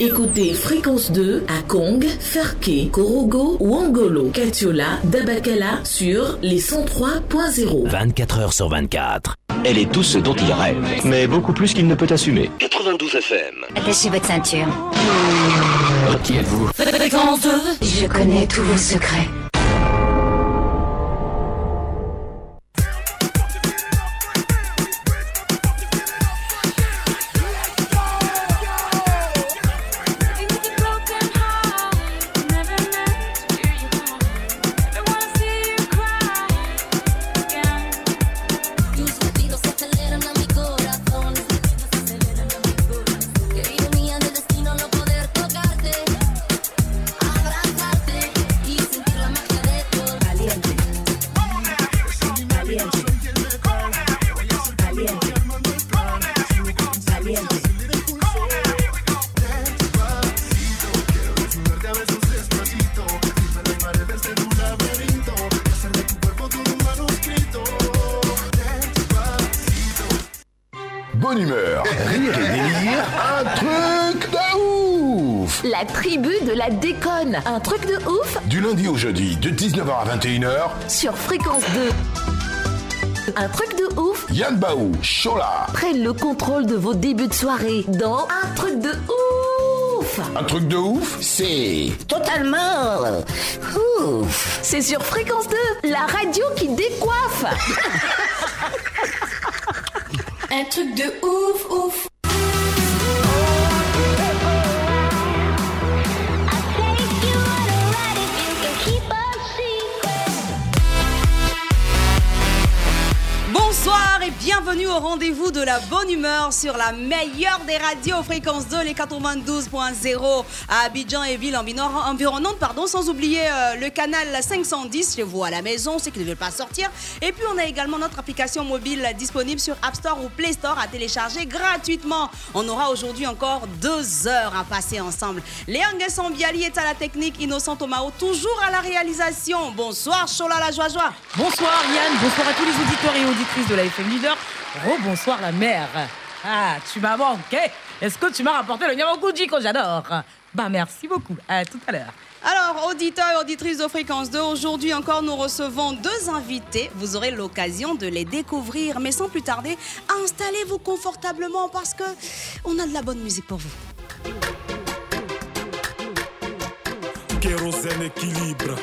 Écoutez Fréquence 2 à Kong, Ferke, Korogo ou Angolo, Katiola, Dabakala sur les 103.0. 24 heures sur 24. Elle est tout ce dont il rêve, mais beaucoup plus qu'il ne peut assumer. 92 FM. Attachez votre ceinture. Qui êtes-vous? Fréquence 2 Je connais tous vos secrets. 19h à 21h, sur Fréquence 2. Un truc de ouf Yann Baou, Chola. prennent le contrôle de vos débuts de soirée dans Un truc de ouf Un truc de ouf, c'est... Totalement. Ouf. C'est sur Fréquence 2, la radio qui décoiffe Un truc de ouf, ouf. Rendez-vous de la bonne humeur sur la meilleure des radios fréquence 2, les 92.0 à Abidjan et ville environnante, pardon, sans oublier euh, le canal 510 chez vous à la maison, ceux qui ne veulent pas sortir. Et puis on a également notre application mobile disponible sur App Store ou Play Store à télécharger gratuitement. On aura aujourd'hui encore deux heures à passer ensemble. Léon Biali est à la technique, Innocent Tomao toujours à la réalisation. Bonsoir, Chola la joie joie. Bonsoir Yann, bonsoir à tous les auditeurs et auditrices de la FM Leader. Oh bonsoir la mère. Ah, tu m'as manqué. Est-ce que tu m'as rapporté le Nyamakuji que j'adore? Bah merci beaucoup. À tout à l'heure. Alors, auditeurs et auditrices de Fréquence 2, aujourd'hui encore, nous recevons deux invités. Vous aurez l'occasion de les découvrir, mais sans plus tarder, installez-vous confortablement parce que on a de la bonne musique pour vous. Kérosène équilibre.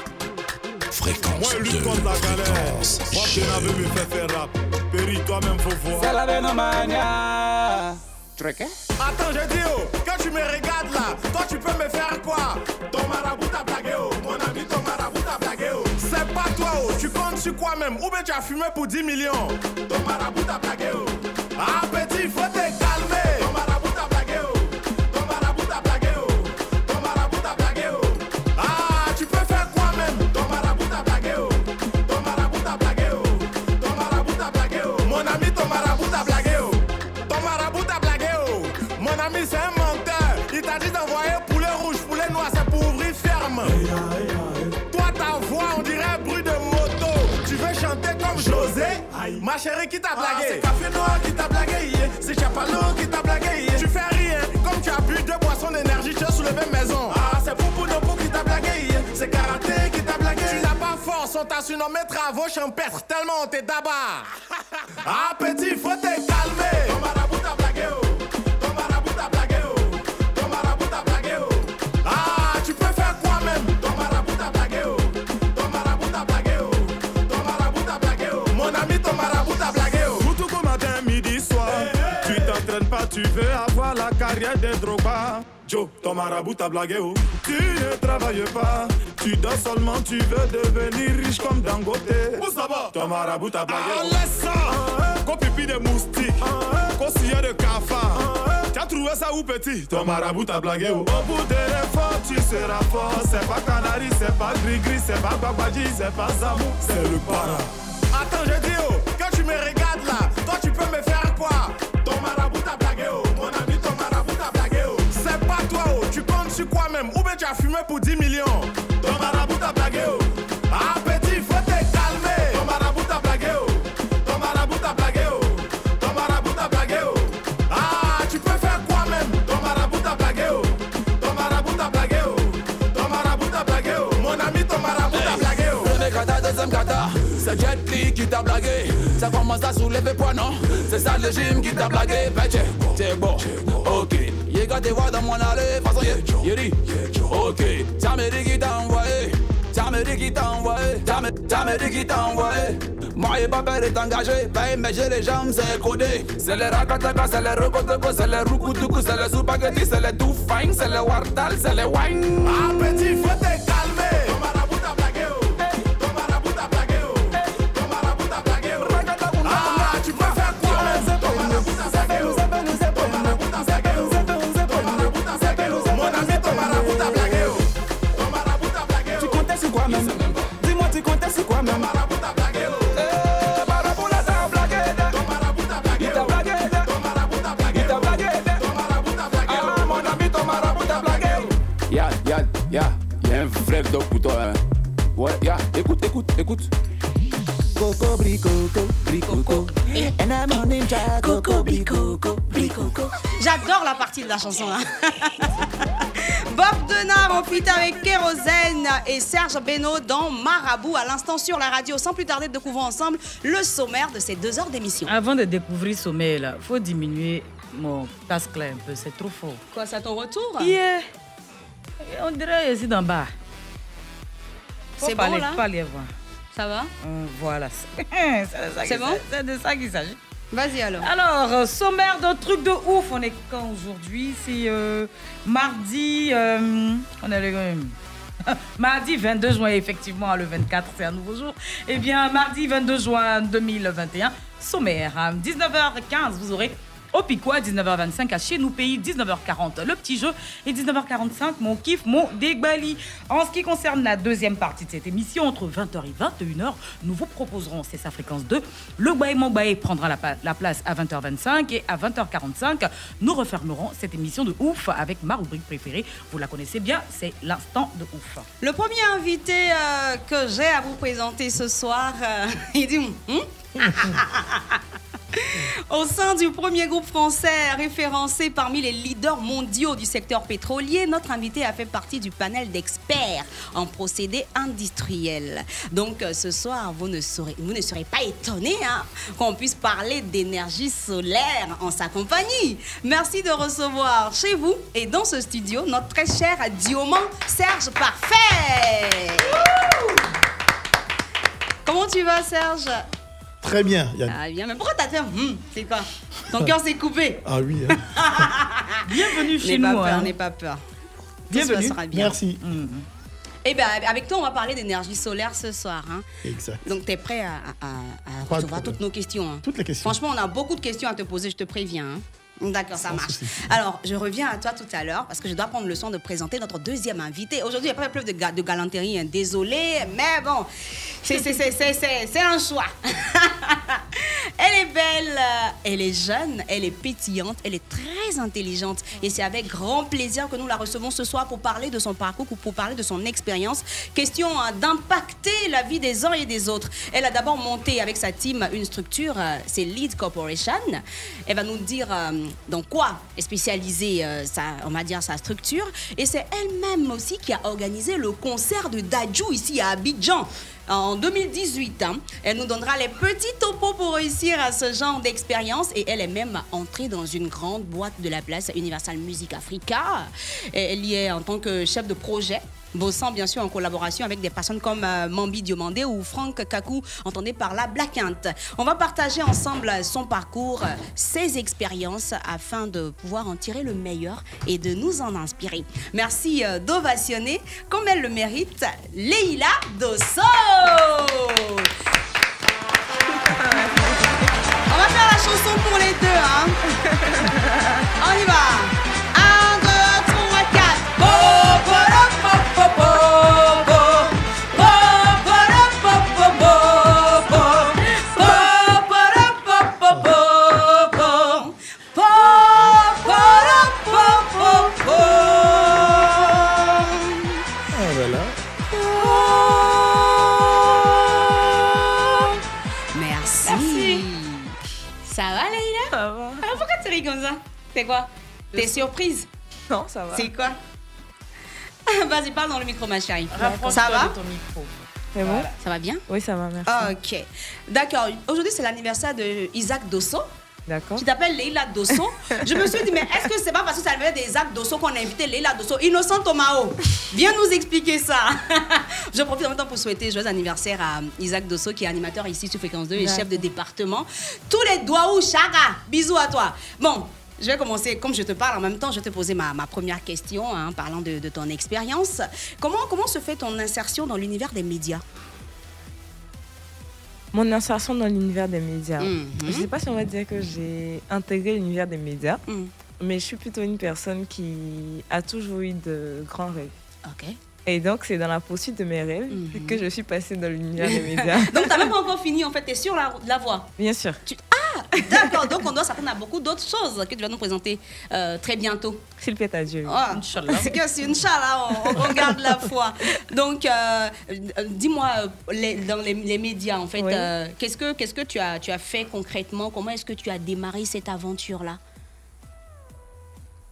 Fréquence Moi, 2. lutte contre la galère. Fréquence Moi, qui n'avais me fait faire rap. Péri, toi-même, faut voir. Attends, j'ai dit, oh, quand tu me regardes là, toi, tu peux me faire quoi? Ton marabout t'a blagué, oh. Mon ami, ton marabout t'a blagué, oh. C'est pas toi, oh. Tu comptes sur quoi même? Ou bien tu as fumé pour 10 millions? Ton marabout t'a blagué, oh. Ah, petit, faut te calmer. Ma chérie, qui t'a blagué? C'est Café Noir qui t'a blagué. C'est Chapalo qui t'a blagué. Tu fais rien. Comme tu as bu deux boissons d'énergie, tu as soulevé maison. Ah, c'est Poupou Nopo qui t'a blagué. C'est Karaté qui t'a blagué. Tu n'as pas force, on t'a surnommé travaux champêtres. Tellement on t'est d'abord. ah, petit, faut te calmer. Tu veux avoir la carrière des drogas? Joe, ton marabout t'a blagué. oh. Tu ne travailles pas. Tu dors seulement, tu veux devenir riche comme Dangote. Où ça va? Ton marabout t'a blagué. Ah, laisse ça Qu'au pipi de moustique. Qu'au sillon de cafard. Tu as trouvé ça où petit? Ton marabout t'a blagué. oh. Au bout de l'effort, tu seras fort. C'est pas Canari, c'est pas Gris-Gris, c'est pas Babadji, c'est pas Zamou, c'est le para. Attends, je dis, oh, quand tu me regardes suis quoi même? Ou bien tu as fumé pour 10 millions? Ton marabout t'a blagué oh. Ah petit faut te calmer. Ton marabout t'a blagué oh. Ton marabout t'a blagué oh. Ton marabout t'a blagué oh. Ah tu peux faire quoi même? Ton marabout t'a blagué oh. Ton marabout t'a blagué oh. Ton marabout t'a blagué oh. Mon ami ton marabout t'a blagué oh. Premier kata, deuxième kata C'est Jet Li qui t'a blagué. Ça commence à soulever poids non? C'est ça le gym qui t'a blagué. Ben t'es bon, ok. Y'a des voix dans mon allée, façon y'a, dit, ok. Ça me qui t'a envoyé. Ça me qui t'a envoyé. Ça me, qui t'a envoyé. Moi, et papa est engagé. Mais j'ai les jambes, c'est codé. C'est les rakataka, c'est les rokotoko, c'est les rukutuku, c'est les spaghetti, c'est les tout fine, c'est les wartal, c'est les wine. Ah, petit, faut te calmer. Quoi même? Dis-moi, tu comptais sur quoi même? Marabout t'a blagué. Eh, marabout là, t'as blagué. Ton marabout t'a blagué, Il t'a blagué. Ton marabout t'a blagué, Il t'a blagué. Ton marabout t'a blagué. Ah, mon ami, ton marabout t'a blagué. Y'a, y'a, y'a, y'a un vrai doc pour toi. Hein. Ouais, y'a, écoute, écoute, écoute. Coco, bricoco, bricoco. And I'm on ninja, coco, bricoco, bricoco. J'adore la partie de la chanson. hein. Bob Denard en feat avec Kérosène et Serge Beno dans Marabout à l'instant sur la radio. Sans plus tarder, découvrons ensemble le sommaire de ces deux heures d'émission. Avant de découvrir Sommeil, là, faut diminuer mon casque là un peu, c'est trop fort. Quoi, c'est ton retour? Yeah. On dirait ici d'en bas. C'est bon, là? parler avant. Ça va? Hum, Voilà. C'est bon? C'est de ça qu'il s'agit. Vas-y alors. Alors, euh, sommaire d'un truc de ouf. On est quand aujourd'hui? C'est euh, mardi. euh, on est le. Mardi 22 juin, effectivement, le 24, c'est un nouveau jour. Eh bien, mardi 22 juin 2021, sommaire. À 19h15, vous aurez au Piquois, 19h25 à Chez Nous Pays, 19h40 le petit jeu et 19h45 mon kiff, mon dégbali. En ce qui concerne la deuxième partie de cette émission, entre 20h et 21h, nous vous proposerons, c'est sa fréquence 2, le Baé Mon Baé prendra la, place à 20h25 et à 20h45, nous refermerons cette émission de ouf avec ma rubrique préférée. Vous la connaissez bien, c'est l'instant de ouf. Le premier invité euh, que j'ai à vous présenter ce soir, euh, il dit Hum Au sein du premier groupe français référencé parmi les leaders mondiaux du secteur pétrolier, notre invité a fait partie du panel d'experts en procédés industriels. Donc euh, ce soir, vous ne serez, vous ne serez pas étonnés hein, qu'on puisse parler d'énergie solaire en sa compagnie. Merci de recevoir chez vous et dans ce studio notre très cher diamant Serge Parfait. Comment tu vas Serge? Très bien, Yann. Ah bien, mais pourquoi t'as fait hum, C'est quoi Ton cœur s'est coupé. Ah oui. hein. Bienvenue chez N'aie pas nous. peur, hein. n'aie pas peur. Tout se Bienvenue. passera bien. Merci. Eh bien, avec toi, on va parler d'énergie solaire ce soir. hein. Exact. Donc, tu es prêt à, à- à- à Pas de recevoir problème. toutes nos questions. hein. Toutes les questions. Franchement, on a beaucoup de questions à te poser, je te préviens. hein. D'accord, ça marche. Alors, je reviens à toi tout à l'heure parce que je dois prendre le soin de présenter notre deuxième invité. Aujourd'hui, il n'y a pas de, ga- de galanterie, hein. désolé, mais bon, c'est un choix. elle est belle, euh, elle est jeune, elle est pétillante, elle est très intelligente. Et c'est avec grand plaisir que nous la recevons ce soir pour parler de son parcours, ou pour parler de son expérience. Question hein, d'impacter la vie des uns et des autres. Elle a d'abord monté avec sa team une structure, euh, c'est Lead Corporation. Elle va nous dire euh, dans quoi est spécialisée euh, sa, on va dire, sa structure. Et c'est elle-même aussi qui a organisé le concert de Dajou ici à Abidjan en 2018. hein. Elle nous donnera les petits topos pour réussir à ce genre d'expérience et elle est même entrée dans une grande boîte de la place Universal Music Africa. Elle y est en tant que chef de projet bossant bien sûr en collaboration avec des personnes comme euh, Mambi Diomandé ou Franck Kakou, entendez par la Black Ant. On va partager ensemble son parcours, ses expériences afin de pouvoir en tirer le meilleur et de nous en inspirer. Merci euh, d'ovationner, comme elle le mérite, Leïla Dosso. On va faire la chanson pour les deux, hein. On y va. C'est quoi? T'es surprise? Non, ça va. C'est quoi? Vas-y, parle dans le micro, ma chérie. Ça va de ton micro. C'est bon? Ça va bien? Oui, ça va, merci. Ok. D'accord. Aujourd'hui, c'est l'anniversaire de Isaac Dosso. D'accord. Qui t'appelle Leila Dosso. Je me suis dit, mais est-ce que c'est pas parce que ça avait des Isaac Dosso qu'on a invité Leila Dosso? Innocent Tomao. Viens nous expliquer ça. Je profite en même temps pour souhaiter joyeux anniversaire à Isaac Dosso, qui est animateur ici sur Fréquence 2 et chef de département. Tous les doigts ou Chara? Bisous à toi. Bon. Je vais commencer, comme je te parle en même temps, je vais te poser ma, ma première question, hein, parlant de, de ton expérience. Comment, comment se fait ton insertion dans l'univers des médias? Mon insertion dans l'univers des médias. Mhm. Je ne sais pas si on va dire que j'ai intégré l'univers des médias, Mm. mais je suis plutôt une personne qui a toujours eu de grands rêves. Ok. Et donc, c'est dans la poursuite de mes rêves Mhm. que je suis passée dans l'univers des médias. Donc, tu n'as même pas encore fini, en fait, tu es sur la, la voie. Bien sûr. Tu- Ah, d'accord. Donc, on doit s'attendre à beaucoup d'autres choses que tu vas nous présenter euh, très bientôt. S'il plaît à Dieu. C'est que c'est Inch'Allah, on, on garde la foi. Donc, euh, euh, dis-moi, les- dans les, les médias, en fait, Oui. euh, qu'est-ce que, qu'est-ce que tu, as, tu as fait concrètement? Comment est-ce que tu as démarré cette aventure-là?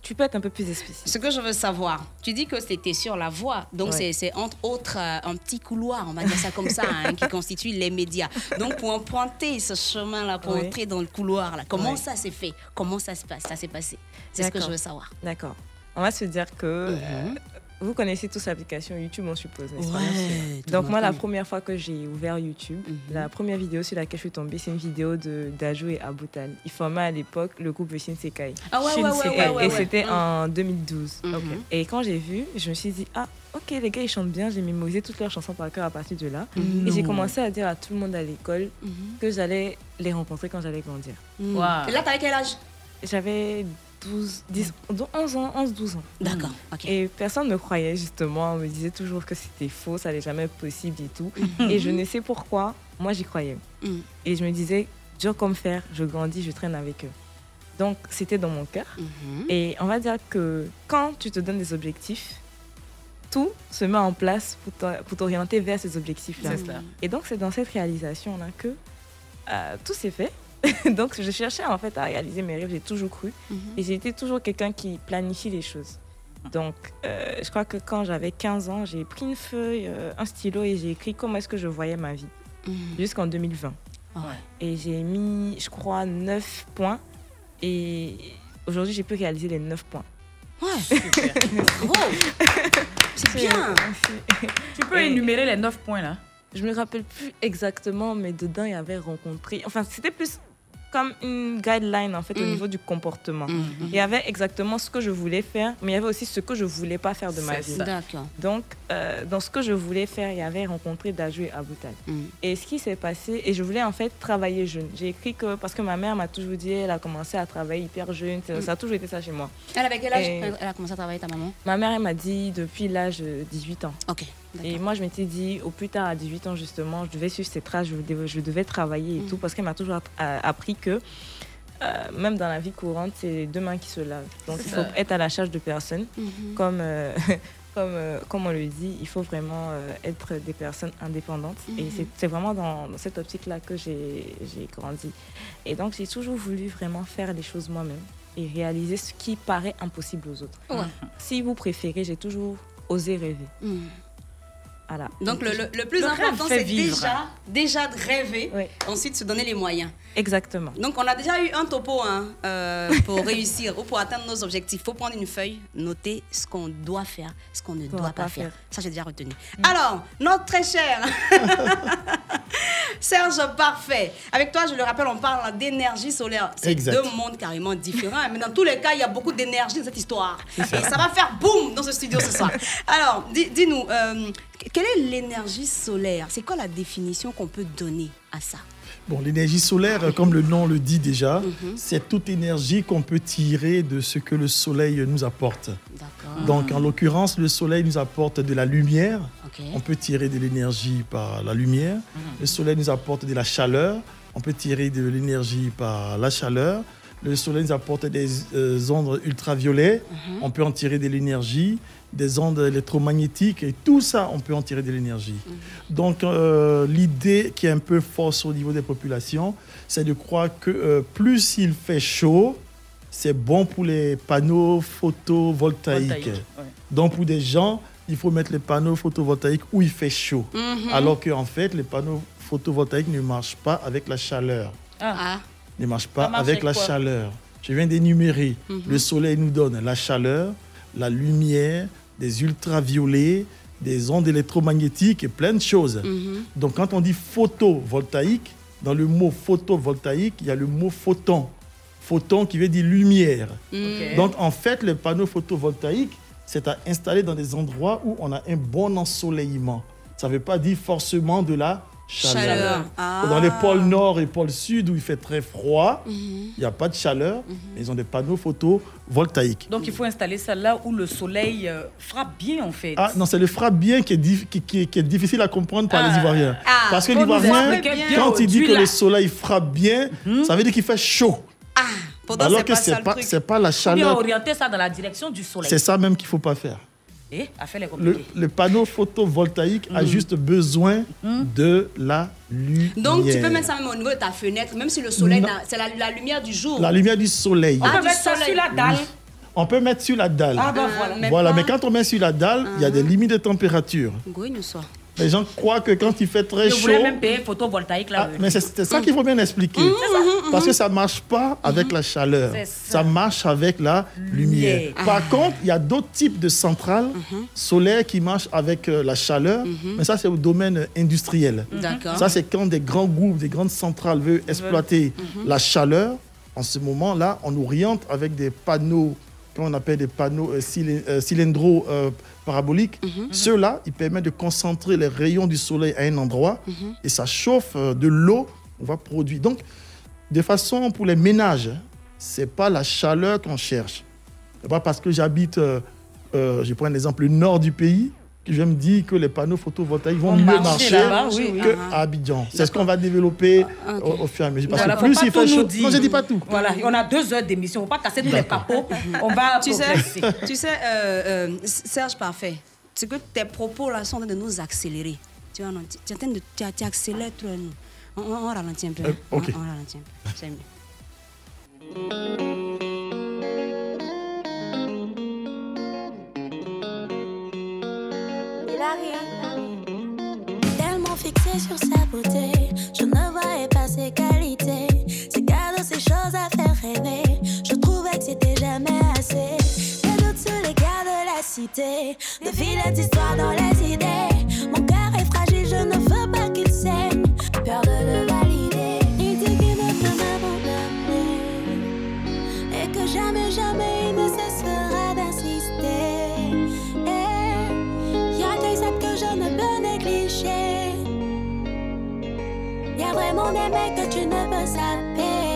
Tu peux être un peu plus spécifique. Ce que je veux savoir, tu dis que c'était sur la voie, donc Ouais. c'est- entre autres euh, un petit couloir, on va dire ça comme ça, hein, qui constitue les médias. Donc pour emprunter ce chemin-là, pour entrer dans le couloir-là, comment Ouais. ça s'est fait? Comment ça se passe? Ça s'est passé? C'est ce que je veux savoir. D'accord. On va se dire que Mhm. euh, vous connaissez tous l'application YouTube, on suppose, n'est-ce pas? Ouais, Donc moi, la première fois que j'ai ouvert YouTube, Mhm. la première vidéo sur laquelle je suis tombée, c'est une vidéo de d'Ajou et Aboutal. Ils formaient à l'époque le groupe Shinsekai. Ah ouais, ouais, ouais, Shinsekai. ouais, ouais, et c'était Mhm. en 2012. Mhm. Et quand j'ai vu, je me suis dit, ah, ok, les gars, ils chantent bien. J'ai mémorisé toutes leurs chansons par cœur à partir de là. Et j'ai commencé à dire à tout le monde à l'école que j'allais les rencontrer quand j'allais grandir. Mm. Et là, t'avais quel âge? J'avais 12, 10, 11 ans, 11, 12 ans. D'accord, ok. Et personne ne croyait justement, on me disait toujours que c'était faux, ça n'allait jamais être possible et tout. Mhm. Et je ne sais pourquoi, moi j'y croyais. Mm. Et je me disais, dur comme fer, je grandis, je traîne avec eux. Donc c'était dans mon cœur. Mhm. Et on va dire que quand tu te donnes des objectifs, tout se met en place pour t'or- pour t'orienter vers ces objectifs-là. Et donc c'est dans cette réalisation-là que euh, tout s'est fait. donc je cherchais en fait à réaliser mes rêves, j'ai toujours cru. Mhm. Et j'ai été toujours quelqu'un qui planifie les choses. Donc, euh, je crois que quand j'avais 15 ans, j'ai pris une feuille, euh, un stylo et j'ai écrit comment est-ce que je voyais ma vie Mhm. jusqu'en 2020. Et j'ai mis, je crois, 9 points. Et aujourd'hui, j'ai pu réaliser les 9 points. Ouais, Bravo. C'est bien. Tu peux énumérer les 9 points là? Je me rappelle plus exactement, mais dedans, il y avait rencontré. Enfin, c'était plus comme une guideline en fait au Mm. niveau du comportement. Mhm. Il y avait exactement ce que je voulais faire, mais il y avait aussi ce que je voulais pas faire de ma vie. Donc, euh, dans ce que je voulais faire, il y avait rencontré Dajou et Aboutal. Mhm. Et ce qui s'est passé, et je voulais en fait travailler jeune. J'ai écrit que, parce que ma mère m'a toujours dit, elle a commencé à travailler hyper jeune, ça, ça a toujours été ça chez moi. Elle avait quel âge? Et- Elle a commencé à travailler, ta maman? Ma mère, elle m'a dit depuis l'âge de 18 ans. Ok. Et moi, je m'étais dit, au plus tard, à 18 ans, justement, je devais suivre ces traces, je devais, je devais travailler et Mhm. tout, parce qu'elle m'a toujours appris que, euh, même dans la vie courante, c'est deux mains qui se lavent. Donc, il faut ça. être à la charge de personne. Mhm. Comme, euh, comme, euh, comme on le dit, il faut vraiment être des personnes indépendantes. Et Mhm. c'est- vraiment dans, dans cette optique-là que j'ai grandi. Et donc, j'ai toujours voulu vraiment faire les choses moi-même et réaliser ce qui paraît impossible aux autres. Ouais. Si vous préférez, j'ai toujours osé rêver. Mhm. Voilà. Donc le, le- le plus Le important, c'est déjà, déjà de rêver, ensuite se donner les moyens. Exactement. Donc on a déjà eu un topo hein, euh, pour réussir ou pour atteindre nos objectifs. Il faut prendre une feuille, noter ce qu'on doit faire, ce qu'on ne doit, pas, faire. Ça, j'ai déjà retenu. Alors, notre très cher Serge Parfait, avec toi, je le rappelle, on parle d'énergie solaire. C'est deux mondes carrément différents, mais dans tous les cas, il y a beaucoup d'énergie dans cette histoire. Et ça va faire boum dans ce studio ce soir. Alors, dis- dis-nous, euh, quelle est l'énergie solaire? C'est quoi la définition qu'on peut donner à ça? Bon, l'énergie solaire, comme le nom le dit déjà, Mhm. c'est toute énergie qu'on peut tirer de ce que le soleil nous apporte. Donc, en l'occurrence, le soleil nous apporte de la lumière. On peut tirer de l'énergie par la lumière. Le soleil nous apporte de la chaleur. On peut tirer de l'énergie par la chaleur. Le soleil nous apporte des euh, ondes ultraviolets. Mhm. On peut en tirer de l'énergie, des ondes électromagnétiques. Et tout ça, on peut en tirer de l'énergie. Mhm. Donc, euh, l'idée qui est un peu fausse au niveau des populations, c'est de croire que euh, plus il fait chaud, c'est bon pour les panneaux photovoltaïques. Voltaïque, ouais. Donc, pour des gens il faut mettre les panneaux photovoltaïques où il fait chaud. Mhm. Alors qu'en fait, les panneaux photovoltaïques ne marchent pas avec la chaleur. Ah. Ne marchent Ça pas marche avec avec la chaleur. Je viens d'énumérer. Mhm. Le soleil nous donne la chaleur, la lumière, des ultraviolets, des ondes électromagnétiques et plein de choses. Mhm. Donc quand on dit photovoltaïque, dans le mot photovoltaïque, il y a le mot photon. Photon qui veut dire lumière. Ok. Donc en fait, les panneaux photovoltaïques, c'est à installer dans des endroits où on a un bon ensoleillement. Ça ne veut pas dire forcément de la chaleur. Chaleur. Ah. Dans les pôles nord et pôles sud où il fait très froid, Mhm. il n'y a pas de chaleur, mais ils ont des panneaux photovoltaïques. Donc il faut installer ça là où le soleil euh, frappe bien en fait. Ah non, c'est le frappe bien qui est, qui, qui est- qui est difficile à comprendre par Ah. les Ivoiriens. Ah. Parce que l'Ivoirien, quand il dit que le soleil frappe bien, ça veut dire qu'il fait chaud. Pourtant, Alors que pas c'est le pas, c'est pas la chaleur. orienter ça dans la direction du soleil. C'est ça même qu'il faut pas faire. Et Le, panneau photovoltaïque a Mm. juste besoin de la lumière. Donc, tu peux mettre ça même au niveau de ta fenêtre, même si le soleil, c'est la, la lumière du jour. La lumière du soleil. On Ah, peut mettre ça sur la dalle. Oui. On peut mettre sur la dalle. Ah, ben voilà. mais voilà, pas- mais quand on met sur la dalle, il y a des limites de température. Les gens croient que quand il fait très Je chaud. voulais même payer photovoltaïque là. Ah, mais c'est ça qu'il faut bien expliquer. C'est ça. Parce que ça ne marche pas avec la chaleur. Ça. marche avec la lumière. Par contre, il y a d'autres types de centrales solaires qui marchent avec euh, la chaleur. Mais ça, c'est au domaine industriel. Ça, c'est quand des grands groupes, des grandes centrales veulent exploiter la chaleur. En ce moment-là, on oriente avec des panneaux qu'on appelle des panneaux euh, euh, cylindro euh, paraboliques. Ceux-là, ils permettent de concentrer les rayons du soleil à un endroit et ça chauffe de l'eau. On va produire. Donc, de façon pour les ménages, c'est pas la chaleur qu'on cherche. Pas parce que j'habite, euh, je prends un exemple, le nord du pays, je me dis que les panneaux photovoltaïques vont mieux marcher oui, qu'à Ah. Abidjan. C'est ce qu'on va développer Ah, au, au fur et à mesure. Parce que plus il tout fait chaud. Non, je dis pas tout. Voilà, on a deux heures d'émission. On va pas casser tous les capots. On va Tu sais, tu sais euh, euh, Serge Parfait, c'est que tes propos là sont en train de nous accélérer. Tu vois, non, tu, tu es en train de tu, tu accélères trop nous. On, on- on ralentit un peu. Euh, on ralentit un peu. C'est mieux. Tellement fixé sur sa beauté, je ne voyais pas ses qualités. Ses cadeaux, ses choses à faire rêver. Je trouvais que c'était jamais assez. Des doutes sur les gars de la cité, de vilaines histoires dans les idées. Mon cœur est fragile, je ne veux pas qu'il saigne. Peur de le valider. Il dit qu'il ne peut m'abandonner. Et que jamais, jamais vraiment des que tu ne peux zapper.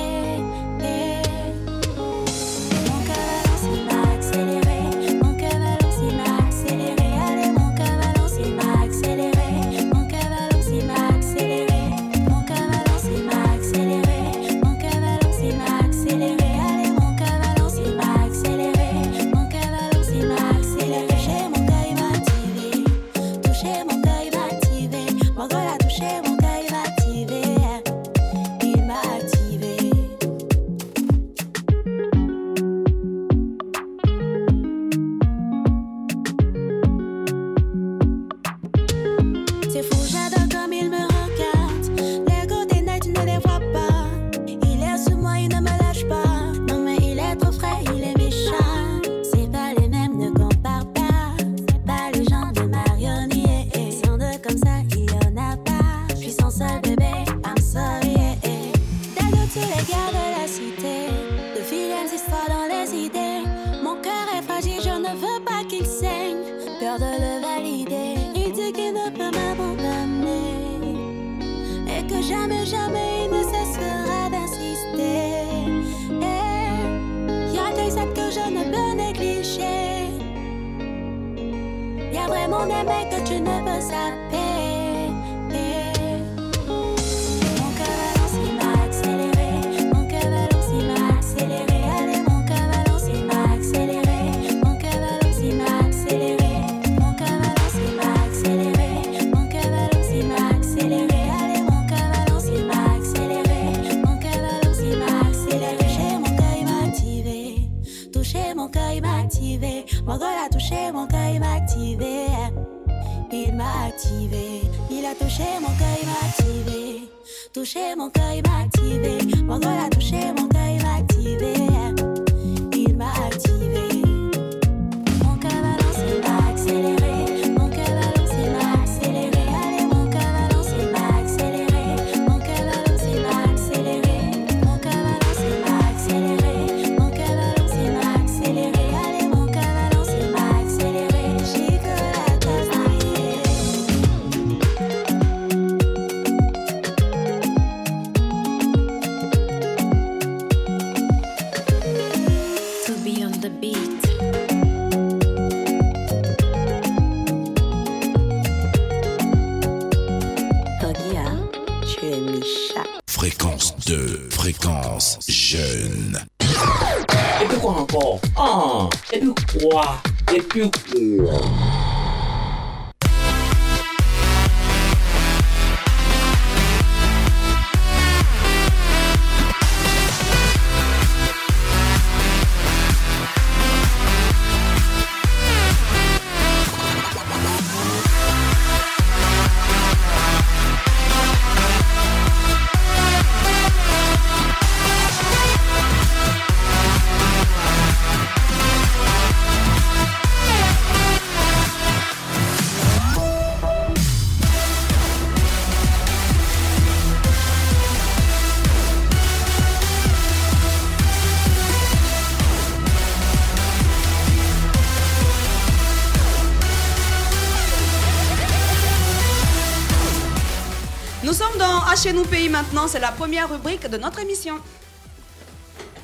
Chez nous pays maintenant, c'est la première rubrique de notre émission.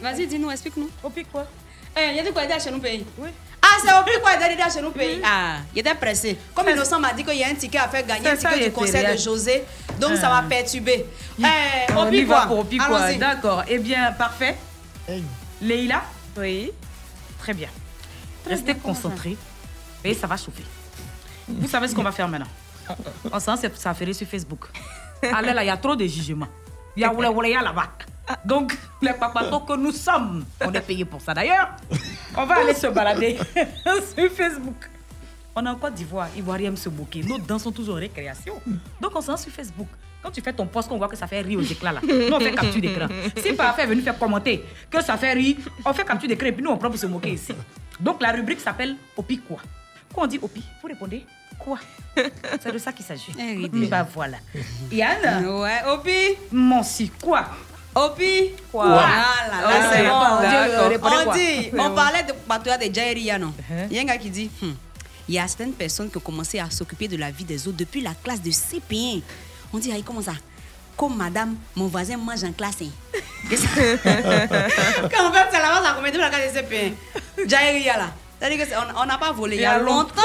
Vas-y, dis-nous, explique-nous. Au pic quoi? Eh, il y a de quoi chez nous pays? Oui. Ah, c'est au pic quoi chez nous pays? Ah, il était pressé. Comme Innocent m'a dit qu'il y a un ticket à faire gagner, un ticket du concert de José, donc ça Ah. Eh, On au y pic va quoi? au pic quoi. D'accord. Eh bien, parfait. Leïla? Oui. Très bien. Restez concentrés. Et ça va chauffer. Vous savez ce qu'on va faire maintenant? On s'en ça a fait sur Facebook. Allez là, il y a trop de jugements. Il y a a là-bas. Donc, les papatos que nous sommes, on est payé pour ça d'ailleurs. On va aller se balader sur Facebook. On est en Côte d'Ivoire, Ivoiriens se moquer. Nos dents sont toujours en récréation. Donc, on s'en sur Facebook. Quand tu fais ton post, qu'on voit que ça fait rire aux éclats là. Nous, on fait capture d'écran. Si parfait est venu faire commenter que ça fait rire, on fait capture d'écran et puis nous, on prend pour se moquer ici. Donc, la rubrique s'appelle Opi quoi? Quand on dit Opi, vous répondez quoi? C'est de ça qu'il s'agit. Bah voilà. Yann? Ouais, Opi? Mon si, quoi? Opi? Quoi? Ah là là, c'est bon. On dit, on parlait de patrouillage de Jairia, non? Uh-huh. Il y a un gars qui dit hmm, il y a certaines personnes qui ont commencé à s'occuper de la vie des autres depuis la classe de CP1. On dit, aïe, comment ça Comme madame, mon voisin mange en classe. hein. Quand on fait ça là-bas, ça commence depuis la classe de CP1. Jairia, là. C'est-à-dire qu'on on n'a pas volé. Il y a longtemps,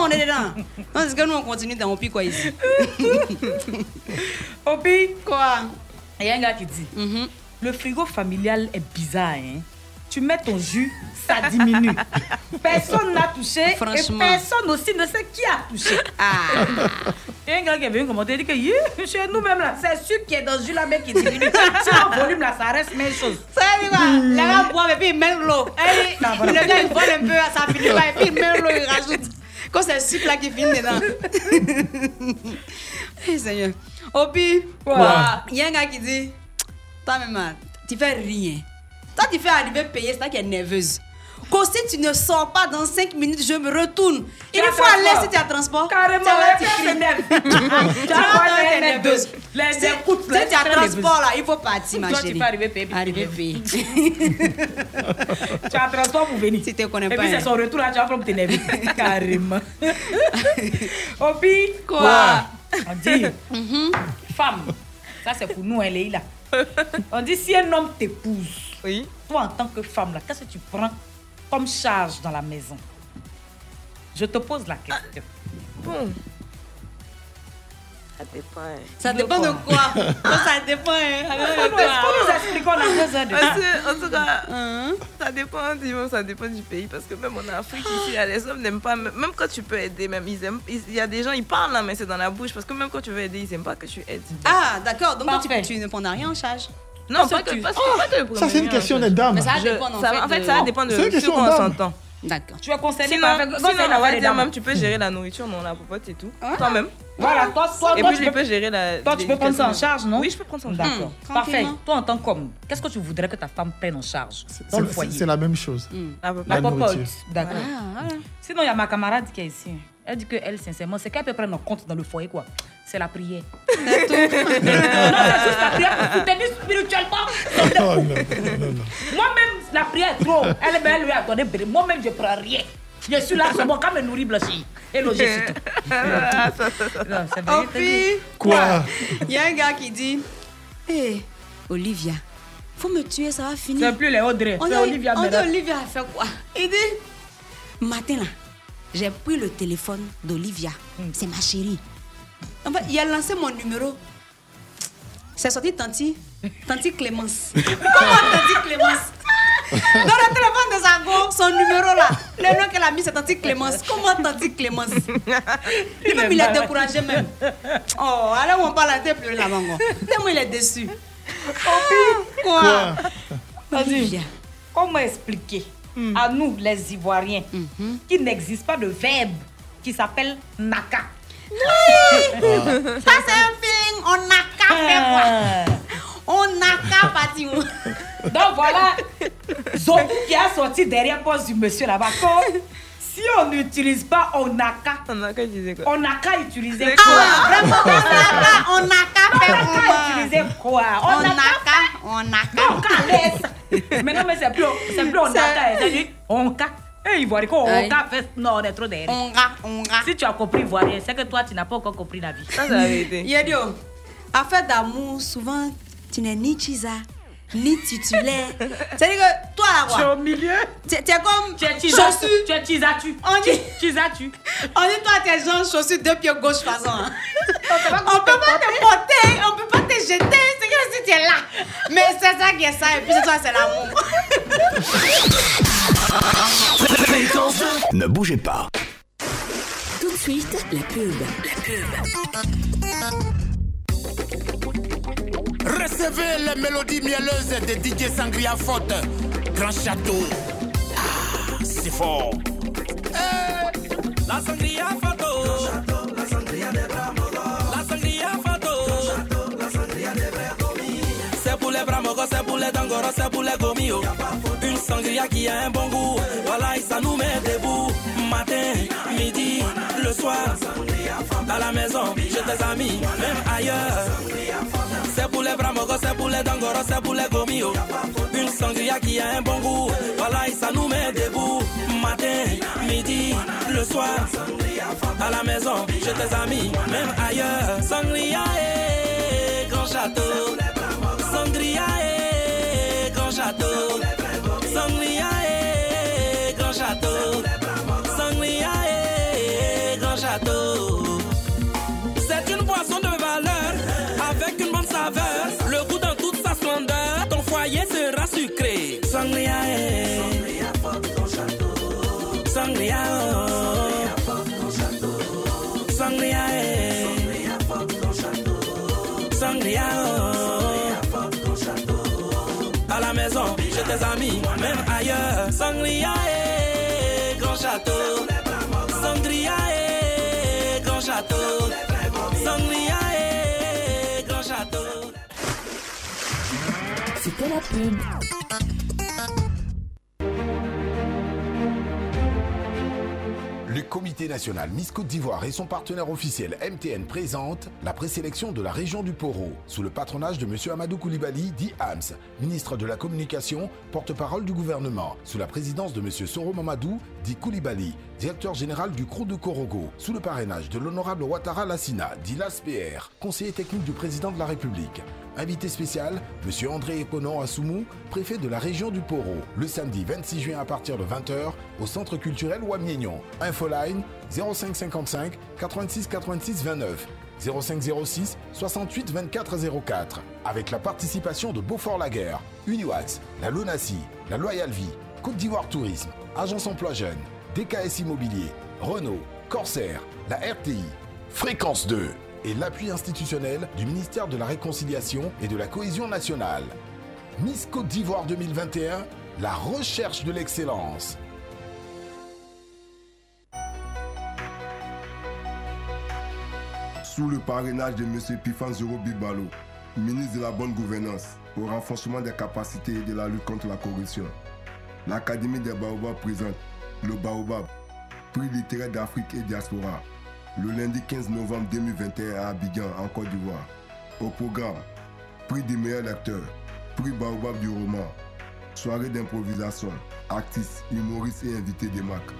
on est dedans. C'est que nous, on continue dans Opi, quoi, ici. Opi Quoi? Il y a un gars qui dit Le frigo familial est bizarre, hein. Tu mets ton jus, ça diminue. Personne n'a touché et personne aussi ne sait qui a touché. Il y a un gars qui est venu commenter, il dit que chez nous-mêmes, là, c'est sûr qu'il a dans ce jus là, mec, qui diminue. Si le volume là, ça reste même chose. Ça veut dire quoi Les gars boivent et puis ils mettent l'eau. Et Ah, voilà. Le gars il vole un peu, ça finit pas, et puis il met l'eau, il rajoute. Quand c'est le sucre là qui finit dedans. Eh Seigneur. Opi, Quoi? il y a un gars qui dit Toi même, là, tu fais rien. Toi, tu fais arriver payer, c'est toi qui es nerveuse. Si tu ne sors pas dans 5 minutes, je me retourne. Il as faut aller si tu as transport. Carrément, tu vas, vas as es nerveuse. Les Si- tu as transport là, il faut partir, ma chérie. tu peux arriver Arriver. Tu as transport pour venir. Si tu ne connais Et pas. puis c'est hein. son retour là, tu vas prendre pour t'énerver. Carrément. Opi, Quoi? On dit, femme, ça c'est pour nous, elle est là. On dit, si un homme t'épouse, toi en tant que femme, là, qu'est-ce que tu prends? Comme charge dans la maison Je te pose la question. Bon. Ça dépend. hein. Ça dépend de quoi? Ça dépend. hein. Nous- faut nous quoi? expliquer, on a besoin de Parce ça. que, en tout cas, Hein? ça dépend, dis-moi, ça dépend du pays. Parce que même en Afrique, ici, les hommes n'aiment pas. Même quand tu peux aider, même, ils aiment. Il y a des gens, ils parlent là, mais c'est dans la bouche. Parce que même quand tu veux aider, ils n'aiment pas que tu aides. Ah, d'accord. Donc toi, tu, Parfait. tu ne prends rien en charge Non, ça, pas que, tu- parce que pas que le Ça, c'est une premier, question fait. dames. Mais ça Je- dépend en fait. en fait, de- ça dépend de C'est une sur question quoi on d'âme. s'entend. D'accord. Tu es concerné Sinon, sinon, on va dire même, tu peux gérer la nourriture, non, la popote et tout. Toi-même. Voilà, toi, toi, Et toi, puis, tu lui peux- gérer la. Toi, tu peux prendre ça en charge, non? Oui, je peux prendre ça en charge. D'accord. Parfait. Toi, en tant qu'homme, qu'est-ce que tu voudrais que ta femme prenne en charge dans le C'est- foyer? C'est la même chose. La, La popote. D'accord. Sinon, il y a ma camarade qui est ici. Elle dit que elle, sincèrement, c'est qu'elle peut prendre en compte dans le foyer, quoi. C'est la prière. non, c'est juste la prière pour soutenir spirituellement. Non, non, non, non. Moi-même, la prière est trop. Elle, elle lui a donné. Moi-même, je prends rien. Je suis là, c'est bon, quand me blanchir. Et c'est tout. Non, c'est vrai, Oh, Quoi? Il y a un gars qui dit Hé, Olivia, faut me tuer, ça va finir. C'est plus les Audrey, On c'est dit, Olivia on dit. Olivia a fait quoi? Il dit Matin là, j'ai pris le téléphone d'Olivia. Hmm. C'est ma chérie. En fait, il a lancé mon numéro. C'est sorti Tanti. Tanti Clémence. Comment Tanti Clémence Dans le téléphone de Zago, son numéro là, le nom qu'elle a mis, c'est Tanti Clémence. Comment Tanti Clémence? Lui-même, il est découragé même. Oh, alors on parle à tête pleurer là-bas. encore. Tellement il est déçu. Oh, quoi? Vas-y. Comment expliquer à nous, les Ivoiriens, qu'il n'existe pas de verbe qui s'appelle naka? Ça, c'est un feeling. On n'a qu'à faire quoi On n'a qu'à partir. Donc voilà, Zoku qui a sorti derrière poste du monsieur là-bas. Comme Si on n'utilise pas onaka, on n'a qu'à utiliser quoi? On n'a qu'à utiliser C'est quoi? quoi Vraiment, on n'a qu'à- on n'a qu'à faire On n'a quoi qu'à utiliser quoi? On n'a n'a qu'à. On n'a qu'à. Mais non, mais c'est plus, c'est plus on C'est- a c'est on ka. Eh, Ivoirien, quoi, on fait, non, on est trop derrière. On on. Si tu as compris Ivoirien, c'est que toi, tu n'as pas encore compris la vie. Yedio, affaire d'amour, souvent, tu n'es ni Chisa, ni titulaire. C'est-à-dire que toi là, quoi. Tu es au milieu. Tu es comme. Tu es Chisa. chaussure. Tu es Chisa-tu. On dit. Chisa-tu. On dit, toi, tes gens chaussures deux pieds gauche façon. hein. On peut pas te porter, on peut pas te jeter, c'est comme si tu es là. Mais c'est ça qui est ça, et puis c'est toi, c'est l'amour. Ne bougez pas. Tout de suite, la pub. La Recevez les mélodies mielleuses de DJ Sangria Faute. Grand château. Ah, c'est fort. La sangria photo. La sangria de La sangria photo. La sangria de C'est pour les bramogos, c'est pour les dangoros, c'est pour les gomio. Sangria qui a un bon goût. Voilà, ça nous met debout. Matin, midi, le soir. À la maison, chez tes amis, même ailleurs. C'est pour les bramogos, c'est pour les dangoros, c'est pour les gomio. Une sangria qui a un bon goût. Voilà, ça nous met debout. Matin, midi, le soir. À la maison, chez tes amis, même ailleurs. Sangria et grand château. Sangria et grand château. Amis, même ailleurs. Sangria et grand château. Sangria et grand château. Sangria et grand château. C'était la pub. Comité national Miss Côte d'Ivoire et son partenaire officiel MTN présentent la présélection de la région du Poro sous le patronage de M. Amadou Koulibaly, dit AMS, ministre de la Communication, porte-parole du gouvernement, sous la présidence de M. Soro Mamadou, dit Koulibaly, directeur général du CRO de Korogo, sous le parrainage de l'honorable Ouattara Lassina, dit LASPR, conseiller technique du président de la République. Invité spécial, M. André Eponon Assoumou, préfet de la région du Poro, le samedi 26 juin à partir de 20h au centre culturel Ouamiegnon. Infoline 0555 86 86 29 0506 68 24 04 avec la participation de Beaufort Laguerre, Uniwax, la Lonassi, la Loyal Vie, Côte d'Ivoire Tourisme, Agence Emploi Jeune, DKS Immobilier, Renault, Corsair, la RTI, Fréquence 2 et l'appui institutionnel du ministère de la Réconciliation et de la Cohésion nationale. Miss Côte d'Ivoire 2021, la recherche de l'excellence. Sous le parrainage de M. Pifan Zoro Bibalo, ministre de la Bonne Gouvernance, au renforcement des capacités et de la lutte contre la corruption, l'Académie des Baobabs présente le Baobab, prix littéraire d'Afrique et diaspora le lundi 15 novembre 2021 à Abidjan, en Côte d'Ivoire. Au programme, prix des meilleurs lecteurs, prix Baobab du roman, soirée d'improvisation, artistes, humoristes et invités des marques.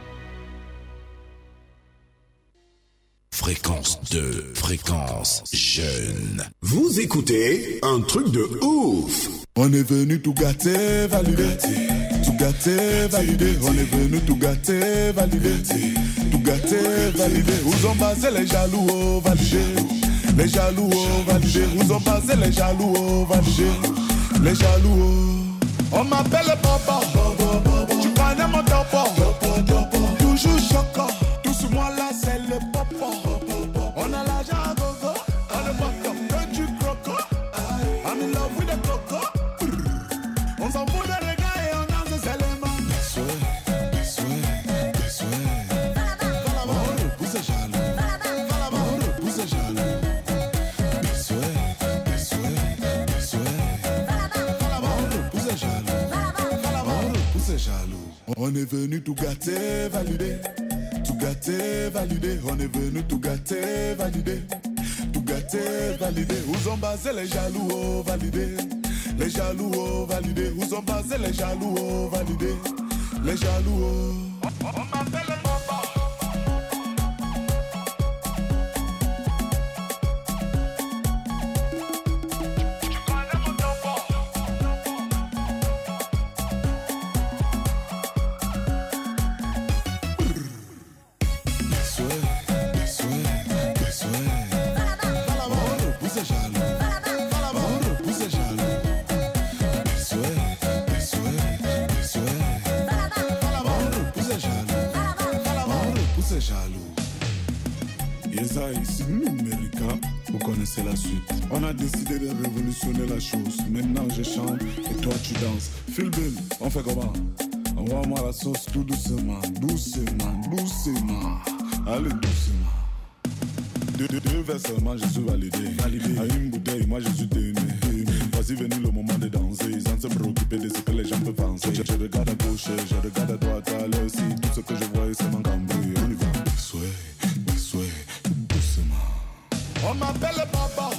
Fréquence 2, fréquence jeune. Vous écoutez un truc de ouf. On est venu tout gâter, valider. Gâter, valider. On est venu tout gâter, valider. Tout gâter, valider. Où ont passé les jaloux, oh, valider. Les jaloux, oh, valider. Où ont passé les jaloux, oh, valider. Les jaloux, oh. On m'appelle papa. On est venu tout gâter, valider. Tout gâter, valider. On est venu tout gâter, valider. Tout gâter, valider. Où ont basé les jaloux, oh, valider. Les jaloux, oh, valider. Où ont basé les jaloux, oh, valider. Les jaloux, oh. Décidé de révolutionner la chose. Maintenant je chante et toi tu danses. Phil on fait comment? Envoie-moi la sauce tout doucement, doucement, doucement. Allez doucement. Deux, deux, deux vers seulement, je suis validé. validé. À une bouteille, moi je suis aimé. Voici venu le moment de danser, sans se préoccuper de ce que les gens peuvent penser. Je, je regarde à gauche, je regarde à droite, à aussi. Tout ce que je vois, c'est mon cambré. On y va. Souhait, souhait, doucement. On m'appelle papa.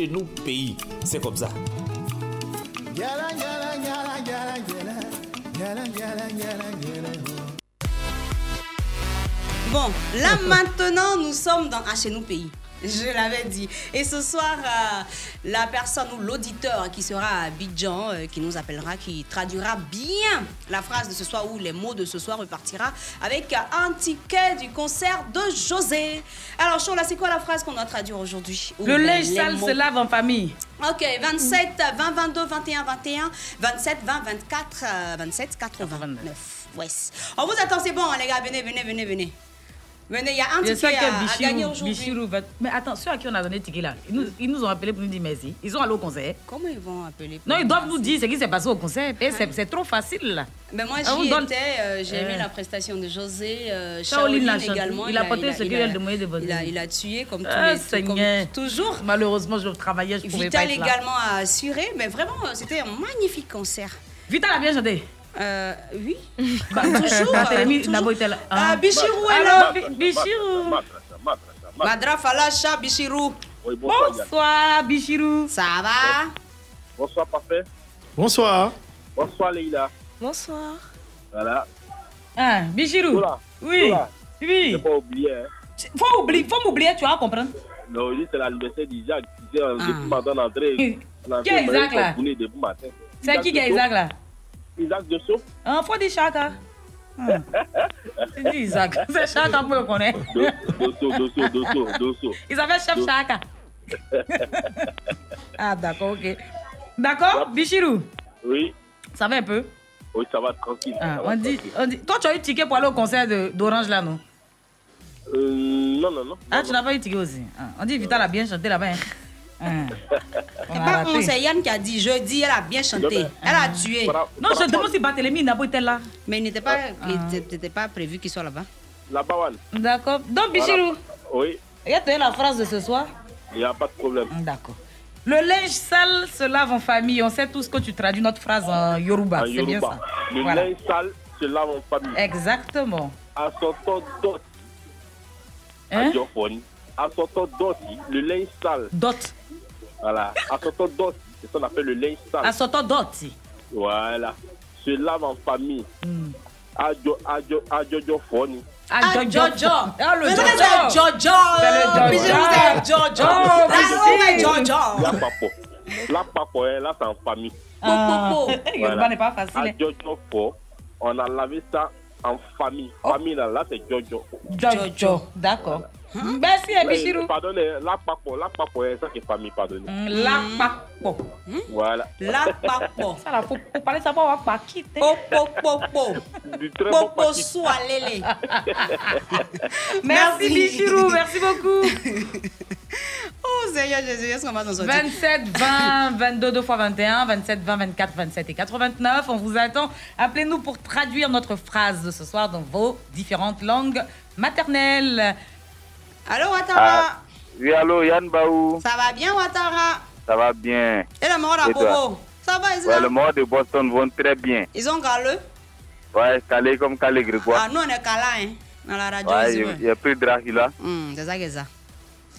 Chez nous, pays, c'est comme ça. Bon, là maintenant, nous sommes dans un chez nous pays. Je l'avais dit. Et ce soir, euh, la personne ou l'auditeur qui sera à Abidjan, euh, qui nous appellera, qui traduira bien la phrase de ce soir ou les mots de ce soir repartira avec un ticket du concert de José. Alors, Chola, c'est quoi la phrase qu'on doit traduire aujourd'hui? Ou Le linge sale se lave en famille. Ok, 27, 20, 22, 21, 21, 27, 20, 24, euh, 27, 89. Ouais. On vous attend, c'est bon, les gars. Venez, venez, venez, venez. Venez, il y a un ticket que à, à gagner Bichirou, aujourd'hui. Mais attends, ceux à qui on a donné le ticket là, ils nous, ils nous ont appelés pour nous dire merci. Ils sont allés au concert. Comment ils vont appeler pour Non, ils doivent nous dire ce qui s'est passé au concert. Et c'est- c'est trop facile là. Ben moi, donne- euh, j'ai aimé Euh. la prestation de José. Euh, Shaolin également. Il a porté ce qu'il a- a demandé de votre il a, il a tué comme tous Ah, les comme toujours. Malheureusement, je travaillais, je pouvais pas Vital être là. également a assuré, mais vraiment, c'était un magnifique concert. Vital a bien chanté. Euh, oui. Bah, toujours. Était là. Ah, Bichirou est Alors, là. Bi- Bichirou. Madra Falacha, Bichirou. Bonsoir, Bichirou. Ça va? Bonsoir, parfait. Bonsoir. Bonsoir, Leïla. Bonsoir. Voilà. Ah, Bichirou. Oui. Zola. Oui. J'ai pas oublié, hein. Faut oublier, faut m'oublier, tu vas comprendre. Non, c'est l'anniversaire d'Isaac. euh, depuis matin d'entrée. Qui est Isaac, là? C'est qui qui est. Isaac là? Isaac de Sceaux. Ah, faut dire Chaka. C'est dit Isaac. C'est Chaka pour le connaître. Dosso, Dosso, Dosso, Dosso. Ils avaient chef. Chaka. Ah, d'accord, ok. D'accord, Bichirou, Oui, ça va un peu? Oui, ça va tranquille. Ah, ça va on, dit, tranquille. on dit. Toi, tu as eu ticket pour aller au concert d'Orange là, non? Euh, non, non, non. Ah, tu n'as pas eu ticket aussi. Ah, on dit Vital a bien chanté là-bas. hein. Ah. On C'est pas raté. on, c'est Yann qui a dit jeudi, elle a bien chanté. Elle a tué. Non, je demande si Barthélemy Nabo était là. Mais il n'était pas, n'était pas prévu qu'il soit là-bas. Bawane. D'accord. Donc, Bichirou, Oui, il y a la phrase de ce soir il n'y a pas de problème. D'accord. Le linge sale se lave en famille. On sait tous que tu traduis notre phrase en Yoruba. En C'est bien ça. Le Voilà. linge sale se lave en famille. Exactement. À son temps dot. Hein? À son temps dot, le linge sale. Dot. Voilà. À son temps dot, c'est ce qu'on appelle le linge sale. À son temps dot. Voilà. Se lave en famille. Hmm. Adio, adio, adiophone. Ah, Jojo. Ah, le Jojo. c'est Jojo. C'est Jojo. Bichirou, c'est Jojo. Oh, Là, papo. Papo, hein, là, c'est en famille. Ah. Yoruba n'est pas facile. hein. On a lavé ça en famille. Oh. Famille, là, là c'est Jojo. Jojo. D'accord. Merci, Ouais, Bichirou. Pardonnez, la papo, la papo, hein, ça c'est famille, pardonnez. La papo. Voilà. La papo. Ça, là, faut, faut parler ça avoir pas quitté. Popo, popo. Du très bon Popo soalele. Merci, Bichirou. Merci beaucoup. Oh Seigneur Jésus, est-ce qu'on va s'en sortir 27 20 22 2 fois 21 27 20 24 27 et 89 on vous attend appelez-nous pour traduire notre phrase de ce soir dans vos différentes langues maternelles Allô Ouattara Ah, oui, allô, Yann Baou. Ça va bien Ouattara? Ça va bien. Et la mort à Ça va Isla Ouais, le mort de Boston vont très bien. Ils ont galeux Ouais, calé comme calé Grégoire. Ah nous on est câlin hein, dans la radio ouais, il ouais. il y a plus de Dracula. Hmm, C'est ça que c'est ça.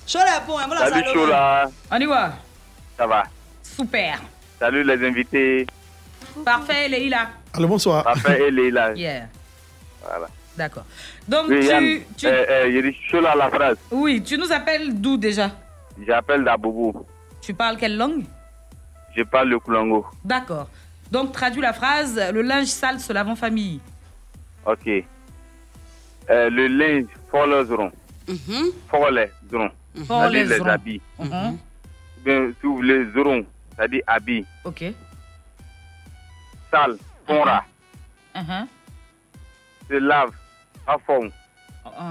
Chaud les points, voilà Salut, ça Chola. on y va Ça va. super Salut les invités. parfait Leïla Allô, bonsoir. Parfait, là. yeah Voilà. D'accord donc Oui, Yann. tu, tu- Euh, euh, il dit Chola la phrase. oui tu nous appelles d'où déjà? J'appelle Daboubou. tu parles quelle langue? Je parle le Koulongo. d'accord donc traduis la phrase le linge sale se lave en famille Ok. Euh, le linge, les rond. Faut les rond. Faut C'est-à-dire les les rond. habits. Mhm. Bien, si vous voulez, rond, c'est-à-dire habits. ok Sale, fonra. Mhm. Se lave, à fond.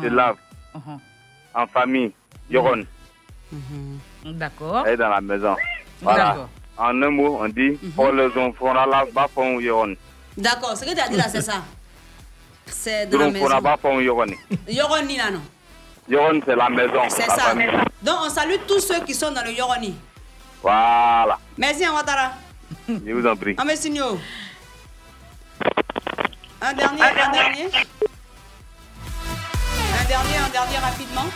Se lave, Mhm. en famille. Yoron. d'accord Elle est dans la maison. Voilà. D'accord. En un mot, on dit, faut les rond, fonra la, bas fond, yoron. D'accord, ce que tu as dit là c'est ça. C'est dans la maison. bas fond, yoron. Yoroni là non? Yoron, c'est la maison. C'est la ça. famille. Donc on salue tous ceux qui sont dans le Yoroni. Voilà. Merci hein, Ouattara. Je vous en prie. Ah. Un dernier, un dernier. Un dernier, un dernier rapidement.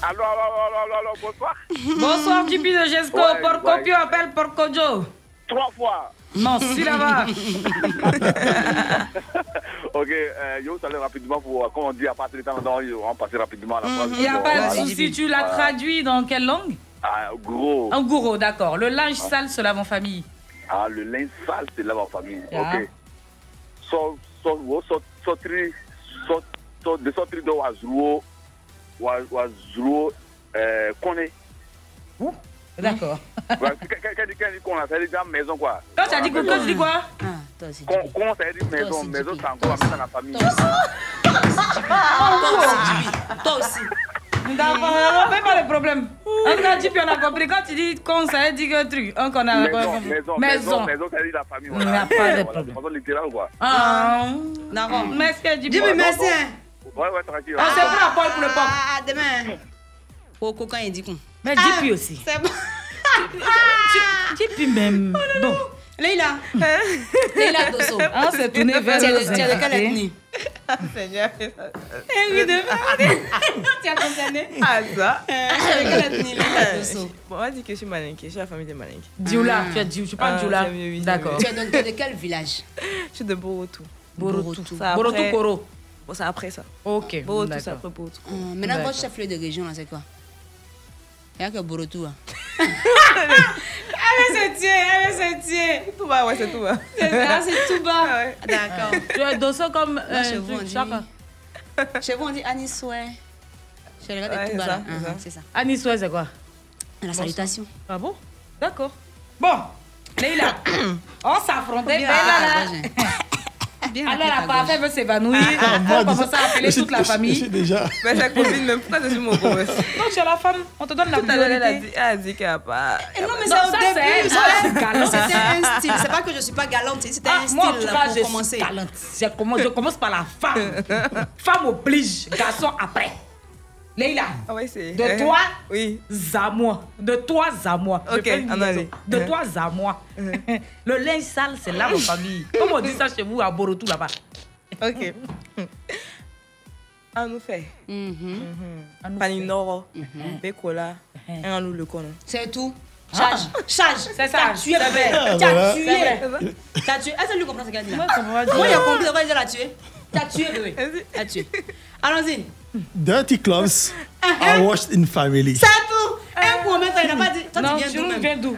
Allô, allô, allô, allô, allô, bonsoir. Bonsoir, Tipi de Gesco. Ouais, Porcopio ouais. appelle Porcojo. Trois fois. Non, si là-bas. ok, euh, vous salue rapidement pour, comme on dit, à partir du temps, on va passer rapidement à la phrase. Il n'y a pas de Voilà. souci. Tu l'as Voilà. traduit dans quelle langue? Ah, gros. En gouro, d'accord. Le linge sale se lave en famille. Ah, le linge sale, c'est là en famille. Ah. Ok. So, so, wo, so, so, tri, so, so, de sortir de Wazruo, Wazruo, euh, connaît. D'accord. Quand quand dit qu'on a, ça veut dire maison, quoi. Quand tu as dit quoi, quand tu dis quoi? Con- Con, ça veut dire maison. Maison, c'est encore la famille. Toi aussi. D'accord, on fait pas le problème. En tout cas, Tipi, on a compris. Quand tu dis con, ça veut dire que truc. On qu'on a Maison, maison, maison, maison, ça veut dire la famille. Il n'y a pas de problème. de façon littérale, quoi. Ah, d'accord. Merci, merci. Ouais, ouais, tranquille. On se prend à Paul pour le pop. Ah, demain. Au coquin, il dit quoi? Mais Tipi aussi. C'est bon. Tipi même. Bon. Leïla. Leïla Dosso. Ah, c'est tourné vers Tu de- les tu es de quelle ethnie Seigneur. Eh oui, de Tu as concerné? Ah, ça. Avec quelle ethnie, Leïla Dosso Bon, on va dire que je suis malinquée. Je suis la famille des malinqués. Dioula, tu as dit, tu parles Ah, Dioula. c'est c'est D'accord. Tu es de, tu de quel village? Je suis de Borotou. Borotou. Ça, Borotou Koro. Bon, c'est après ça. Ok. Borotou, c'est d'accord. après Borotou. Hum, Maintenant, D'accord. votre chef-lieu de région, là, c'est quoi? Il n'y a que Borotou. hein. Ah, mais c'est Dieu, ah, mais c'est Dieu. Tout bas, ouais, c'est tout bas. C'est ça, c'est tout bas. D'accord. Tu es Dosso comme. Là, euh, chez vous, on truc, dit. chacun. Chez vous, on dit Anisoué. Chez les gars Ouais, tout bas, ça, là. c'est ça. C'est ça. Anis Ouest, c'est quoi? La salutation. Ah bon? D'accord. Bon, Leïla, on s'affrontait. Bien, ah, là. moi, Bien Alors, la ta parfait gauche. veut s'évanouir. Ah, moi, On commence à appeler toute la famille. suis déjà. Mais sa copine, même pourquoi suis mon gosse Non, tu es la femme. On te donne la priorité. dit, elle a dit qu'elle n'a pas. Eh Non, mais c'est au début. c'est- c'est. C'était un style. C'est pas que je suis pas galante, c'était Ah, un moi, en style tout cas, pour je commencer. suis galante. Je commence, je commence par la femme. femme oblige, garçon après. Leïla, Ah ouais, c'est. de toi Oui. à moi. De toi à moi. Je Ok, fais une en liaison. allez. De Mhm. toi à moi. Le linge sale, c'est là, ma famille. Comment on dit ça chez vous à Borotou là-bas Ok. On nous fait. Paninoro, Bekola, un nous le connaît. C'est tout. Charge, charge. C'est ça. Tué, C'est vrai. bébé. Ah, T'as voilà. tué. Vrai. T'as tué. Est-ce que lui comprend ce qu'elle dit Moi, il a compris il dit la tuer. T'as tué, bébé. T'as tué. Allons-y. Dirty clothes are washed in family. C'est tout. Un en même temps, il n'a pas dit. Toi, Non, tu viens d'où?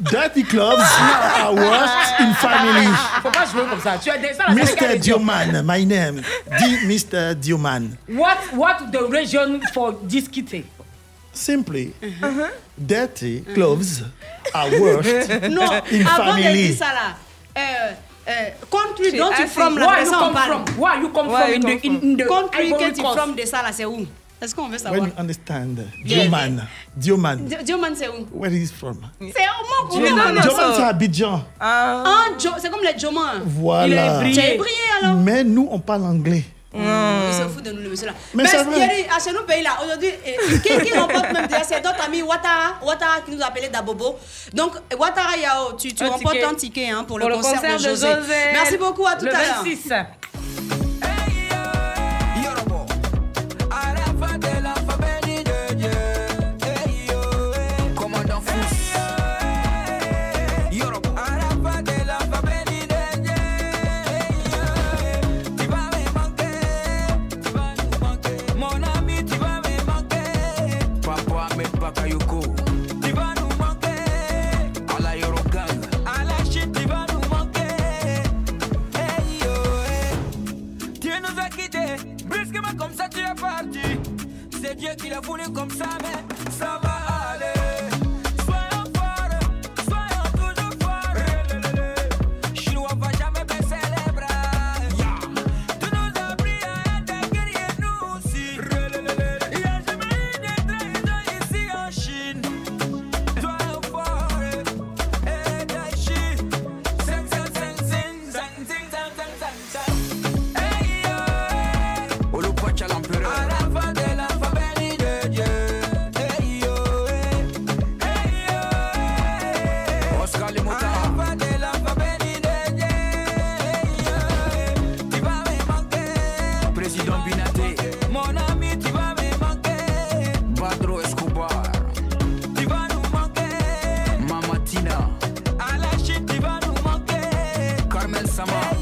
Dirty clothes are washed in family. Faut pas jouer comme ça. Tu es descends là, c'est Mr. Dioman, my name. D. Mr. Dioman. What, what the region for this kitty? Simply, dirty clothes are washed Non, in avant de family. dire ça là, euh, euh, country dont tu assez- from la Where you come from? Where you come Where from you in come the, in, in the Country from de ça là, c'est où? Est-ce qu'on veut savoir When you understand, Dioman, Dioman, Di- Dioman, c'est où? Where is from? C'est au Mont Dioman, c'est Abidjan. Ah. Ah, c'est comme les. Voilà. As brillé alors? Mais nous, on parle anglais. Il se fout de nous, le monsieur là. Mais. Thierry, à chez nous, pays là, aujourd'hui, qui, qui remporte même déjà C'est notre ami Ouattara, Ouattara qui nous appelait Dabobo. Donc, Ouattara Yao, tu, tu Un remportes ticket. un ticket hein, pour, Pour le, concert, de José. Merci beaucoup, à tout le à l'heure. Dieu qui l'a voulu comme ça, mais and summer.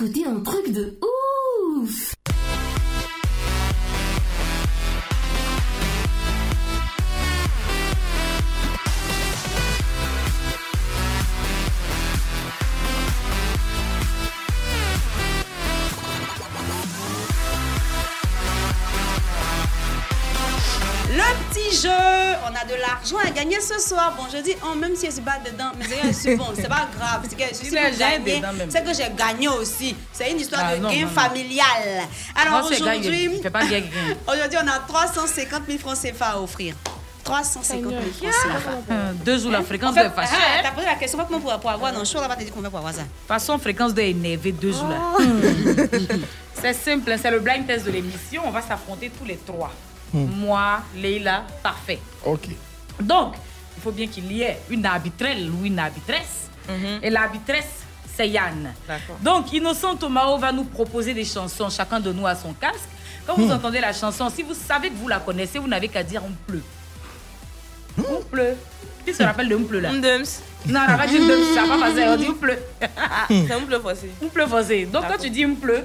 Écoutez un truc de ce soir. Bon, je dis, oh, même si je suis pas dedans, mais c'est c'est bon, c'est pas grave. C'est que dedans même. c'est que j'ai gagné aussi. C'est une histoire Ah, de non, gain non, familial. Alors gagné. aujourd'hui, on a 350 000 francs CFA à offrir. 350 000 francs CFA. Euh, Deux jours la fréquence En fait, de fâché. ah, T'as posé la question, comment pour, pour avoir dans le show là-bas, t'as dit combien pour avoir ça Façon fréquence de énervé deux jours là. Oh. c'est simple, c'est le blind test de l'émission. On va s'affronter tous les trois. Hmm. Moi, Leila, parfait. Ok. Donc, faut bien qu'il y ait une arbitrelle ou une arbitresse. Et l'arbitresse, c'est Yann. Donc, Innocent Tomao va nous proposer des chansons, chacun de nous à son casque. Quand vous Hmm. entendez la chanson, si vous savez que vous la connaissez, vous n'avez qu'à dire on pleut. On pleut. Qui se rappelle de on pleut là? Mdems. Non, on dit Mdems, ça va pas passer, on dit on pleut. C'est un bleu forcé. On pleut forcé. Donc, quand tu dis on pleut,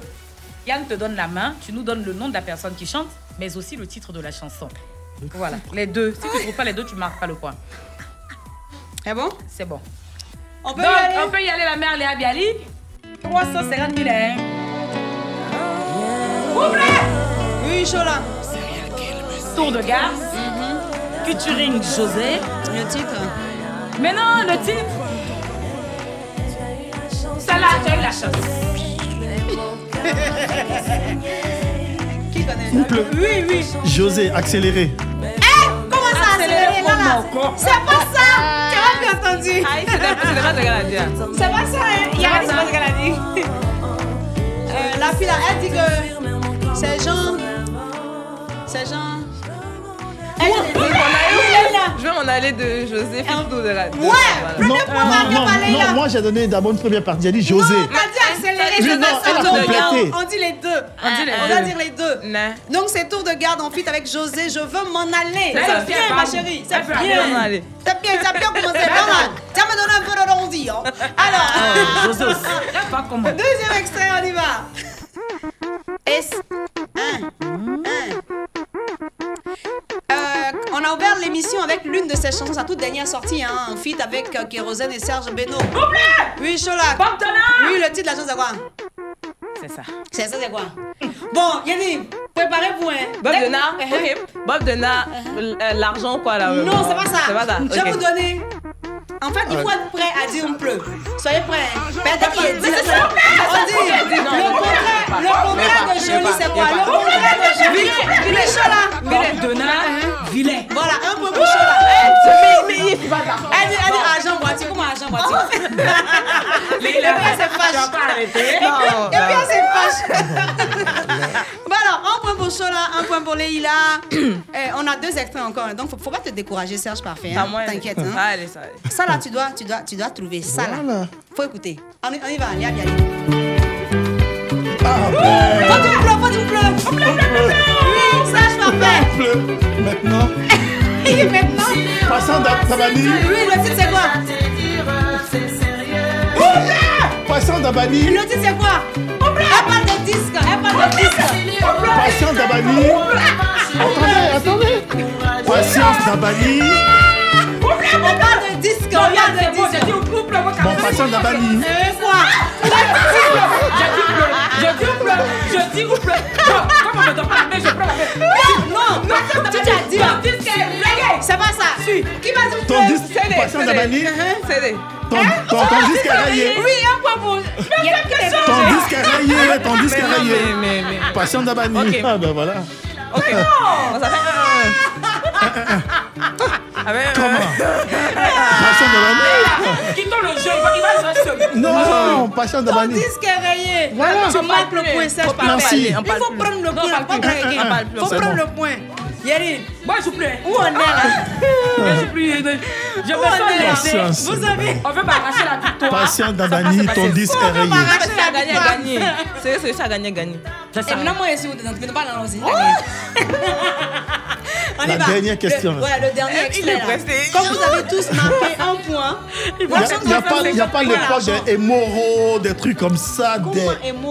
Yann te donne la main, tu nous donnes le nom de la personne qui chante, mais aussi le titre de la chanson. Voilà, les deux. Si tu ne trouves pas les deux, tu ne marques pas le point. C'est bon? C'est bon. On peut Donc, y aller? on peut y aller, la mère Léa Bialy. 350 000 hein. Couple Oui, Chola. Tour de garde. Featuring José. Le titre Mais non, le titre. Celle-là, tu as eu la chance. Qui connaît? Couple. Oui, oui. José, accéléré. Comment ça accéléré là, là C'est pas Aïe, c'est pas c'est pas ce qu'elle a dit. hein. C'est pas ça, hein Il y a C'est c'est pas pas ce qu'elle a dit. Euh, la fille là, elle dit que c'est Jean. C'est Jean. Elle dit Je vais m'en aller- là. Je vais m'en aller de José Fito de la. de- Ouais, voilà. Non, Premier point marqué non, non, moi j'ai donné d'abord une première partie. J'ai dit José. Accéléré, non, ça, tour de garde. On dit les deux. On dit les On deux. va dire les deux. Donc c'est tour de garde en fit avec José. Je veux m'en aller. C'est bien, ma chérie. C'est bien. C'est bien, ça a bien commencé. Pas mal. Me donne un peu de rondi. hein. Alors. Ah, José aussi. Elle pas comment. Deuxième extrait, on y va. S. 1. Euh, on a ouvert l'émission avec l'une de ses chansons, sa toute dernière sortie, hein, en feat avec euh, Kérosène et Serge Beno. Oui, Chola. Oui, le titre de la chanson, c'est quoi? C'est ça. C'est ça, c'est quoi? Bon, Yannick, préparez-vous, hein. Bob Dès Uh-huh. ok. Bob Denard, euh, l'argent quoi là. Non, c'est pas ça. C'est pas ça. Je vais ok. vous donner. En fait, il faut être prêt à dire on pleut. Soyez prêts. qu'il dit, c'est ça, on dit ça. le contraire, le contraire de joli, c'est quoi? Le contraire de joli. Chaud là. Bob Denard, vilain. Voilà, un peu chaud là. Mais il va. Elle dit, elle dit argent voiture. Comment argent voiture Mais Et puis elle se fâche. Et puis elle se fâche. Alors, un point pour Chola, un point pour Leïla. Eh, on a deux extraits encore, donc faut, faut pas te décourager, Serge Parfait. hein. T'inquiète. hein. Allez, ça. allez. Ça là, tu dois, tu dois, tu dois trouver ça là. Voilà. Faut écouter. On, y- on y va, allez, allez, allez. Ah, Faut du pleu, faut du pleu. Oui, Serge Parfait. Pleut. Maintenant, Et maintenant, passant d'Abani. oui, le titre c'est quoi? Passant d'Abani. Le titre c'est quoi? Disque, elle parle de disque. Patient d'Abani. Attendez, attendez. Patience d'Abani. On parle de disque, on parle de J'ai disque. dit on couple, moi, Bon, patient d'Abani. Quoi? Je dis pleut. Je dis ou pleut. Non, comme on me donne pas la main, je prends la main. Non, non, tu t'as dit. C'est pas ça. Qui va dire Ton disque, patient d'Abani. C'est des. Ton, ton, ton disque est rayé. Oui, un point pour. Il y a que ça. Ton disque est rayé. Ton disque est non, rayé. mais- mais- mais- Patient d'Abani. Ah ben voilà. Ok. On s'appelle un. Ah ben. Patient d'Abani. Quittons le jeu, il va-. Non, patient Ton d'Abani. disque est rayé. Voilà. Tu marques le point, pas Parfait. Merci. Il faut prendre le point, pas. Il faut prendre le point. Yeri, Moi, je plus. où on est là Je plus. Je là laissé. Patience. Vous savez On veut m'arracher la victoire. Patient d'Abani. Ton disque est rayé. Ah, à gagner, à gagner. C'est ça à gagner, gagner. C'est ça. Et maintenant, moi, je suis où dedans Tu ne parles pas. Oh. On On y La va. dernière question, Le, ouais, le dernier Il extrait. est. Comme vous avez tous marqué un point, Il n'y a, y a pas, il y a pas l'époque des émoraux, des trucs comme ça, des,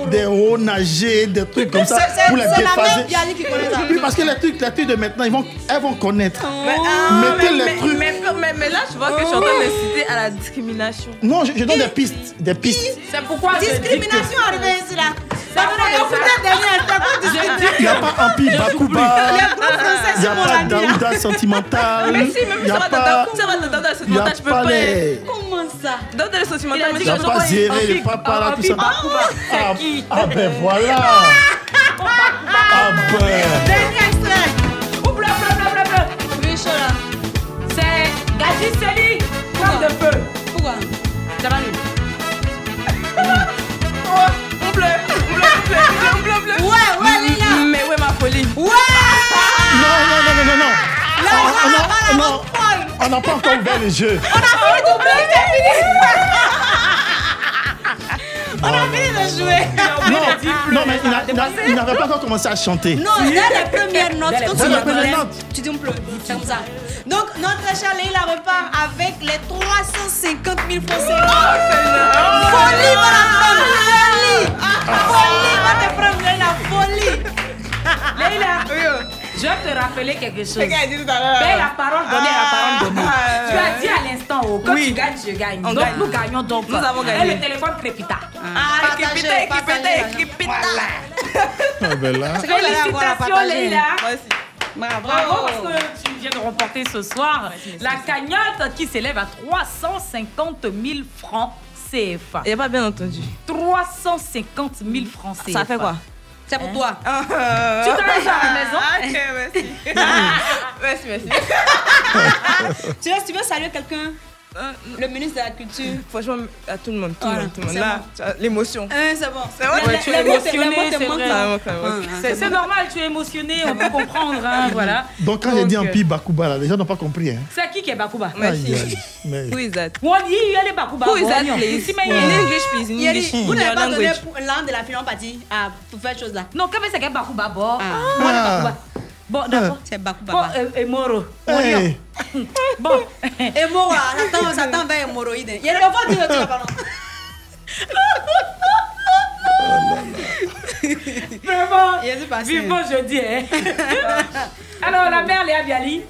des hauts nagés, des trucs comme ça, pour les déphaser. même Bialy qui connaît ça. Oui, parce que les trucs, les trucs de maintenant, ils vont, elles vont connaître. Mais, ah, Mettez mais, les mais- trucs. Mais, mais- mais là, je vois que je suis en train d'inciter à la discrimination. Non, je, je donne des pistes, des pistes. C'est pourquoi discrimination arrivée ici là. Ça Ça ça. Il n'y a pas Empire Bakuba, Il n'y a sur pas. Daouda Sentimental, Mais si, même n'y ça a va pas, dans ça va dans dans le il y a sentimental, je peux pas pas. les... Comment ça? Le sentimental, Il a dit Il n'y a je pas Zéré, papa, tout ça. Bakuba. Ah, C'est qui? ah ben voilà Ah ben Dernier extrait. Ou bleu, bleu, bleu, bleu, bleu. Oui, chaud là. C'est Gadji Seli, frappe de feu. Pourquoi? Bleu, bleu, bleu, bleu, bleu. Ouais, ouais. Mais ouais, Non, non, non, non, non, non Là, On- on on la n'a pas encore ouvert les jeux. On a fini de jouer, c'est fini. On a fini de jouer. Non, non mais il n'a- n'a- n'avait pas encore commencé à chanter. Non, dès les premières notes, quand tu les me premières connais, notes. tu dis on pleut. C'est comme ça. Donc, notre chère Leïla repart avec les 350 000 francs CFA. Folie, va la prendre, folie. Folie, va te prendre, Leïla, folie. Leïla, je vais te rappeler quelque chose. A dit tout à l'heure. La parole donnée, la parole donnée. Ah, Tu as dit à l'instant, oh, quand Oui. tu gagnes, je gagne. On donc gagne. nous gagnons donc. Nous avons Et gagné. le téléphone crépita. Ah, partagez, équipité, partagez. équipité. Ah ben Félicitations. Leïla. Bravo. Bravo parce que tu viens de remporter ce soir la cagnotte qui s'élève à 350 000 francs CFA. Il n'y a pas bien entendu. 350 000 francs CFA. Ça fait quoi? C'est pour toi. Tu t'arrêtes à la maison? Ah, Ok, merci. merci, merci. Tu veux, tu veux saluer quelqu'un Euh, Le ministre de la Culture. Franchement, à tout le monde, tout le Voilà, monde, tout le monde. c'est Là, bon. l'émotion. Euh, c'est bon. C'est vrai, Ouais, tu es émotionné, c'est vrai. C'est c'est normal, tu es émotionné, on peut comprendre, hein, voilà. Donc quand j'ai dit Donc, Empire Bakuba, là, les gens n'ont pas compris. Hein. C'est qui qui est Bakuba? Merci. Who is that? Il est Bakuba. Who is that, please? In English, please. In Yeri, English. vous n'avez Your pas donné l'un de la film partie à pour faire chose là. Non, qu'est-ce que c'est Bakuba, bon Ah. Le Ah. Bakuba. Bon, d'accord. C'est Bakuba. Bon, euh, et Moro. Hey. Bon. Et Moro, j'attends, j'attends vers hémorroïde. Yeri, on va dire le truc, pardon. Vraiment. Il. Vivement jeudi, hein. Alors, la mère Léa Bialy,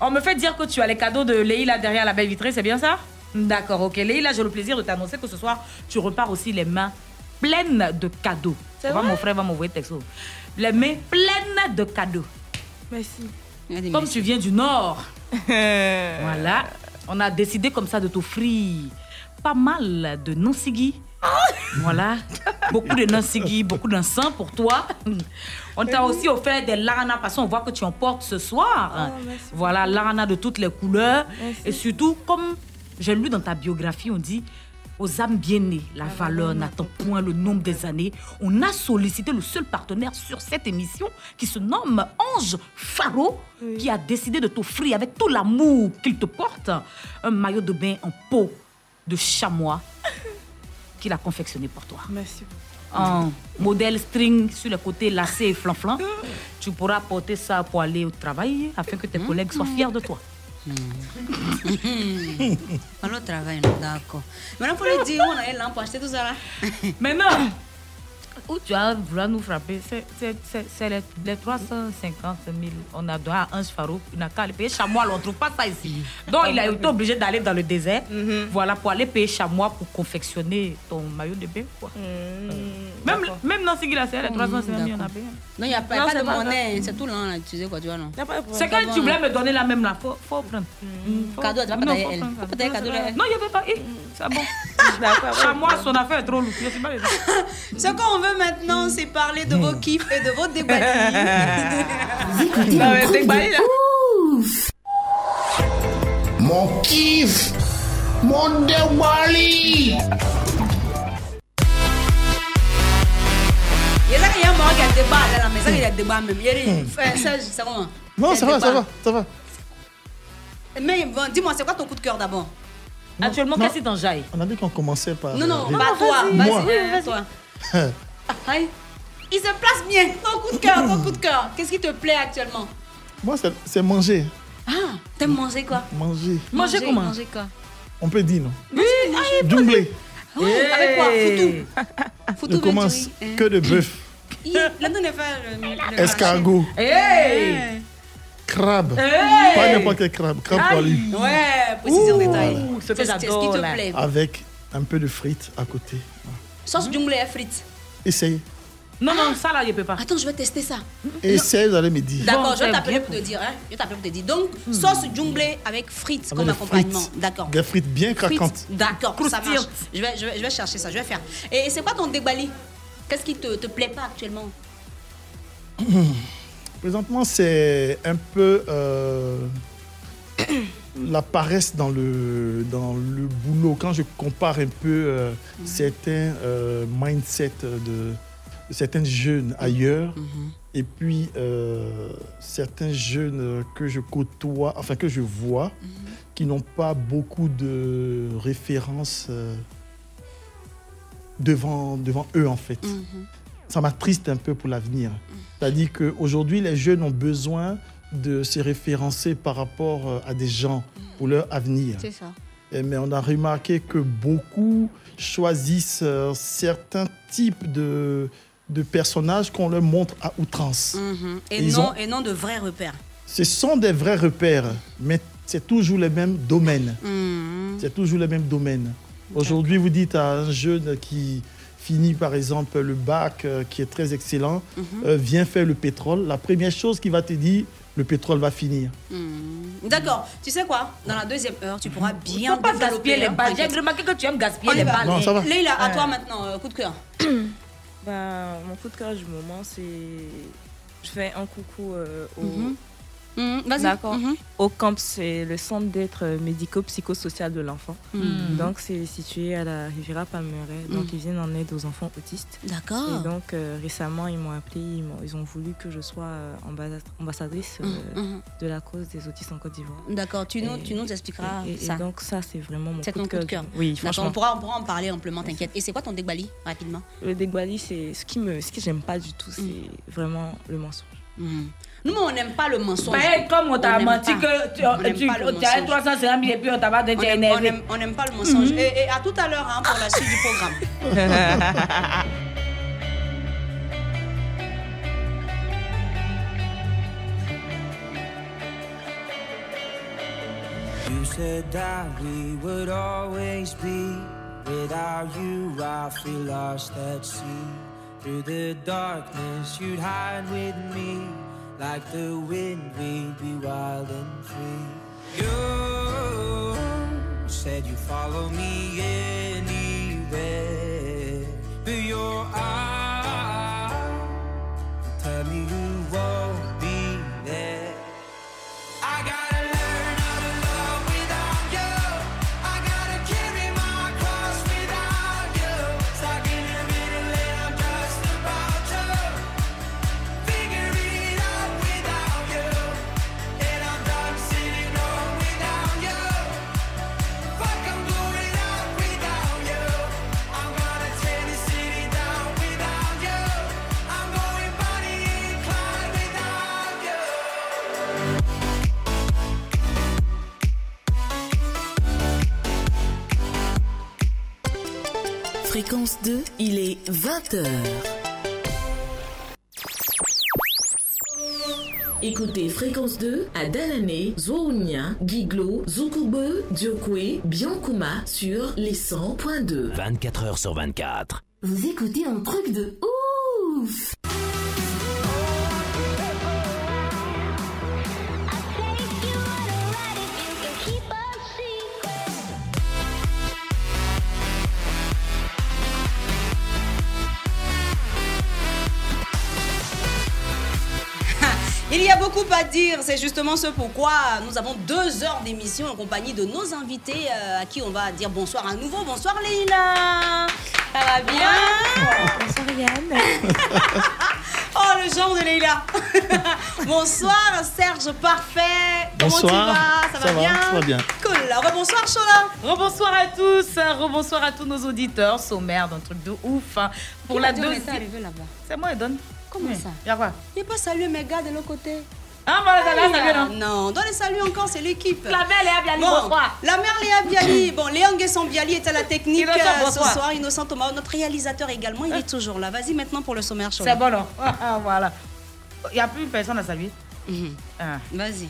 on me fait dire que tu as les cadeaux de Leïla derrière la belle vitrée, c'est bien ça? D'accord, ok. Leïla, j'ai le plaisir de t'annoncer que ce soir, tu repars aussi les mains pleines de cadeaux. Tu vrai? mon frère va m'envoyer texto. Les mains pleines de cadeaux. Merci. Comme tu viens du Nord, voilà, on a décidé comme ça de t'offrir pas mal de Nansigi. Voilà, beaucoup de Nansigi, beaucoup d'encens pour toi. On t'a aussi offert des lana parce qu'on voit que tu en portes ce soir. voilà, lana de toutes les couleurs. Et surtout, comme j'ai lu dans ta biographie, on dit aux âmes bien nées, la valeur n'attend point le nombre des années. On a sollicité le seul partenaire sur cette émission qui se nomme Ange Faro, qui a décidé de t'offrir avec tout l'amour qu'il te porte un maillot de bain en peau de chamois qu'il a confectionné pour toi. Merci. En modèle string sur le côté lacé et flanflan, tu pourras porter ça pour aller au travail afin que tes collègues soient fiers de toi. Allô, travail, non, d'accord. Maintenant, faut lui dire on a là pour acheter tout ça là. Maintenant, où tu as voulu nous frapper, c'est- c'est c'est- c'est les, les 350 000. On a donné à Ange Farouk, il n'a qu'à aller payer chamois, on ne trouve pas ça ici. Donc, il a été obligé d'aller dans le désert voilà, pour aller payer chamois pour confectionner ton maillot de bain. Quoi. Même, même dans ce qu'il a fait, les 350 000, on a payé. Non, il n'y a pas, Non, pas c'est de pas monnaie, c'est tout là, là, tu sais quoi, tu vois, non? C'est quand tu voulais me donner la même là, faut, faut prendre. Faut- Cadeau, tu vas pas elle. prendre, Faut cadeau, c'est là. Non, il n'y avait pas. Eh, C'est bon. Chamois, son affaire est trop lourde. Je sais pas les maintenant, c'est parler de vos kiffs et de vos. Non, mais pas là. Mon kiff, mon déwali. Il y a ça y a un moment qui a débat là, mais ça qu'il y a débat même. Yeri, frère, Serge, c'est comment Non, Il y a ça va, ça va, ça va. Mais bon, dis-moi, c'est quoi ton coup de cœur d'abord? Actuellement, qu'est-ce qui t'enjaille On a dit qu'on commençait par. Non, non, euh, pas toi. Moi. Vas-y, toi. Il se place bien. Ton coup de cœur, ton coup de cœur. Qu'est-ce qui te plaît actuellement? Moi, c'est- c'est manger. Ah, t'aimes manger quoi? Manger. Manger comment? Manger quoi? On peut dire, non? Oui, ah, Doublé. Ouais, Avec quoi? Foutou On Foutou commence Venturi, hein. que de bœuf, le- escargot, Hey crabe. Hey Pas n'importe quel crabe, crabe poilu. Ouais, précision détail. ce C'est ce qui te là. plaît. Avec un peu de frites à côté. Sauce jungle et frites. Essaye. Non, non, ça là, je peux pas. Attends, je vais tester ça. Essaye, vous allez me dire. D'accord, Bon, je vais t'appeler pour te dire. Hein. Je vais t'appeler pour te dire. Donc, sauce jungle avec frites Avec comme accompagnement. D'accord. Des frites bien craquantes. D'accord, ça marche. Je vais, je, vais, je vais chercher ça, je vais faire. Et c'est quoi ton débali? Qu'est-ce qui te, te plaît pas actuellement? Présentement, c'est un peu euh, la paresse dans le, dans le boulot. Quand je compare un peu euh, certains euh, mindsets de, de certains jeunes ailleurs, et puis euh, certains jeunes que je côtoie, enfin que je vois, qui n'ont pas beaucoup de références devant, devant eux, en fait. Ça m'attriste un peu pour l'avenir. C'est-à-dire qu'aujourd'hui, les jeunes ont besoin de se référencer par rapport euh, à des gens pour leur avenir. C'est ça. Et- mais on a remarqué que beaucoup choisissent euh, certains types de, de personnages qu'on leur montre à outrance. Mhm. Et, Ils non, ont- et non de vrais repères. Ce sont des vrais repères, mais c'est toujours les mêmes domaines. Mhm. C'est toujours les mêmes domaines. Aujourd'hui, vous dites à un jeune qui finit par exemple le bac, euh, qui est très excellent, Mhm. euh, viens faire le pétrole. La première chose qu'il va te dire, le pétrole va finir. Mhm. D'accord. Tu sais quoi? Dans la deuxième heure, tu pourras bien pas gaspiller les balles. J'ai remarqué que tu aimes gaspiller les balles. Non, ça va. Leïla, à Ouais. toi maintenant, euh, coup de cœur. Bah, mon coup de cœur du moment, c'est. Je fais un coucou euh, au. Mhm. Mhm. D'accord. Mhm. Au CAMP, c'est le centre d'être médico-psychosocial de l'enfant. Mhm. Donc, c'est situé à la Riviera Palmeraie. Donc, ils viennent en aide aux enfants autistes. D'accord. Et donc, euh, récemment, ils m'ont appelé, ils, ont voulu que je sois euh, ambassa- ambassadrice euh, de la cause des autistes en Côte d'Ivoire. D'accord, tu nous, Et- tu nous expliqueras et, et ça. donc, ça, c'est vraiment mon coup ton de coup de cœur. Oui, franchement. on pourra, on pourra en parler amplement, t'inquiète. Et c'est quoi ton dégbali, rapidement? Le dégbali, c'est ce qui me, ce que j'aime pas du tout, c'est vraiment le mensonge. Nous, on n'aime pas le mensonge. Pareil, comme on t'a menti pas. que tu, On n'aime tu, pas le tu as mensonge. 350 000 et puis on t'a pas donné, On n'aime pas le mensonge. Mhm. et, et à tout à l'heure hein, pour la suite du programme. You said that we would always be. Without you, I feel lost at sea. Through the darkness, you'd hide with me. Like the wind, we'd be wild and free. You said you follow me anywhere. But your eyes tell me Fréquence 2, il est 20h. Écoutez Fréquence 2 à Dalané, Zouounia, Giglo, Zoukoube, Diokwe, Biankouma sur les 100.2. 24 heures sur 24. Vous écoutez un truc de ouf beaucoup à dire, c'est justement ce pourquoi nous avons deux heures d'émission en compagnie de nos invités euh, à qui on va dire bonsoir à nouveau. Bonsoir Leïla Ça va bien Bonsoir Yann. Oh le genre de Leïla Bonsoir Serge Parfait Comment tu Bonsoir. vas? Ça va Ça va, bien ça va bien. Cool Rebonsoir Chola Rebonsoir à tous, rebonsoir à tous nos auditeurs. Sommaire d'un truc de ouf. hein. Pour Qui la a deuxième. C'est moi, Edon. Comment ça? Y'a quoi? Il pas salué mes gars de l'autre côté? Ah, bon, là, là, salut, non Non, dans les saluts encore, c'est l'équipe. La mère Léa Bialy, Bon, bonsoir. La mère Léa Bialy. Bon, Léon Guesson Bialy est à la technique Innocent, euh, ce bonsoir. soir. Innocent Thomas, notre réalisateur également, il est toujours là. Vas-y maintenant pour le sommaire chaud. C'est bon, non Ah, Voilà. Il n'y a plus personne à saluer. Ah. Vas-y.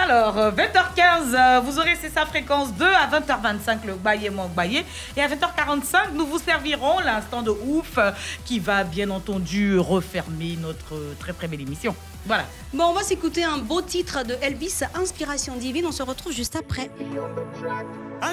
Alors, euh, 20h15, euh, vous aurez c'est sa fréquence 2 à 20h25, le Baye mon Baye. Et à 20h45, nous vous servirons l'instant de ouf euh, qui va bien entendu refermer notre euh, très très belle émission. Voilà. Bon, on va s'écouter un beau titre de Elvis, Inspiration divine. On se retrouve juste après. La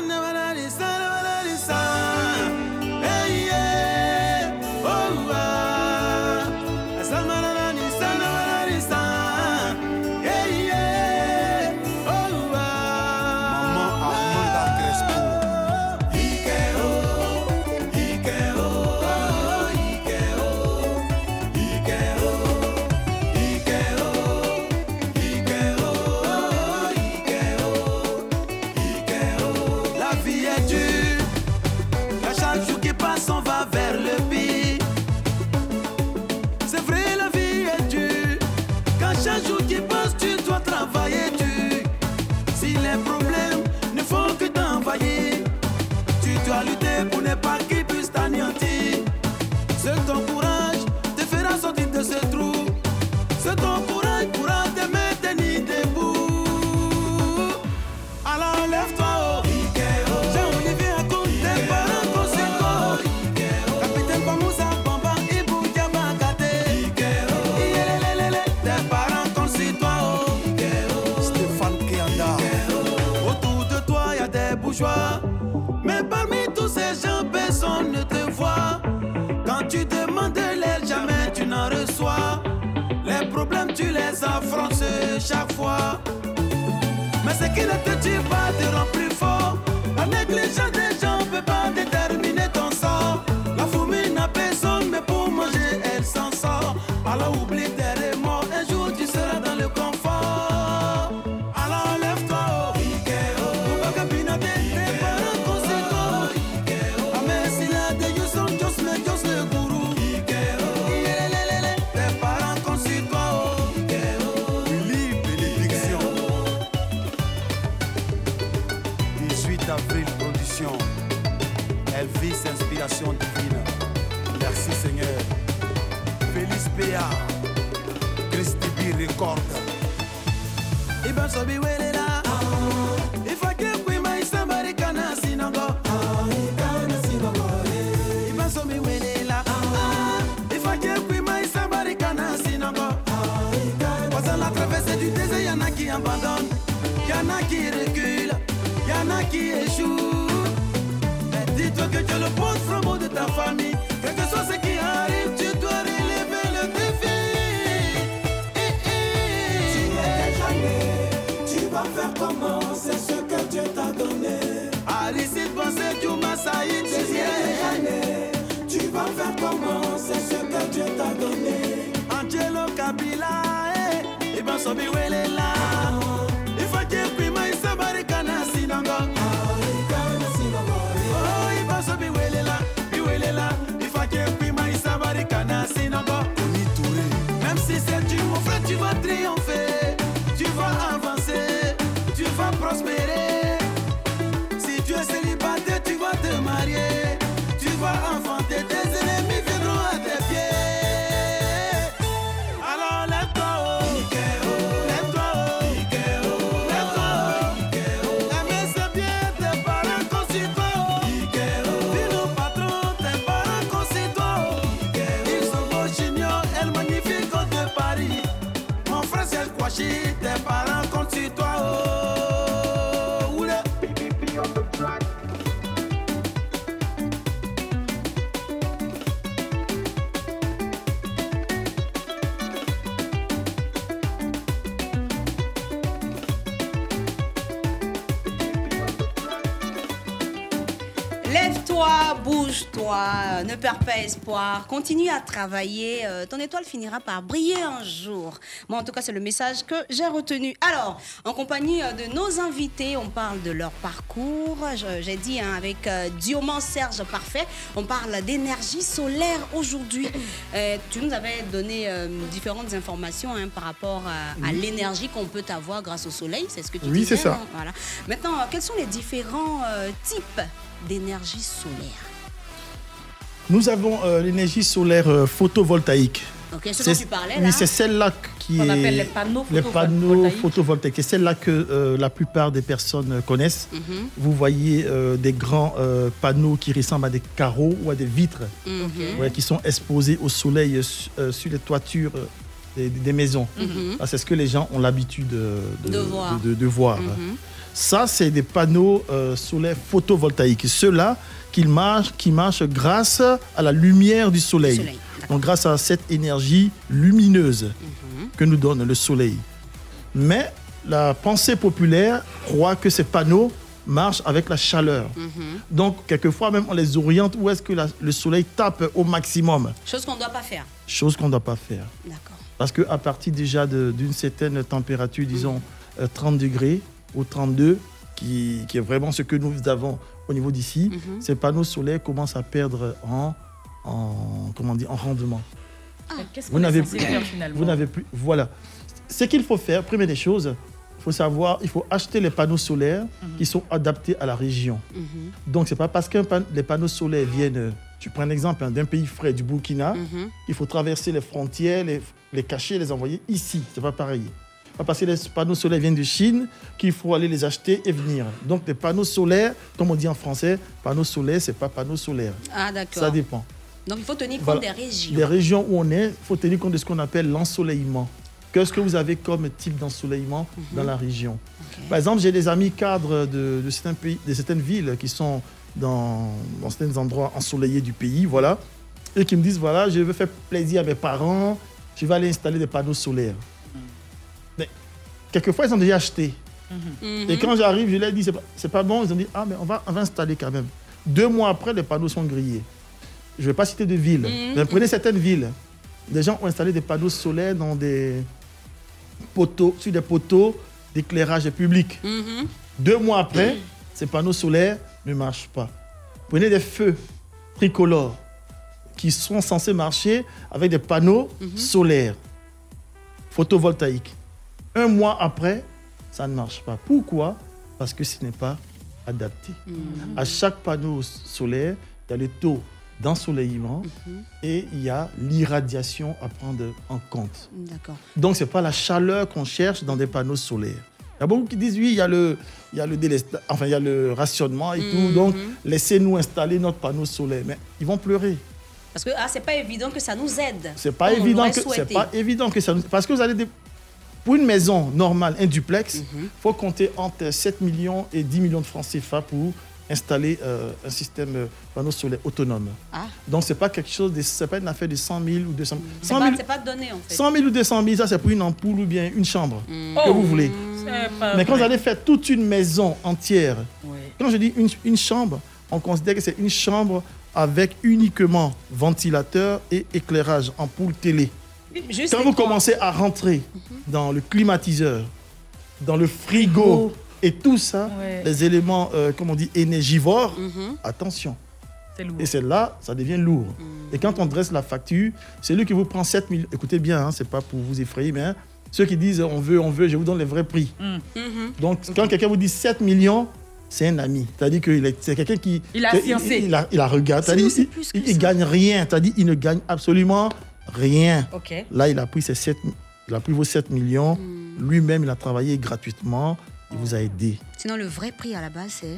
tu les affrontes chaque fois. Mais ce qui ne te tue pas te rend plus fort. La négligence des gens peut pas déterminer qui reculent. Y'en a qui échouent. Mais dis-toi que tu es le bon flambeau de ta famille. Quel que soit ce qui arrive, tu dois relever le défi. Tu es jamais, tu vas faire comment? C'est ce que Dieu t'a donné. Aristide Bansé, Djouma Saïd, tu es jamais, tu vas faire comment? C'est ce que Dieu t'a donné. Angelo Kabila, eh, Iban Sobi Welela. Perds pas espoir, continue à travailler, euh, ton étoile finira par briller un jour. Moi, en tout cas, c'est le message que j'ai retenu. Alors, en compagnie euh, de nos invités, on parle de leur parcours. J'ai dit hein, avec euh, Diomant Serge Parfait, on parle d'énergie solaire aujourd'hui. Euh, tu nous avais donné différentes informations hein, par rapport à, à Oui. l'énergie qu'on peut avoir grâce au soleil, c'est ce que tu Oui, disais. c'est ça. hein, voilà. Maintenant, quels sont les différents types d'énergie solaire? Nous avons euh, l'énergie solaire euh, photovoltaïque. Ce dont C'est- tu parlais, Oui, c'est celle-là qui est. appelle les panneaux les panneaux photovoltaïques. C'est celle-là que euh, la plupart des personnes connaissent. Mhm. Vous voyez euh, des grands euh, panneaux qui ressemblent à des carreaux ou à des vitres ouais, qui sont exposés au soleil su- sur les toitures des, des maisons. Mhm. Ah, c'est ce que les gens ont l'habitude de, De voir. de- voir. Mhm. Ça, c'est des panneaux solaires photovoltaïques. Ceux-là qui marchent, qui marchent grâce à la lumière du soleil. soleil, Donc, grâce à cette énergie lumineuse Mhm. que nous donne le soleil. Mais la pensée populaire croit que ces panneaux marchent avec la chaleur. Mhm. Donc, quelquefois, même, on les oriente où est-ce que la- le soleil tape au maximum. Chose qu'on ne doit pas faire. Chose qu'on ne doit pas faire. D'accord. Parce qu'à partir déjà d'une certaine température, disons euh, 30 degrés ou 32, qui, qui est vraiment ce que nous avons au niveau d'ici, Mhm. ces panneaux solaires commencent à perdre en, en, comment dire, en rendement. Qu'est-ce Vous n'avez plus, vous n'avez plus. Voilà. Ce qu'il faut faire, première des choses, il faut savoir, il faut acheter les panneaux solaires Mhm. qui sont adaptés à la région. Donc, c'est pas parce que les panneaux solaires viennent, tu prends un exemple hein, d'un pays frais, du Burkina, Mhm. il faut traverser les frontières, les, les cacher, les envoyer ici. C'est pas pareil. Pas parce que les panneaux solaires viennent de Chine qu'il faut aller les acheter et venir. Donc, les panneaux solaires, comme on dit en français, panneaux solaires, c'est pas panneaux solaires. Ah, d'accord. Ça dépend. Donc, il faut tenir compte Voilà. des régions. Les régions où on est, il faut tenir compte de ce qu'on appelle l'ensoleillement. Qu'est-ce que vous avez comme type d'ensoleillement Mhm. dans la région? Par exemple, j'ai des amis cadres de, de certains pays, de certaines villes qui sont dans, dans certains endroits ensoleillés du pays, voilà, et qui me disent voilà, je veux faire plaisir à mes parents, je vais aller installer des panneaux solaires. Quelquefois, ils ont déjà acheté. Mhm. Et quand j'arrive, je leur dis c'est pas, pas bon, ils ont dit ah, mais on va, on va installer quand même. Deux mois après, les panneaux sont grillés. Je ne vais pas citer de villes, Mhm. mais prenez certaines villes. Les gens ont installé des panneaux solaires dans des poteaux, sur des poteaux d'éclairage public. Mhm. Deux mois après, ces panneaux solaires ne marchent pas. Prenez des feux tricolores qui sont censés marcher avec des panneaux solaires photovoltaïques. Un mois après, ça ne marche pas. Pourquoi? Parce que ce n'est pas adapté. À chaque panneau solaire, il y a le taux d'ensoleillement et il y a l'irradiation à prendre en compte. Donc, ce n'est pas la chaleur qu'on cherche dans des panneaux solaires. Il y a beaucoup qui disent oui, il y a le, il y a le, enfin, il y a le rationnement et tout. Donc, laissez-nous installer notre panneau solaire. Mais ils vont pleurer. Parce que ah, c'est pas évident que ça nous aide. C'est pas comme on évident que pas évident que ça nous- parce que vous allez pour une maison normale, un duplex, il Mhm. faut compter entre 7 millions et 10 millions de francs CFA pour installer euh, un système euh, panneau solaire autonome. Ah. Donc c'est pas quelque chose de c'est pas une affaire de 100 000 ou 200 000. C'est 100 pas, 000, c'est pas donné en fait. 100 000 ou 200 000, ça c'est pour une ampoule ou bien une chambre Mm. que Oh. vous voulez. Pas Mais quand vous allez faire toute une maison entière, Ouais. quand je dis une, une chambre, on considère que c'est une chambre avec uniquement ventilateur et éclairage, ampoule télé. Juste Quand vous commencez à rentrer dans le climatiseur, dans le frigo et tout ça, Ouais. les éléments, euh, comme on dit, énergivores, Mhm. attention. C'est lourd. Et c'est là, ça devient lourd. Et quand on dresse la facture, c'est lui qui vous prend 7 000. Écoutez bien, hein, c'est pas pour vous effrayer, mais hein, ceux qui disent on veut, on veut, je vous donne les vrais prix. Mhm. Donc, quand quelqu'un vous dit 7 millions, c'est un ami. C'est-à-dire que c'est quelqu'un qui. Il a fiancé. Il, a, il a regardé. Il, ça. gagne rien. C'est-à-dire il ne gagne absolument rien. Là, il a pris ses 7, il a pris vos 7 millions. Hmm. Lui-même, il a travaillé gratuitement. Il vous a aidé. Sinon, le vrai prix à la base, c'est.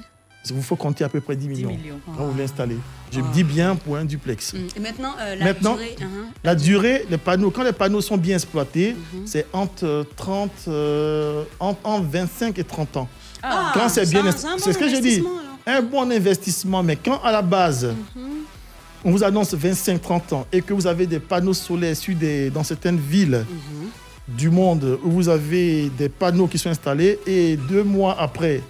Il vous faut compter à peu près 10 millions, millions. quand vous l'installez. Je me dis bien pour un duplex. Mm. Et maintenant, euh, la Maintenant, durée. mhm. La durée, les panneaux, quand les panneaux sont bien exploités, Mhm. c'est entre euh, 30, euh, entre, entre 25 et 30 ans. Ah, quand c'est bien, c'est un bon c'est ce que je dis, un bon investissement. Mais quand à la base, Mhm. On vous annonce 25-30 ans et que vous avez des panneaux solaires sur des, dans certaines villes Mhm. du monde où vous avez des panneaux qui sont installés et deux mois après,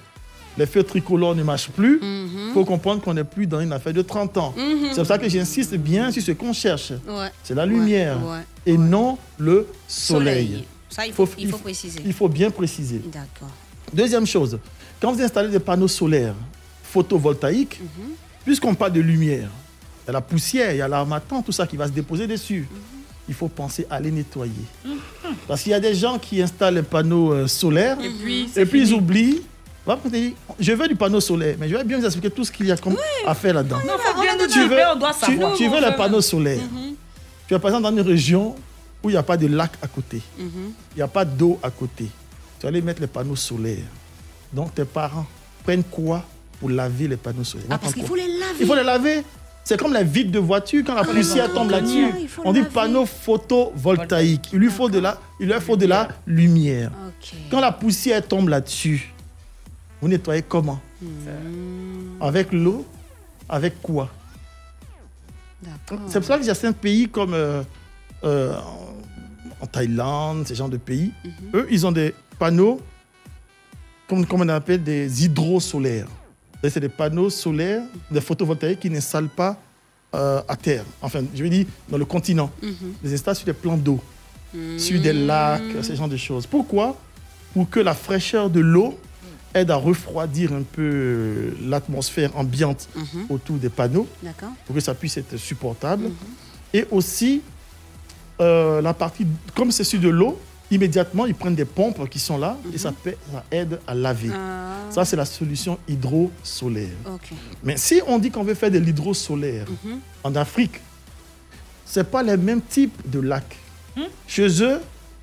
les feux tricolores ne marchent plus, il Mhm. faut comprendre qu'on n'est plus dans une affaire de 30 ans. Mhm. C'est pour ça que j'insiste bien sur ce qu'on cherche. Ouais. C'est la lumière ouais, et non le soleil. Soleil. Ça, il faut, il faut préciser. Il faut bien préciser. D'accord. Deuxième chose, quand vous installez des panneaux solaires photovoltaïques, puisqu'on parle de lumière, y a la poussière, il y a l'armatan, tout ça qui va se déposer dessus. Mhm. Il faut penser à les nettoyer. Parce qu'il y a des gens qui installent les panneaux euh, solaires Et puis, et puis ils oublient. Je veux du panneau solaire, mais je vais bien vous expliquer tout ce qu'il y a comme à faire là-dedans. Non, faut bien nous Tu veux, on doit tu- savoir. tu veux les panneaux solaires. Tu es par exemple dans une région où il n'y a pas de lac à côté. Mhm. Il n'y a pas d'eau à côté. Tu vas aller mettre les panneaux solaires. Donc tes parents prennent quoi pour laver les panneaux solaires? Ah, parce qu'il faut les laver. Il faut les laver. C'est comme la vitre de voiture, quand la Ah, poussière tombe là-dessus. On dit panneau photovoltaïque. Il lui faut de la, il faut de la lumière. Quand la poussière tombe là-dessus, vous nettoyez comment? Avec l'eau? Avec quoi? C'est pour ça qu'il y a certains pays comme euh, euh, en Thaïlande, ces genres de pays, eux, ils ont des panneaux, comme, comme on appelle des hydrosolaires. C'est des panneaux solaires, des photovoltaïques qui n'installent pas euh, à terre. Enfin, je veux dire, dans le continent. Ils installent sur des plans d'eau, sur des lacs, ce genre de choses. Pourquoi? Pour que la fraîcheur de l'eau aide à refroidir un peu euh, l'atmosphère ambiante Mhm. autour des panneaux pour que ça puisse être supportable. Et aussi, euh, la partie, comme c'est sur de l'eau, immédiatement, ils prennent des pompes qui sont là et ça, ça aide à laver. Ça, c'est la solution hydro-solaire. Ok. Mais si on dit qu'on veut faire de l'hydro-solaire Mhm. en Afrique, ce pas les mêmes types de lacs. Chez eux,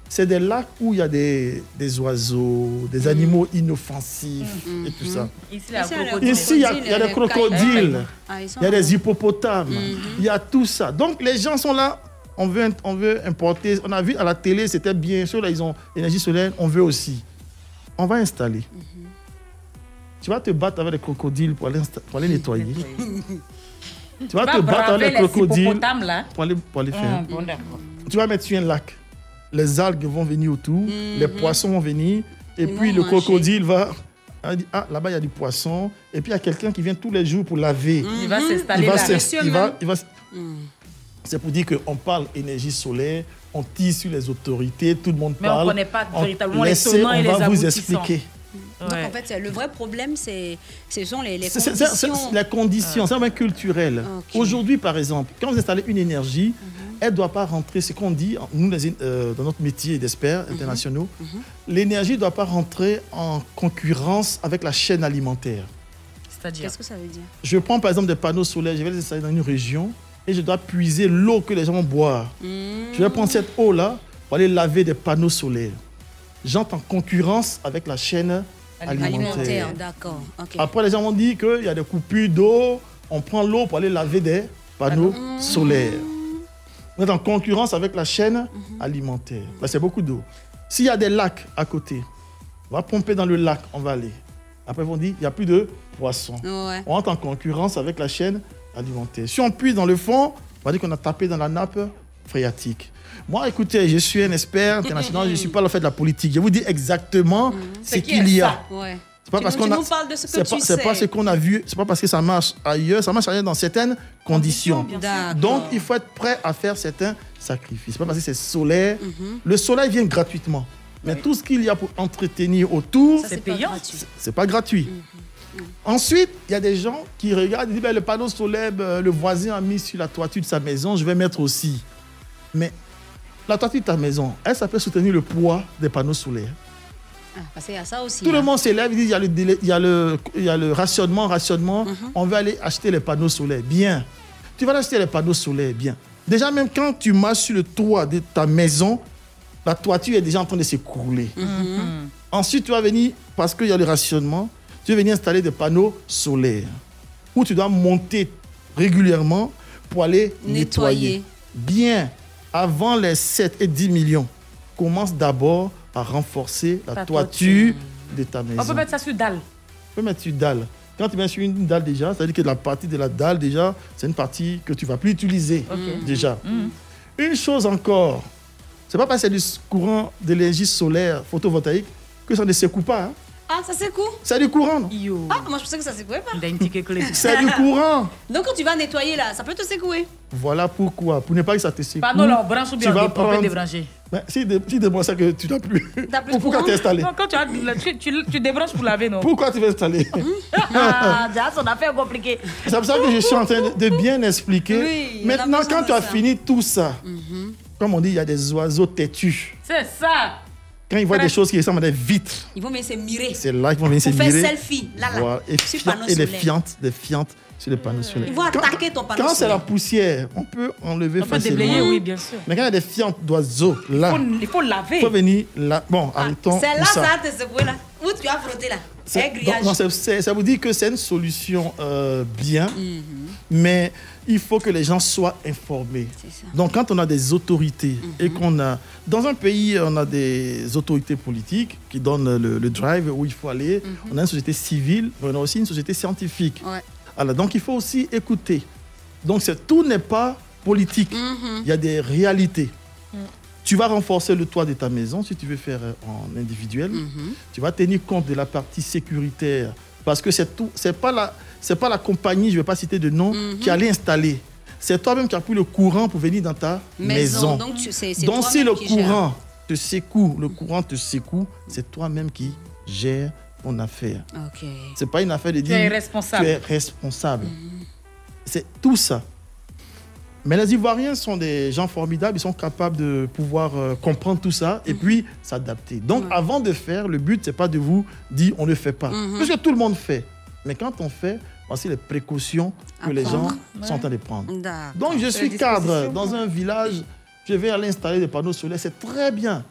c'est des lacs où il y a des, des oiseaux, des animaux inoffensifs et tout ça. Ici, il y a il y il des crocodiles, Ah, il y a des là. hippopotames, il y a tout ça. Donc les gens sont là, on veut, on veut importer. On a vu à la télé, c'était bien sûr, là ils ont énergie solaire, on veut aussi. On va installer. Tu vas te battre avec les crocodiles pour aller, pour aller nettoyer. tu vas te battre avec les les crocodiles là. pour aller, pour aller Ah, faire. bon. Tu vas mettre sur un lac. Les algues vont venir autour, les poissons vont venir, et Ils puis le manger. crocodile va. dit, Ah, là-bas, il y a du poisson. Et puis, il y a quelqu'un qui vient tous les jours pour laver. Il va s'installer Il va là. s'ins- Monsieur il va- même. il va s- C'est pour dire qu'on parle énergie solaire, on tire sur les autorités, tout le monde Mais on parle. connaît pas véritablement les tenants et on les va vous aboutissants. expliquer. Donc en fait, le vrai problème, c'est, ce sont les, les C'est- c'est- c'est- conditions. c'est la condition, c'est un culturel. Aujourd'hui, par exemple, quand vous installez une énergie, Mhm. elle ne doit pas rentrer, ce qu'on dit, nous, les- euh, dans notre métier d'experts Mhm. internationaux, l'énergie ne doit pas rentrer en concurrence avec la chaîne alimentaire. C'est-à-dire Qu'est-ce que ça veut dire? Je prends par exemple des panneaux solaires, je vais les installer dans une région et je dois puiser l'eau que les gens vont boire. Je vais prendre cette eau-là pour aller laver des panneaux solaires. J'entre en concurrence avec la chaîne alimentaire. Alimentaire, d'accord. Après, les gens vont dire qu'il y a des coupures d'eau, on prend l'eau pour aller laver des panneaux solaires. On est en concurrence avec la chaîne alimentaire. Là, c'est beaucoup d'eau. S'il y a des lacs à côté, on va pomper dans le lac, on va aller. Après, ils vont dire, il n'y a plus de poissons. Ouais. On entre en concurrence avec la chaîne alimentaire. Si on puise dans le fond, on va dire qu'on a tapé dans la nappe phréatique. Moi, écoutez, je suis un expert international, je ne suis pas là fait de la politique. Je vous dis exactement ce qu'il y a. Ouais. C'est pas Tu parce qu'on a. nous parles de ce que c'est tu pas, c'est sais. pas ce qu'on a vu. C'est pas parce que ça marche ailleurs. Ça marche ailleurs dans certaines conditions. Donc, il faut être prêt à faire certains sacrifices. C'est pas parce que c'est solaire. Mhm. Le soleil vient gratuitement. Mais tout ce qu'il y a pour entretenir autour, Ça, c'est payant. gratuit. c'est pas gratuit. Ensuite, il y a des gens qui regardent et disent ben, le panneau solaire, ben, le voisin a mis sur la toiture de sa maison, je vais mettre aussi. Mais la toiture de ta maison, est-ce que ça peut soutenir le poids des panneaux solaires? Ah, parce qu'il y a ça aussi. Tout le hein. monde s'élève, il dit il y a le, délai- il y a le, il y a le rationnement, rationnement. Mhm. On va aller acheter les panneaux solaires. Bien. Tu vas acheter les panneaux solaires. Bien. Déjà, même quand tu marches sur le toit de ta maison, la toiture est déjà en train de s'écrouler. Mhm. Ensuite, tu vas venir, parce qu'il y a le rationnement, tu vas venir installer des panneaux solaires où tu dois monter régulièrement pour aller nettoyer. Nettoyer. Bien, avant les 7 et 10 millions, commence d'abord à renforcer la toiture de ta maison. On peut mettre ça sur dalle. Tu peux mettre sur dalle. Quand tu mets sur une dalle déjà, c'est-à-dire que la partie de la dalle déjà, c'est une partie que tu vas plus utiliser Ok. déjà. Mhm. Une chose encore, c'est pas parce que c'est du courant de l'énergie solaire photovoltaïque que ça ne s'écoule pas. hein. Ah, ça secoue C'est du courant. non? Ah, moi je pensais que ça secouait pas. Il a une petite clé. C'est du courant. Donc quand tu vas nettoyer là, ça peut te secouer. Voilà pourquoi. Pour ne pas que ça te secoue. Pardon, là, on branche ou bien tu on prendre- débrancher Ben, si de- si débranche ça que tu n'as plus. T'as plus Pourquoi t'es installé Non, quand tu, as, tu, tu, tu débranches pour laver, non? Pourquoi tu veux installer? Ah, déjà, son affaire compliquée. C'est pour ça que je suis en train de- bien expliquer. Oui, Maintenant, quand tu as ça. fini tout ça, comme on dit, il y a des oiseaux têtus. C'est ça. Quand ils voient des choses qui ressemblent à des vitres, Ils vont venir se mirer. c'est là qu'ils vont venir se Pour faire mirer. selfie, là, là, Voilà. Et, sur et les fiantes, des fiantes sur les panneaux solaires. Ils vont attaquer ton panneau Quand c'est la poussière, on peut enlever On peut facilement. déblayer, oui, bien sûr. Mais quand il y a des fiantes d'oiseaux, là, Faut- il faut laver. il faut venir là. Bon, arrêtons C'est là, ça ça. va te secouer là. Où tu as frotté là? C'est- Un grillage. donc, non, ça vous dit que c'est une solution euh, bien, Mhm. mais il faut que les gens soient informés. Donc quand on a des autorités et Mhm. qu'on a... Dans un pays, on a des autorités politiques qui donnent le, le drive où il faut aller. Mhm. On a une société civile, mais on a aussi une société scientifique. Ouais. Alors, donc il faut aussi écouter. Donc c'est- tout n'est pas politique. Mhm. Il y a des réalités. Tu vas renforcer le toit de ta maison si tu veux faire euh, en individuel. Mhm. Tu vas tenir compte de la partie sécuritaire parce que c'est tout. C'est pas la, c'est pas la compagnie, je vais pas citer de nom, Mhm. qui allait installer. C'est toi-même qui as pris le courant pour venir dans ta Maison. maison. Donc, tu- Donc si le courant te secoue, le courant te secoue, c'est toi-même qui gères ton affaire. Ok. C'est pas une affaire de Tu dire. es responsable. Tu es responsable. C'est tout ça. Mais les Ivoiriens sont des gens formidables, ils sont capables de pouvoir euh, comprendre tout ça et puis s'adapter. Donc avant de faire, le but, c'est pas de vous dire on ne fait pas. Mhm. Parce que tout le monde fait. Mais quand on fait, voici les précautions que les gens sont en train de prendre. Donc je suis cadre dans un village, je vais aller installer des panneaux solaires, c'est très bien.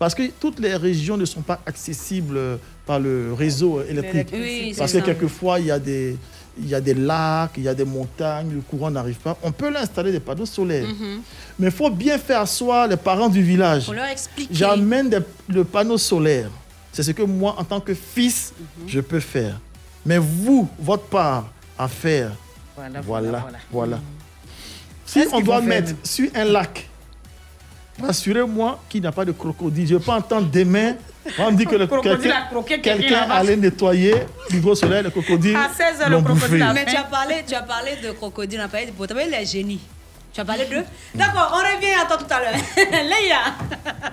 Parce que toutes les régions ne sont pas accessibles euh, par le réseau électrique. Oui, Parce que ça. quelquefois, il y, a des, il y a des lacs, il y a des montagnes, le courant n'arrive pas. On peut l'installer des panneaux solaires. Mhm. Mais il faut bien faire asseoir les parents du village. Leur expliquer. J'amène le panneau solaire. C'est ce que moi, en tant que fils, Mhm. je peux faire. Mais vous, votre part à faire, Voilà, voilà, voilà, voilà. voilà. Si on doit mettre sur un lac, rassurez-moi qu'il n'y a pas de crocodile. Je ne veux pas entendre demain, on dire que le Crocodile quelqu'un a croqué quelqu'un allait nettoyer l'hydro solaire, le crocodile. À 16 heures, le l'ont crocodile Mais tu as parlé, tu as parlé de crocodile, on a parlé de tu as parlé des génies. Tu as parlé d'eux D'accord, on revient à toi tout à l'heure. Leïla,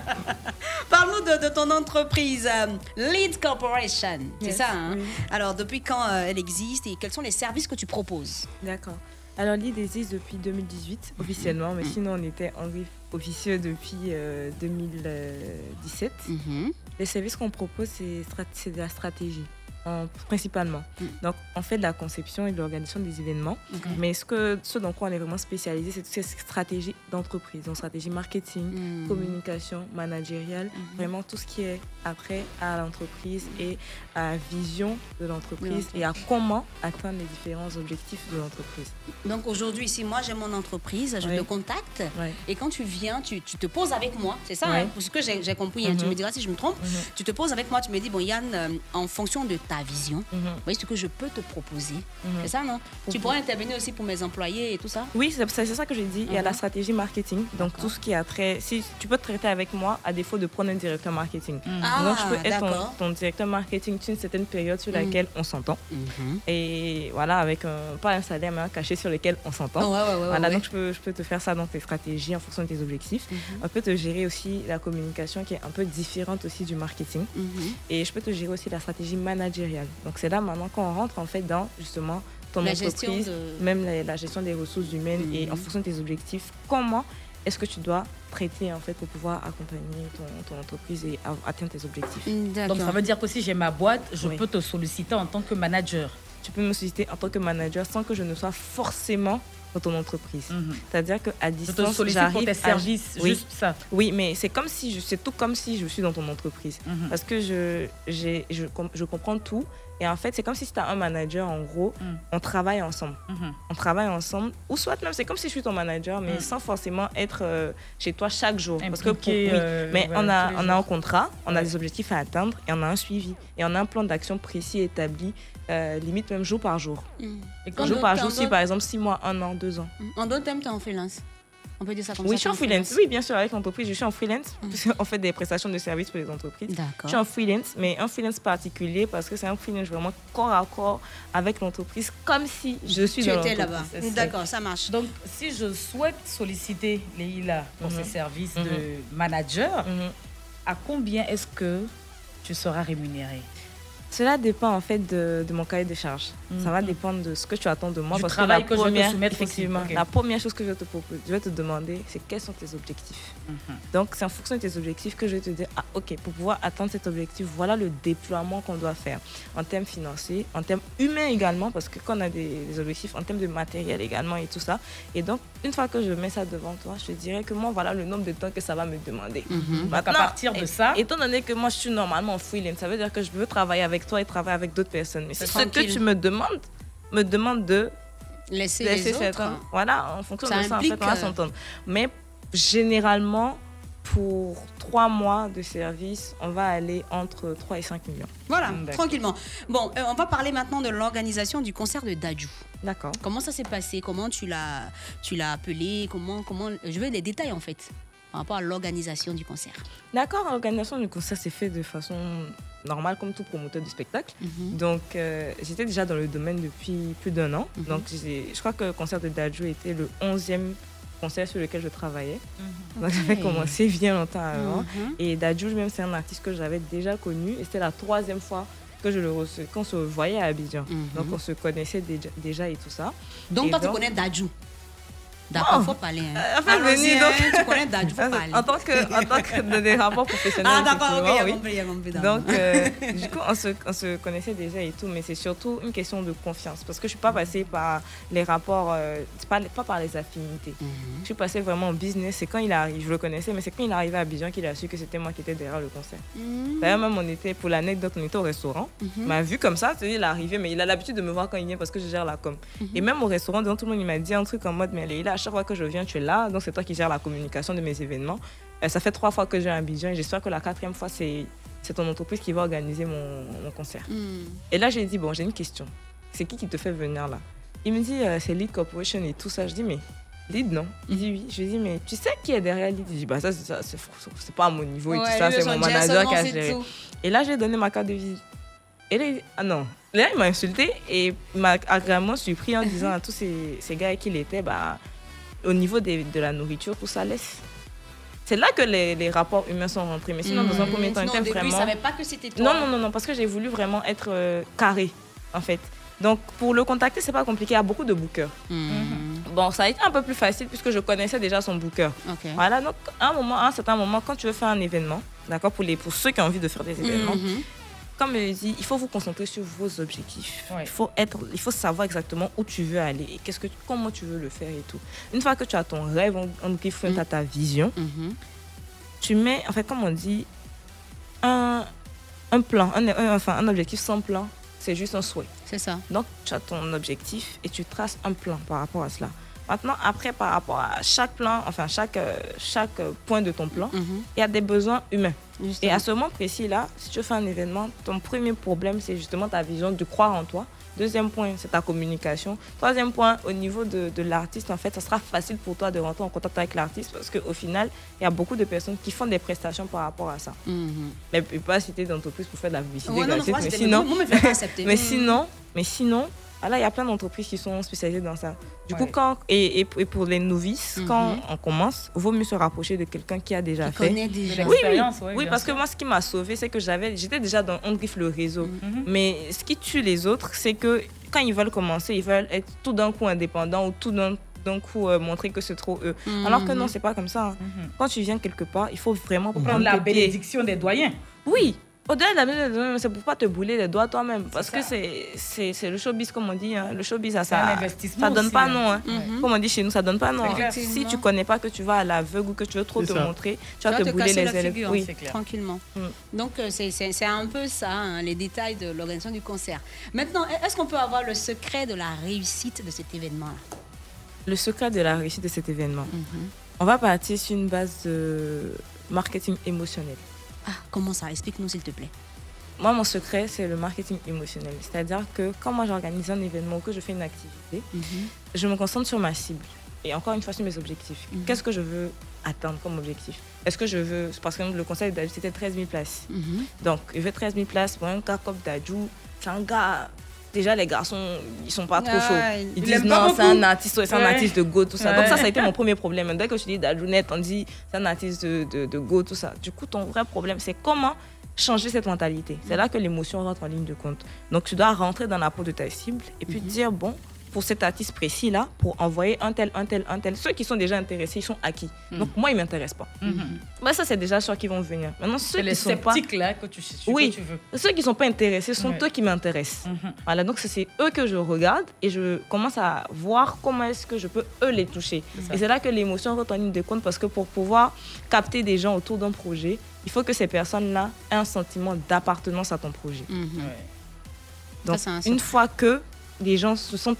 parle-nous de, de ton entreprise euh, Lead Corporation. C'est Yes, ça, hein? Oui. Alors, depuis quand euh, elle existe et quels sont les services que tu proposes? D'accord. Alors, l'ID existe depuis 2018 officiellement, mais sinon on était en griffe officieux depuis euh, 2017. Les services qu'on propose, c'est de la stratégie. En- principalement. Donc, on fait de la conception et de l'organisation des événements. Mais ce, que, ce dans quoi on est vraiment spécialisé, c'est toutes ces stratégies d'entreprise. Donc, stratégie marketing, communication, managériale, vraiment tout ce qui est après à l'entreprise et à la vision de l'entreprise et à comment atteindre les différents objectifs de l'entreprise. Donc aujourd'hui, si moi j'ai mon entreprise, je Oui. te contacte et quand tu viens, tu, tu te poses avec moi, c'est ça, Ouais. hein, pour ce que j'ai compris, hein, tu Mhm. me diras si je me trompe, tu te poses avec moi, tu me dis, bon Yann, euh, en fonction de ta vision, voyez ce que je peux te proposer, Mhm. c'est ça non? Tu Ok. pourrais intervenir aussi pour mes employés et tout ça? Oui, c'est ça que j'ai dit. Il y a la Mhm. stratégie marketing. Donc, tout ce qui a trait. Si tu peux te traiter avec moi à défaut de prendre un directeur marketing. Ah, Donc, je peux être d'accord. ton, ton directeur marketing sur une certaine période sur Mhm. laquelle on s'entend. Et voilà, avec un, pas un salaire, mais un cachet sur lequel on s'entend. Ouais, ouais, ouais, voilà, donc je peux, je peux te faire ça dans tes stratégies en fonction de tes objectifs. Mhm. On peut te gérer aussi la communication qui est un peu différente aussi du marketing. Mhm. Et je peux te gérer aussi la stratégie managériale. Donc, c'est là maintenant qu'on rentre en fait dans justement ton La entreprise, de- même la, la gestion des ressources humaines et en fonction de tes objectifs, comment est-ce que tu dois traiter en fait pour pouvoir accompagner ton, ton entreprise et atteindre tes objectifs? Donc ça veut dire que si j'ai ma boîte, je Oui. peux te solliciter en tant que manager. Tu peux me solliciter en tant que manager sans que je ne sois forcément dans ton entreprise. C'est-à-dire qu'à distance, sollicite pour j'arrive tes à- oui. juste ça. Oui, mais c'est comme si je, c'est tout comme si je suis dans ton entreprise. Mhm. Parce que je, je, je comprends tout. Et en fait, c'est comme si tu as un manager, en gros, Mm. on travaille ensemble. Mhm. On travaille ensemble. Ou soit même, c'est comme si je suis ton manager, mais sans forcément être euh, chez toi chaque jour. Parce que pour, oui. euh, mais voilà, on, a, on a un contrat, on a des objectifs à atteindre et on a un suivi. Et on a un plan d'action précis établi, euh, limite même jour par jour. Mm. Et En jour par jour, si par exemple 6 mois, 1 an, 2 ans. En d'autres termes, tu es en freelance On peut dire ça comme Oui, ça je suis en freelance. Oui, bien sûr, avec l'entreprise, je suis en freelance. On fait des prestations de services pour les entreprises. D'accord. Je suis en freelance, mais un freelance particulier parce que c'est un freelance vraiment corps à corps avec l'entreprise, comme si je suis Tu dans étais là-bas. D'accord, ça marche. Donc, si je souhaite solliciter Leïla pour Mhm. ses services Mhm. de manager, à combien est-ce que tu seras rémunéré? Cela dépend en fait de, de mon cahier de charges. Ça va Mhm. dépendre de ce que tu attends de moi. Du parce travail que, que la je vais te première, soumettre aussi. effectivement, la première chose que je vais te proposer, je vais te demander, c'est quels sont tes objectifs. Mhm. Donc c'est en fonction de tes objectifs que je vais te dire, ah ok, pour pouvoir atteindre cet objectif, voilà le déploiement qu'on doit faire en termes financiers, en termes humains également, parce que quand on a des, des objectifs en termes de matériel également et tout ça. Et donc une fois que je mets ça devant toi, je te dirais que moi voilà le nombre de temps que ça va me demander. Donc, à Maintenant, partir de ça- étant donné que moi je suis normalement en freelance, ça veut dire que je veux travailler avec toi et travailler avec d'autres personnes. Mais C'est ce que tu me demandes, me demande de Laisser les cette- autres. Voilà, en fonction Ça de ça, en fait, on va euh, s'entendre. Mais généralement, pour trois mois de service, on va aller entre 3 et 5 millions. Voilà, D'accord. tranquillement. Bon, euh, on va parler maintenant de l'organisation du concert de Dajou. D'accord. Comment ça s'est passé? Comment tu l'as, tu l'as appelé? Comment, comment Je veux les détails en fait par rapport à l'organisation du concert. D'accord, l'organisation du concert s'est fait de façon normale comme tout promoteur du spectacle. Mhm. Donc euh, j'étais déjà dans le domaine depuis plus d'un an. Mhm. Donc je crois que le concert de Dajou était le 11e concert sur lequel je travaillais. Donc j'avais commencé bien longtemps avant. Mhm. Et Dajou lui-même c'est un artiste que j'avais déjà connu et c'était la troisième fois que je le recevais, qu'on se voyait à Abidjan. Donc on se connaissait déjà, déjà et tout ça. Donc Et toi, tu connais Dajou D'accord, Oh. faut parler. Hein. Enfin, venez, hein, donc. Tu connais Dajou, faut parler. En tant que, en tant que de- des rapports professionnels. Ah, d'accord, ok, oui. compris, compris. Donc, euh, du coup, on se, on se connaissait déjà et tout, mais c'est surtout une question de confiance. Parce que je suis pas passée par les rapports, euh, c'est pas, pas par les affinités. Mhm. Je suis passée vraiment en business. C'est quand il arrive, je le connaissais, mais c'est quand il est arrivé à Abidjan qu'il a su que c'était moi qui étais derrière le concert. Mhm. D'ailleurs, même on était, pour l'anecdote, on était au restaurant. Il m'a vu comme ça, c'est-à-dire il est arrivé, mais il a l'habitude de me voir quand il vient parce que je gère la com. Mhm. Et même au restaurant, devant tout le monde, il m'a dit un truc en mode, mais là, à chaque fois que je viens, tu es là, donc c'est toi qui gères la communication de mes événements. Euh, ça fait trois fois que viens à Abidjan et j'espère que la quatrième fois, c'est ton entreprise qui va organiser mon, mon concert. Mhm. Et là, j'ai dit, bon, j'ai une question. C'est qui qui te fait venir là? Il me dit, euh, c'est Lead Corporation et tout ça. Je dis, mais Lead, non? Il dit oui. Je lui dis, mais tu sais qui est derrière Lead? Il dit, bah ça, c'est ça, c'est c'est pas à mon niveau et Ouais, tout ça, c'est mon manager qui a géré. Et là, j'ai donné ma carte de visite. Et là, il dit, ah non. Là, il m'a insulté et m'a agréablement surpris en disant à tous ces, ces gars qui il était, bah, au niveau des- de la nourriture, tout ça laisse. C'est là que les, les rapports humains sont rentrés. Mais sinon, dans un Mhm. premier temps, Sinon, au début, vraiment. savait pas que c'était toi. Non, non, non, non, parce que j'ai voulu vraiment être euh, carré, en fait. Donc, pour le contacter, c'est pas compliqué. Il y a beaucoup de bookers. Mhm. Bon, ça a été un peu plus facile puisque je connaissais déjà son booker. Ok. Voilà, donc à un moment, à un certain moment, quand tu veux faire un événement, d'accord, pour, les, pour ceux qui ont envie de faire des événements. Comme je l'ai dit, il faut vous concentrer sur vos objectifs. Il, faut être, il faut savoir exactement où tu veux aller et qu'est-ce que, comment tu veux le faire et tout. Une fois que tu as ton rêve, en, en griffe, tu as ta vision, Mhm. tu mets, en fait, comme on dit, un, un plan, un, un- enfin, un objectif sans plan, c'est juste un souhait. C'est ça. Donc, tu as ton objectif et tu traces un plan par rapport à cela. Maintenant, après, par rapport à chaque plan, enfin, chaque, euh, chaque point de ton plan, il y a des besoins humains. Et à ce moment précis-là, si tu fais un événement, ton premier problème, c'est justement ta vision, de croire en toi. Deuxième point, c'est ta communication. Troisième point, au niveau de, de l'artiste, en fait, ça sera facile pour toi de rentrer en contact avec l'artiste parce qu'au final, il y a beaucoup de personnes qui font des prestations par rapport à ça. Mhm. Mais je ne peux pas citer d'entreprise pour faire de la publicité Ouais, gratuite, mais citer, sinon, mais Mhm. sinon, mais sinon, ah là, il y a plein d'entreprises qui sont spécialisées dans ça. Du coup, quand et, et- et pour les novices, Mhm. quand on commence, vaut mieux se rapprocher de quelqu'un qui a déjà Qui fait. connaît déjà. Oui, oui, oui, parce sûr. que moi, ce qui m'a sauvé, c'est que j'avais, j'étais déjà dans on griffe le réseau. Mhm. Mais ce qui tue les autres, c'est que quand ils veulent commencer, ils veulent être tout d'un coup indépendants ou tout d'un d'un coup euh, montrer que c'est trop eux. Mhm. Alors que non, c'est pas comme ça. hein. Quand tu viens quelque part, il faut vraiment prendre prendre la bénédiction des doyens. Oui. Au-delà de la bénédiction, c'est pour pas te brûler les doigts toi-même. Parce que c'est le showbiz, comme on dit. hein. Le showbiz, ça, ça, ça donne aussi, pas hein. non. hein. Mhm. Comme on dit chez nous, ça donne pas non. Clair. Si tu connais pas que tu vas à l'aveugle ou que tu veux trop te ça. montrer, tu Tu vas te te brûler les ailes. Oui. tranquillement. Mm. Donc euh, c'est- c'est c'est un peu ça, hein, les détails de l'organisation du concert. Maintenant, est-ce qu'on peut avoir le secret de la réussite de cet événement-là? Le secret de la réussite de cet événement. Mhm. On va partir sur une base de marketing émotionnel. Ah, comment ça? Explique-nous s'il te plaît. Moi, mon secret, c'est le marketing émotionnel. C'est-à-dire que quand moi j'organise un événement ou que je fais une activité, Mhm. je me concentre sur ma cible. et encore une fois sur mes objectifs. Mhm. Qu'est-ce que je veux atteindre comme objectif? Est-ce que je veux, parce que le conseil d'Adjou c'était 13 000 places. Mhm. Donc, je veux 13 000 places pour un gars comme Dadju. C'est un gars. Déjà, les garçons, ils sont pas trop chauds. ils disent non, c'est un artiste, c'est un artiste de go, tout ça. Donc, ça, ça a été mon premier problème. Dès que je dis Dadju net, on dit c'est un artiste de, de, de go, tout ça. Du coup, ton vrai problème, c'est comment changer cette mentalité. C'est là que l'émotion rentre en ligne de compte. Donc, tu dois rentrer dans la peau de ta cible et puis dire bon, pour cet artiste précis là, pour envoyer un tel, un tel, un tel. Ceux qui sont déjà intéressés, ils sont acquis. Donc, moi, ils m'intéressent pas. Bah, ça, c'est déjà sûr qu'ils vont venir. Maintenant, ceux qui sont pas. là que tu, tu- Oui, que tu veux. ceux qui sont pas intéressés sont Ouais. eux qui m'intéressent. Mhm. Voilà, donc c'est- eux que je regarde et je commence à voir comment est-ce que je peux eux les toucher. Et c'est là que l'émotion rentre en ligne de compte parce que pour pouvoir capter des gens autour d'un projet, il faut que ces personnes-là aient un sentiment d'appartenance à ton projet. Donc, Ça, c'est un une fois que les gens se sont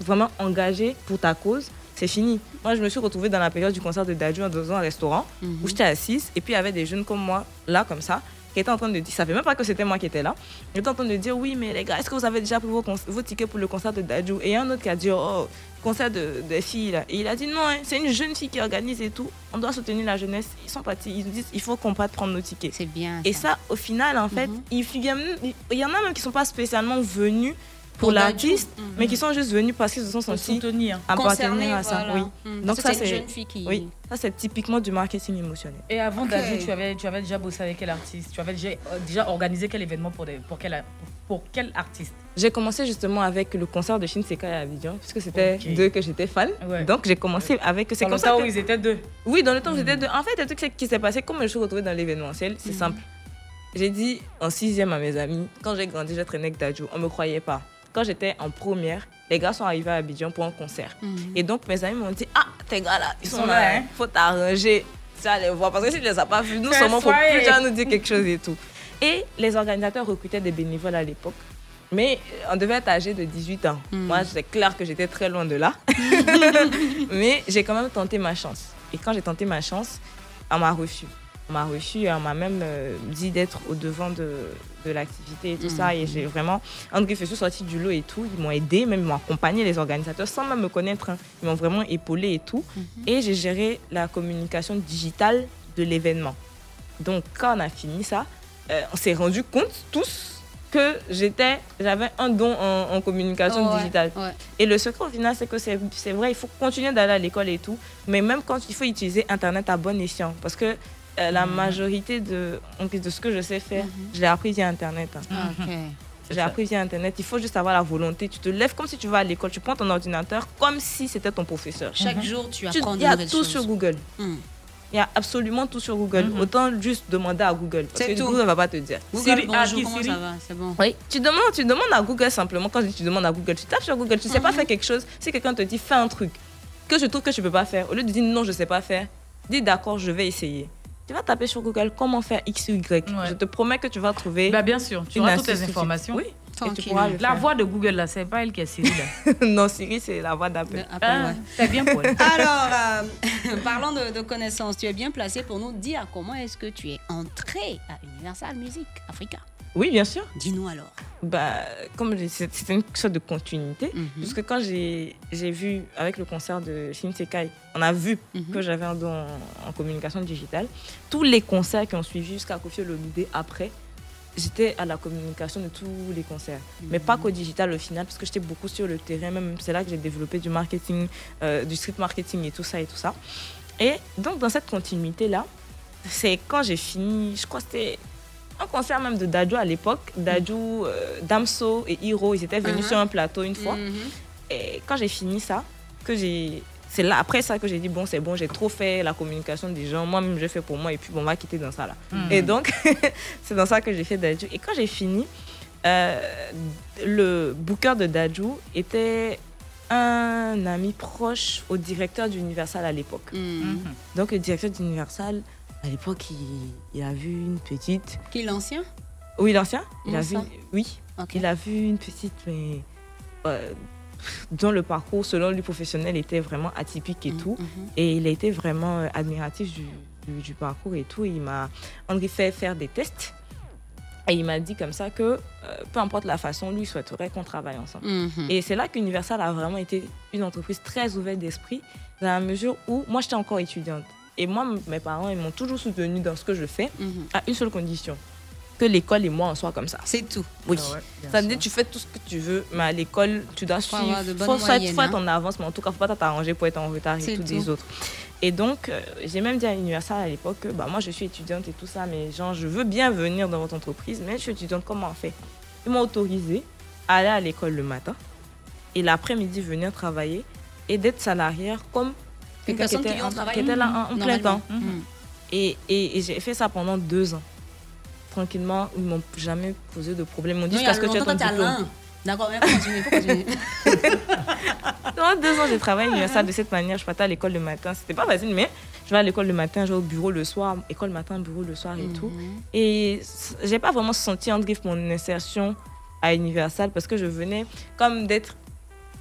vraiment engagés pour ta cause, c'est fini. Moi, je me suis retrouvée dans la période du concert de Dadju dans un restaurant Mhm. où j'étais assise et puis il y avait des jeunes comme moi, là, comme ça, qui étaient en train de dire, ça fait même pas que c'était moi qui étais là, ils étaient en train de dire, oui, mais les gars, est-ce que vous avez déjà pris vos, tickets pour le concert de Dadju Et il y a un autre qui a dit, oh, concert de, de filles, là. Et il a dit, non, hein, c'est une jeune fille qui organise et tout, on doit soutenir la jeunesse. Ils sont partis, ils nous disent, il faut qu'on parte prendre nos tickets. C'est bien. Et ça, au final, en fait, il, y a même- il y en a même qui sont pas spécialement venus pour, l'artiste. Mhm. mais qui sont juste venus parce qu'ils se sont sentis soutenir. appartenir à ça. voilà. Oui. Mhm. Donc ça, c'est une c'est jeune fille qui- Oui, ça c'est typiquement du marketing émotionnel. Et avant Ok. Dadju, tu avais, tu avais déjà bossé avec quel artiste? Tu avais déjà, euh, déjà organisé quel événement pour, des, pour, quel, pour quel artiste? J'ai commencé justement avec le concert de Shinsekai à Abidjan, puisque c'était d'eux que j'étais fan. Ouais. Donc j'ai commencé avec. C'est Dans comme le ça temps que- où ils étaient deux. Oui, dans le temps où j'étais deux. En fait, le truc qui s'est passé, comme je me suis retrouvée dans l'événementiel, c'est simple. J'ai dit en sixième à mes amis, quand j'ai grandi, j'ai traîné avec Dadju, on me croyait pas. Quand j'étais en première, les gars sont arrivés à Abidjan pour un concert. Et donc mes amis m'ont dit, ah, tes gars là, ils, sont, là, hein. faut t'arranger. Tu vas les voir. Parce que si tu les as pas vus, nous seulement, faut plus jamais nous dire quelque chose et tout. Et les organisateurs recrutaient des bénévoles à l'époque. Mais euh, on devait être âgé de 18 ans. Moi, c'est clair que j'étais très loin de là. Mais j'ai quand même tenté ma chance. Et quand j'ai tenté ma chance, on m'a reçu. On m'a reçu on m'a même euh, dit d'être au devant de, de l'activité et tout ça. Et j'ai vraiment. Je suis sortie du lot et tout. Ils m'ont aidé, même ils m'ont accompagné, les organisateurs, sans même me connaître. hein. Ils m'ont vraiment épaulé et tout. Et j'ai géré la communication digitale de l'événement. Donc, quand on a fini ça, euh, on s'est rendu compte tous que j'étais, j'avais un don en, en communication digitale. ouais. Et le secret au final, c'est que c'est vrai, il faut continuer d'aller à l'école et tout, mais même quand il faut utiliser Internet à bon escient, parce que la majorité de, en plus de ce que je sais faire, je l'ai appris via Internet. hein. Ah. J'ai appris via Internet. Il faut juste avoir la volonté. Tu te lèves comme si tu vas à l'école. Tu prends ton ordinateur comme si c'était ton professeur. Chaque jour, tu apprends Il de y a tout choses. sur Google. Hmm. Il y a absolument tout sur Google. Autant juste demander à Google. Parce que tout. Google ne va pas te dire. Google, Siri, bonjour, ah, qui, comment Siri ça va? C'est bon. Oui, tu demandes, tu demandes à Google simplement. Quand je tu demandes à Google, tu tapes sur Google. Tu sais pas faire quelque chose. Si quelqu'un te dit fais un truc que je trouve que tu peux pas faire, au lieu de dire non, je sais pas faire, dis d'accord, je vais essayer. Tu vas taper sur Google comment faire X ou Y. Je te promets que tu vas trouver. Bah, bien sûr, tu auras toutes les informations. Oui. Et tu pourras le La faire. voix de Google, là, c'est pas elle qui est Siri, là. non, Siri, c'est la voix d'Apple. Ah, C'est bien pour elle. Alors, euh, parlant de, de connaissances, tu es bien placé pour nous dire comment est-ce que tu es entré à Universal Music Africa. Oui, bien sûr. Dis-nous alors. Bah, comme c'était une sorte de continuité, Mhm. puisque quand j'ai vu avec le concert de Shinsekai, on a vu Mhm. que j'avais un don en, en communication digitale. Tous les concerts qui ont suivi jusqu'à Kofi Olomide après, j'étais à la communication de tous les concerts. Mais pas qu'au digital au final, parce que j'étais beaucoup sur le terrain. Même c'est là que j'ai développé du marketing, euh, du street marketing et tout ça et tout ça. Et donc dans cette continuité là, c'est quand j'ai fini, je crois que c'était un concert même de Dadju à l'époque. Dadju, euh, Damso et Hiro, ils étaient venus Mhm. sur un plateau une fois. Mhm. Et quand j'ai fini ça, que j'ai. C'est là, après ça que j'ai dit, bon, c'est bon, j'ai trop fait la communication des gens. Moi-même, je fais pour moi et puis bon, on va quitter dans ça là. Mhm. Et donc, c'est dans ça que j'ai fait Dadju. Et quand j'ai fini, euh, le booker de Dadju était un ami proche au directeur d'Universal à l'époque. Donc, le directeur d'Universal, à l'époque, il, il a vu une petite. Qui est l'ancien? Oui, l'ancien. Il a vu, oui. Il a vu une petite, mais euh, dont le parcours, selon lui, professionnel, était vraiment atypique et tout. Et il a été vraiment euh, admiratif du, du- du parcours et tout. Il m'a André fait faire des tests. Et il m'a dit comme ça que euh, peu importe la façon, lui il souhaiterait qu'on travaille ensemble. Mhm. Et c'est là qu'Universal a vraiment été une entreprise très ouverte d'esprit, dans la mesure où moi, j'étais encore étudiante. Et moi, mes parents, ils m'ont toujours soutenue dans ce que je fais, à une seule condition que l'école et moi, on soit comme ça. C'est tout. Oui. Ah ouais, ça veut dire tu fais tout ce que tu veux, mais à l'école, tu dois Faut suivre. avoir de bonnes faut, soit- être hein. en avance, mais en tout cas, faut pas t'arranger pour être en retard et tout, tout. des autres. Et donc, euh, j'ai même dit à l'université à l'époque que bah, moi, je suis étudiante et tout ça, mais genre, je veux bien venir dans votre entreprise, mais je suis étudiante, comment on fait? Ils m'ont autorisé à aller à l'école le matin et l'après-midi venir travailler et d'être salariée comme Une personne qui vient qui était là en, plein temps. Mhm. Et, et- et j'ai fait ça pendant deux ans. Tranquillement, ils m'ont jamais posé de problème. Ils m'ont dit jusqu'à ce que tu aies ton diplôme. D'accord, mais continue, faut continuer. Pendant deux ans, j'ai travaillé l'université de cette manière. Je partais à l'école le matin. C'était pas facile, mais je vais à l'école le matin, je vais au bureau le soir, école le matin, bureau le soir et tout. Et c- j'ai pas vraiment senti en griffe mon insertion à Universal parce que je venais comme d'être.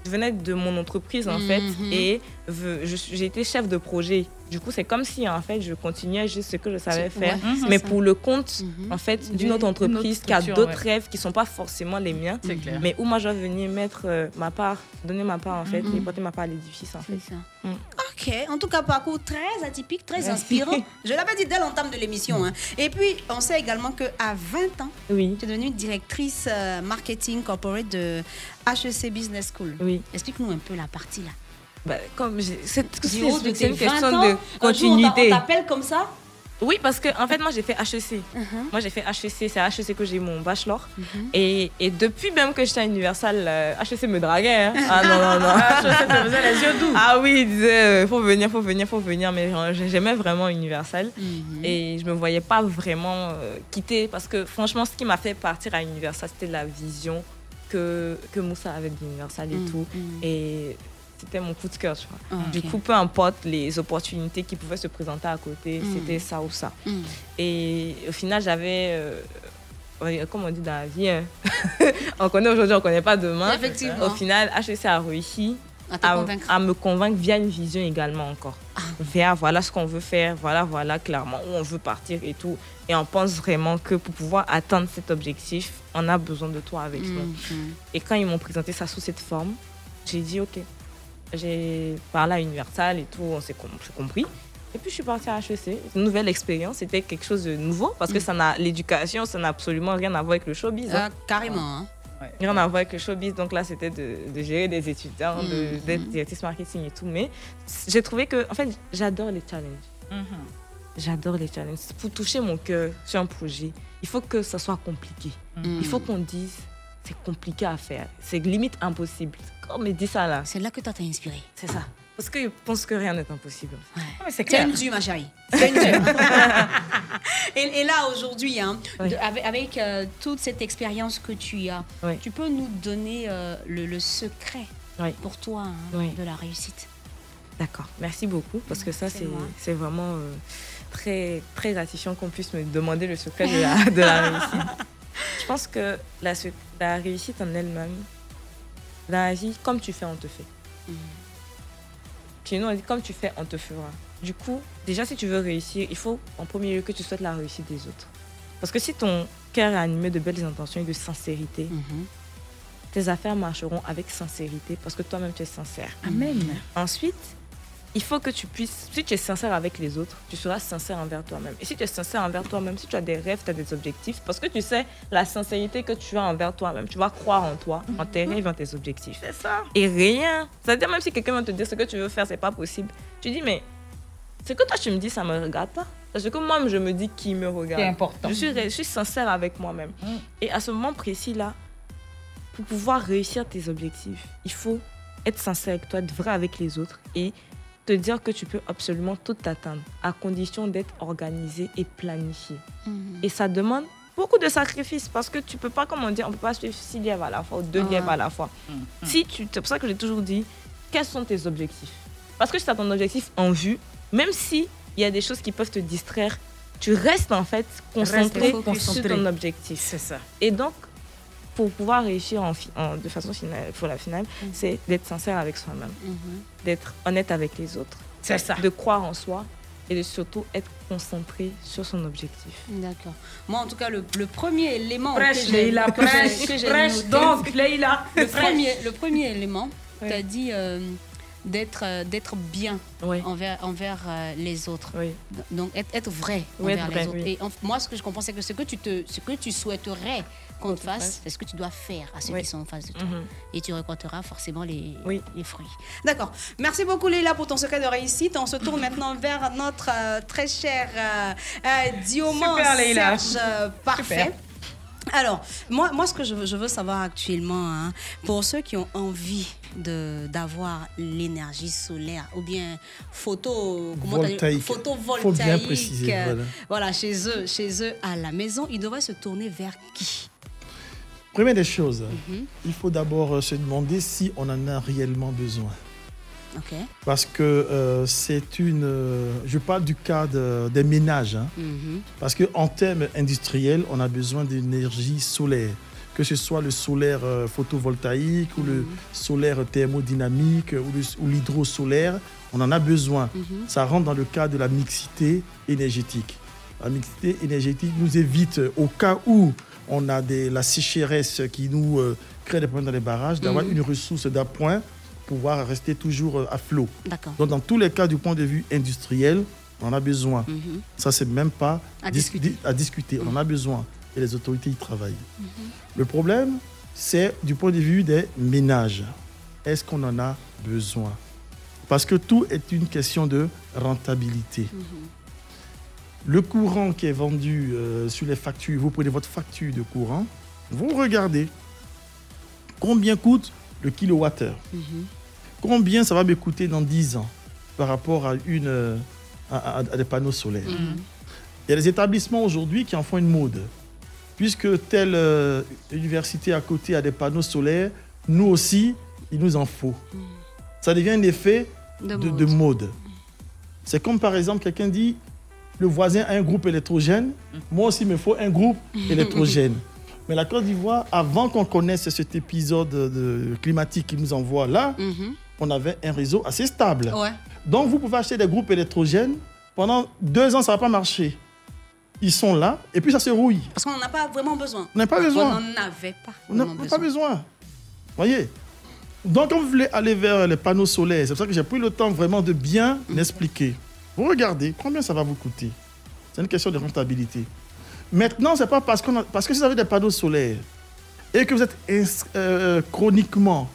Je venais de mon entreprise en fait et j'ai été chef de projet. Du coup, c'est comme si en fait je continuais juste ce que je savais faire, ouais, mais ça. pour le compte en fait D'une- autre entreprise autre qui a d'autres ouais. rêves qui sont pas forcément les miens, clair. mais où moi je dois venir mettre euh, ma part, donner ma part en fait Mhm. et porter ma part à l'édifice en fait. ça. Mm. Ok, en tout cas, parcours très atypique, très inspirant. Je l'avais dit dès l'entame de l'émission. hein. Et puis, on sait également qu'à 20 ans, oui. tu es devenue directrice euh, marketing corporate de HEC Business School. Oui. Explique-nous un peu la partie là. Bah, comme c'est une 20 question ans, de un jour, on t'a- continuité. On t'appelle comme ça? Oui, parce que en fait, moi j'ai fait HEC. Uh-huh. Moi j'ai fait HEC, c'est à HEC que j'ai eu mon bachelor. Mhm. et, et depuis même que j'étais à Universal, euh, HEC me draguait. hein. Ah non, non, non. HEC faisait les yeux doux. Ah oui, il disait euh, faut venir, faut venir, faut venir. Mais genre, j'aimais vraiment Universal. Mhm. Et je me voyais pas vraiment euh, quitter parce que franchement, ce qui m'a fait partir à Universal, c'était la vision que, que Moussa avait d'Universal et Mhm, tout. mhm. Et c'était mon coup de cœur, tu vois. Ah, Du ok. coup, peu importe les opportunités qui pouvaient se présenter à côté, Mhm. c'était ça ou ça. Mhm. Et au final, j'avais. euh, comme on dit dans la vie, hein, on connaît aujourd'hui, on connaît pas demain. Effectivement. Au final, HEC a réussi À. Ah. me convaincre via une vision également encore. Vers voilà ce qu'on veut faire, voilà, voilà clairement où on veut partir et tout. Et on pense vraiment que pour pouvoir atteindre cet objectif, on a besoin de toi avec nous. Mhm. Et quand ils m'ont présenté ça sous cette forme, j'ai dit ok. J'ai parlé à Universal et tout, on s'est com- s'est compris. Et puis je suis partie à HEC. Une nouvelle expérience, c'était quelque chose de nouveau parce que ça n'a l'éducation, ça n'a absolument rien à voir avec le showbiz. Hein. carrément. hein. Rien à voir avec le showbiz. Donc là, c'était de, de gérer des étudiants, de- Mhm. d'être directrice marketing et tout. Mais j'ai trouvé que, en fait, j'adore les challenges. J'adore les challenges. Pour toucher mon cœur sur un projet, il faut que ça soit compliqué. Il faut qu'on dise, c'est compliqué à faire. C'est limite impossible. Quand on me dit ça là. C'est là que toi t'es inspiré. C'est ça. Parce qu'ils pensent que rien n'est impossible. c'est une due, ma chérie. C'est une et, et là, aujourd'hui, hein, avec, avec, euh, toute cette expérience que tu as, Oui. tu peux nous donner euh, le, le secret pour toi hein, de la réussite. D'accord, merci beaucoup parce que ça C'est vraiment euh, très très gratifiant qu'on puisse me demander le secret de la, de la réussite. Je pense que la, réussite en elle-même, dans la vie, comme tu fais, on te fait. Chez nous, on dit comme tu fais, on te fera. Du coup, déjà, si tu veux réussir, il faut en premier lieu que tu souhaites la réussite des autres. Parce que si ton cœur est animé de belles intentions et de sincérité, tes affaires marcheront avec sincérité parce que toi-même, tu es sincère. Amen. Ensuite, il faut que tu puisses, si tu es sincère avec les autres, tu seras sincère envers toi-même. Et si tu es sincère envers toi-même, si tu as des rêves, tu as des objectifs, parce que tu sais la sincérité que tu as envers toi-même, tu vas croire en toi, en tes rêves, en tes objectifs. C'est ça. Et rien. C'est-à-dire, même si quelqu'un va te dire ce que tu veux faire, c'est pas possible, tu dis, mais ce que toi tu me dis, ça me regarde pas. Parce que moi, je me dis qui me regarde. C'est important. Je suis, je suis sincère avec moi-même. Et à ce moment précis-là, pour pouvoir réussir tes objectifs, il faut être sincère avec toi, être vrai avec les autres et te dire que tu peux absolument tout atteindre à condition d'être organisé et planifié. Et ça demande beaucoup de sacrifices parce que tu peux pas, comme on dit, on peut pas suivre six lièvres à la fois ou deux Ah. lièvres à la fois. Si tu, c'est pour ça que j'ai toujours dit, quels sont tes objectifs? Parce que si tu as ton objectif en vue, même si il y a des choses qui peuvent te distraire, tu restes en fait concentré concentré. sur ton objectif. C'est ça. Et donc, pour pouvoir réussir en, fi- en- de façon finale, pour la finale, Mhm. c'est d'être sincère avec soi-même, d'être honnête avec les autres, C'est ça. de croire en soi et de surtout être concentré sur son objectif. D'accord. Moi, en tout cas, le, le premier élément Prêche, que j'ai Leïla, que j'ai- prêche, que j'ai prêche noté- donc, Leïla, le prêche. premier, le premier élément, tu as dit euh, d'être euh, d'être bien envers, envers euh, les autres. Donc être, être vrai Oui, envers être les vrai, autres. oui. Et en- moi, ce que je comprends, c'est que ce que tu, te, ce que tu souhaiterais qu'on te fasse, c'est ce que tu dois faire à ceux Oui. qui sont en face de toi. Mhm. Et tu récolteras forcément les, les fruits. D'accord. Merci beaucoup Léla pour ton secret de réussite. On se tourne maintenant vers notre euh, très cher euh, euh, Dioman Super. Serge euh, Parfait. Super. Alors, moi, moi, ce que je veux, je veux savoir actuellement, hein, pour ceux qui ont envie de d'avoir l'énergie solaire ou bien photo, comment Voltaïque. photovoltaïque, Faut bien préciser, euh, voilà. voilà, chez eux, chez eux à la maison, ils devraient se tourner vers qui? Première des choses, Mhm. il faut d'abord euh, se demander si on en a réellement besoin. Parce que euh, c'est une. euh, je parle du cas de- des ménages. hein. Mhm. Parce qu'en termes industriels, on a besoin d'énergie solaire. Que ce soit le solaire euh, photovoltaïque ou le solaire thermodynamique ou l'hydrosolaire, on en a besoin. Mhm. Ça rentre dans le cadre de la mixité énergétique. La mixité énergétique nous évite, au cas où on a des, la sécheresse qui nous crée des problèmes dans les barrages, d'avoir Mhm. une ressource d'appoint pouvoir rester toujours euh, à flot. Donc, dans tous les cas, du point de vue industriel, on en a besoin. Mhm. Ça, c'est même pas À dis- discuter. di- à discuter. On en a besoin. Et les autorités y travaillent. Le problème, c'est du point de vue des ménages. Est-ce qu'on en a besoin? Parce que tout est une question de rentabilité. Le courant qui est vendu euh, sur les factures, vous prenez votre facture de courant, vous regardez combien coûte le kilowattheure. Combien ça va me coûter dans 10 ans par rapport à, une, à, à- à des panneaux solaires Il y a des établissements aujourd'hui qui en font une mode. Puisque telle euh, université à côté a des panneaux solaires, nous aussi, il nous en faut. Ça devient un effet De de, de mode. C'est comme par exemple quelqu'un dit, le voisin a un groupe électrogène, moi aussi il me faut un groupe électrogène. Mais la Côte d'Ivoire, avant qu'on connaisse cet épisode de climatique qui nous envoie là, on avait un réseau assez stable. Ouais. Donc vous pouvez acheter des groupes électrogènes, pendant deux ans ça ne va pas marcher. Ils sont là et puis ça se rouille. Parce qu'on n'en a pas vraiment besoin. On n'a pas besoin. On n'en avait pas On n'a vraiment pas besoin. Voyez? Donc, quand vous voulez aller vers les panneaux solaires, c'est pour ça que j'ai pris le temps vraiment de bien l'expliquer. Vous regardez combien ça va vous coûter. C'est une question de rentabilité. Maintenant, c'est pas parce, qu'on a- parce que si vous avez des panneaux solaires et que vous êtes euh, chroniquement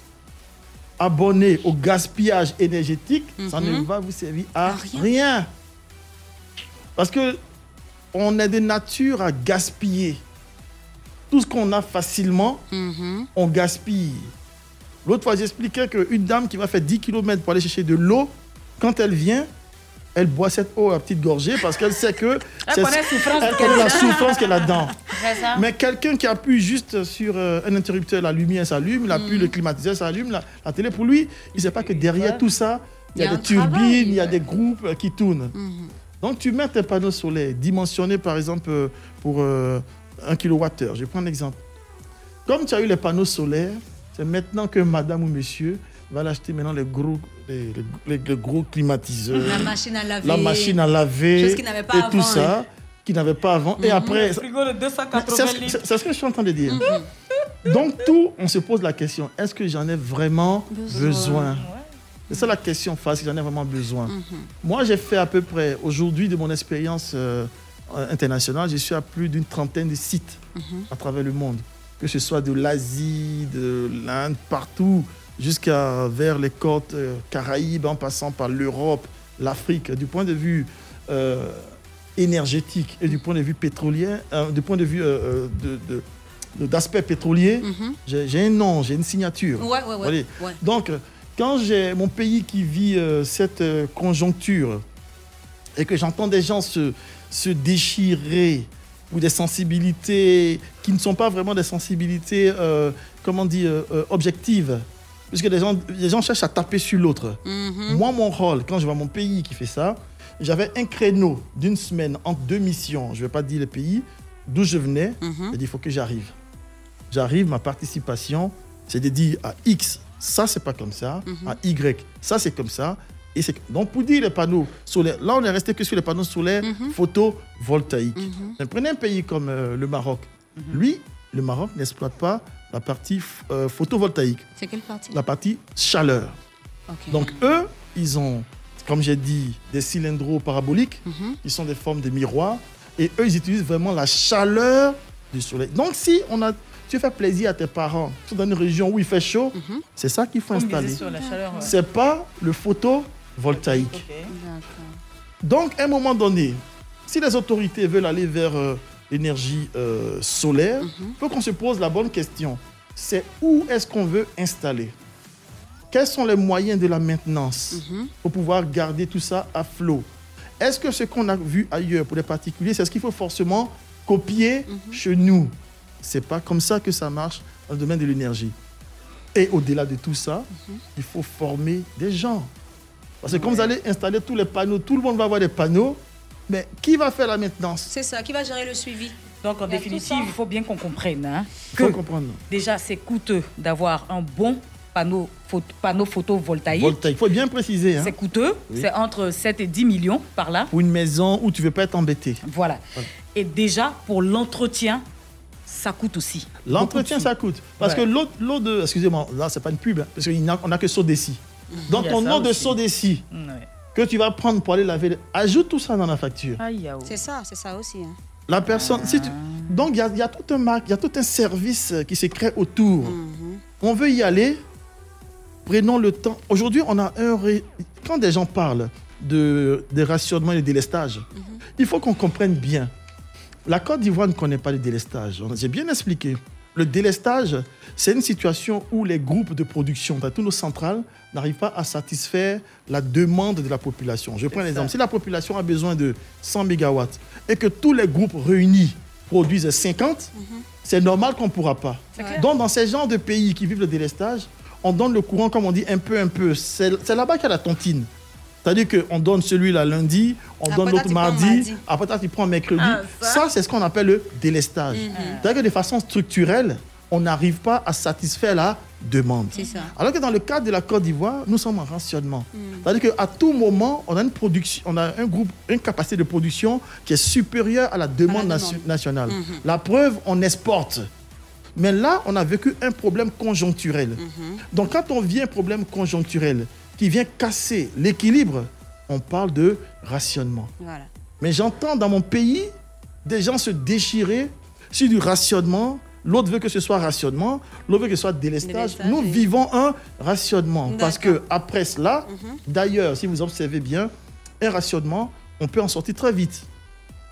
abonné au gaspillage énergétique, ça ne Mhm. va vous servir à rien. Parce que on est de nature à gaspiller. Tout ce qu'on a facilement, on gaspille. L'autre fois, j'expliquais qu'une dame qui va faire 10 km pour aller chercher de l'eau, quand elle vient, elle boit cette eau à petite gorgée parce qu'elle sait que Elle c'est- connaît la souffrance elle qu'elle connaît la a. souffrance qu'elle a dedans. Mais quelqu'un qui appuie juste sur euh, un interrupteur, la lumière s'allume, il appuie, Mm. le climatiseur s'allume, la, la télé, pour lui, il ne sait pas que derrière tout ça, il y a, des turbines, travail, il y a des groupes euh, qui tournent. Donc tu mets tes panneaux solaires dimensionnés par exemple euh, pour euh, un kilowattheure. Je prends un exemple. Comme tu as eu les panneaux solaires, c'est maintenant que madame ou monsieur va l'acheter maintenant les gros, les, les- les gros climatiseurs. La machine à laver. La machine à laver. Chose qu'il n'avait pas et avant, tout ça, hein. qu'il n'avait pas avant. Et après, Le frigo de 280 c'est ce- litres. c'est- c'est ce que je suis en train de dire. Donc tout, on se pose la question, est-ce que j'en ai vraiment Besoin. besoin, C'est ça la question face, j'en ai vraiment besoin. Moi, j'ai fait à peu près, aujourd'hui, de mon expérience euh, euh, internationale, je suis à plus d'une trentaine de sites à travers le monde. Que ce soit de l'Asie, de l'Inde, partout, jusqu'à vers les côtes euh, Caraïbes, en passant par l'Europe, l'Afrique. Du point de vue euh, énergétique et du point de vue pétrolier, euh, du point de vue de- de- de- d'aspect pétrolier, Mhm. j'ai j'ai un nom, j'ai une signature. Ouais, ouais, ouais. Voyez. Ouais. Donc, quand j'ai mon pays qui vit cette conjoncture et que j'entends des gens se, se déchirer ou des sensibilités qui ne sont pas vraiment des sensibilités, comment dire, euh, objectives, puisque les gens, les gens cherchent à taper sur l'autre. Mhm. Moi, mon rôle, quand je vois mon pays qui fait ça, j'avais un créneau d'une semaine entre deux missions, je ne vais pas dire le pays, d'où je venais, Mhm. j'ai dit, il faut que j'arrive. J'arrive, ma participation, c'est de dire à X, ça c'est pas comme ça, Mhm. à Y, ça c'est comme ça. Et. Donc pour dire les panneaux solaires, là on est resté que sur les panneaux solaires Mhm. photovoltaïques. Mais prenez un pays comme euh, le Maroc. Lui, le Maroc n'exploite pas la partie euh, photovoltaïque, C'est quelle partie? La partie chaleur. Donc eux, ils ont, comme j'ai dit, des cylindros paraboliques Mhm. qui sont des formes de miroirs. Et eux, ils utilisent vraiment la chaleur du soleil. Donc si on a, tu fais plaisir à tes parents, tu dans une région où il fait chaud, Mhm. c'est ça qu'il faut Comme installer. disait sur la chaleur, ouais. C'est pas le photovoltaïque. Donc, à un moment donné, si les autorités veulent aller vers euh, l'énergie euh, solaire, il Mhm. faut qu'on se pose la bonne question. C'est où est-ce qu'on veut installer? Quels sont les moyens de la maintenance Mhm. pour pouvoir garder tout ça à flot? Est-ce que ce qu'on a vu ailleurs pour les particuliers, c'est ce qu'il faut forcément copier Mhm. chez nous? C'est pas comme ça que ça marche dans le domaine de l'énergie. Et au-delà de tout ça, il faut former des gens. Parce que comme vous allez installer tous les panneaux, tout le monde va avoir des panneaux, mais qui va faire la maintenance? C'est ça, qui va gérer le suivi? Donc en définitive, il faut bien qu'on comprenne hein, que faut comprendre. déjà c'est coûteux d'avoir un bon panneau, photo, panneau photovoltaïque. Voltaïque, il faut bien préciser. hein. C'est coûteux, Oui. c'est entre 7 et 10 millions par là. Pour une maison où tu ne veux pas être embêté. Voilà. Et déjà, pour l'entretien, ça coûte aussi. L'entretien, ça coûte. Parce Ouais. que l'eau, l'eau de. Excusez-moi, là, c'est pas une pub, hein, parce qu'on n'a que y a ton eau de. Sodeci Ouais. Que tu vas prendre pour aller laver, ajoute tout ça dans la facture. C'est ça, c'est ça aussi. hein. La personne. si tu- donc, il y a, il y a tout un marque, il y a tout un service euh, qui se crée autour. Mhm. On veut y aller. Prenons le temps. Aujourd'hui, on a un. ré- Quand des gens parlent de, de rationnement et de délestage, il faut qu'on comprenne bien. La Côte d'Ivoire ne connaît pas le délestage. J'ai bien expliqué. Le délestage, c'est une situation où les groupes de production, dans toutes nos centrales, n'arrivent pas à satisfaire la demande de la population. Je prends l'exemple. Si la population a besoin de 100 MW et que tous les groupes réunis produisent 50, c'est normal qu'on ne pourra pas. Donc, dans ces genres de pays qui vivent le délestage, on donne le courant, comme on dit, un peu, un peu. C'est c'est là-bas qu'il y a la tontine. C'est-à-dire qu'on donne celui-là lundi, on Après, donne l'autre mardi, mardi. après toi, tu prends mercredi. Ah, ça, ça. c'est ce qu'on appelle le délestage. Mhm. C'est-à-dire que de façon structurelle, on n'arrive pas à satisfaire la demande. C'est ça. Alors que dans le cadre de la Côte d'Ivoire, nous sommes en rationnement. Mm. C'est-à-dire qu'à tout moment, on a une production, on a un groupe, une capacité de production qui est supérieure à la demande, demande. nation- nationale. Mhm. La preuve, on exporte. Mais là, on a vécu un problème conjoncturel. Mhm. Donc quand on vient un problème conjoncturel qui vient casser l'équilibre, on parle de rationnement. Voilà. Mais j'entends dans mon pays des gens se déchirer sur du rationnement. L'autre veut que ce soit rationnement, l'autre veut que ce soit délestage. Délestage, Nous oui. vivons un rationnement. Parce que après cela, Mhm. d'ailleurs, si vous observez bien, un rationnement, on peut en sortir très vite.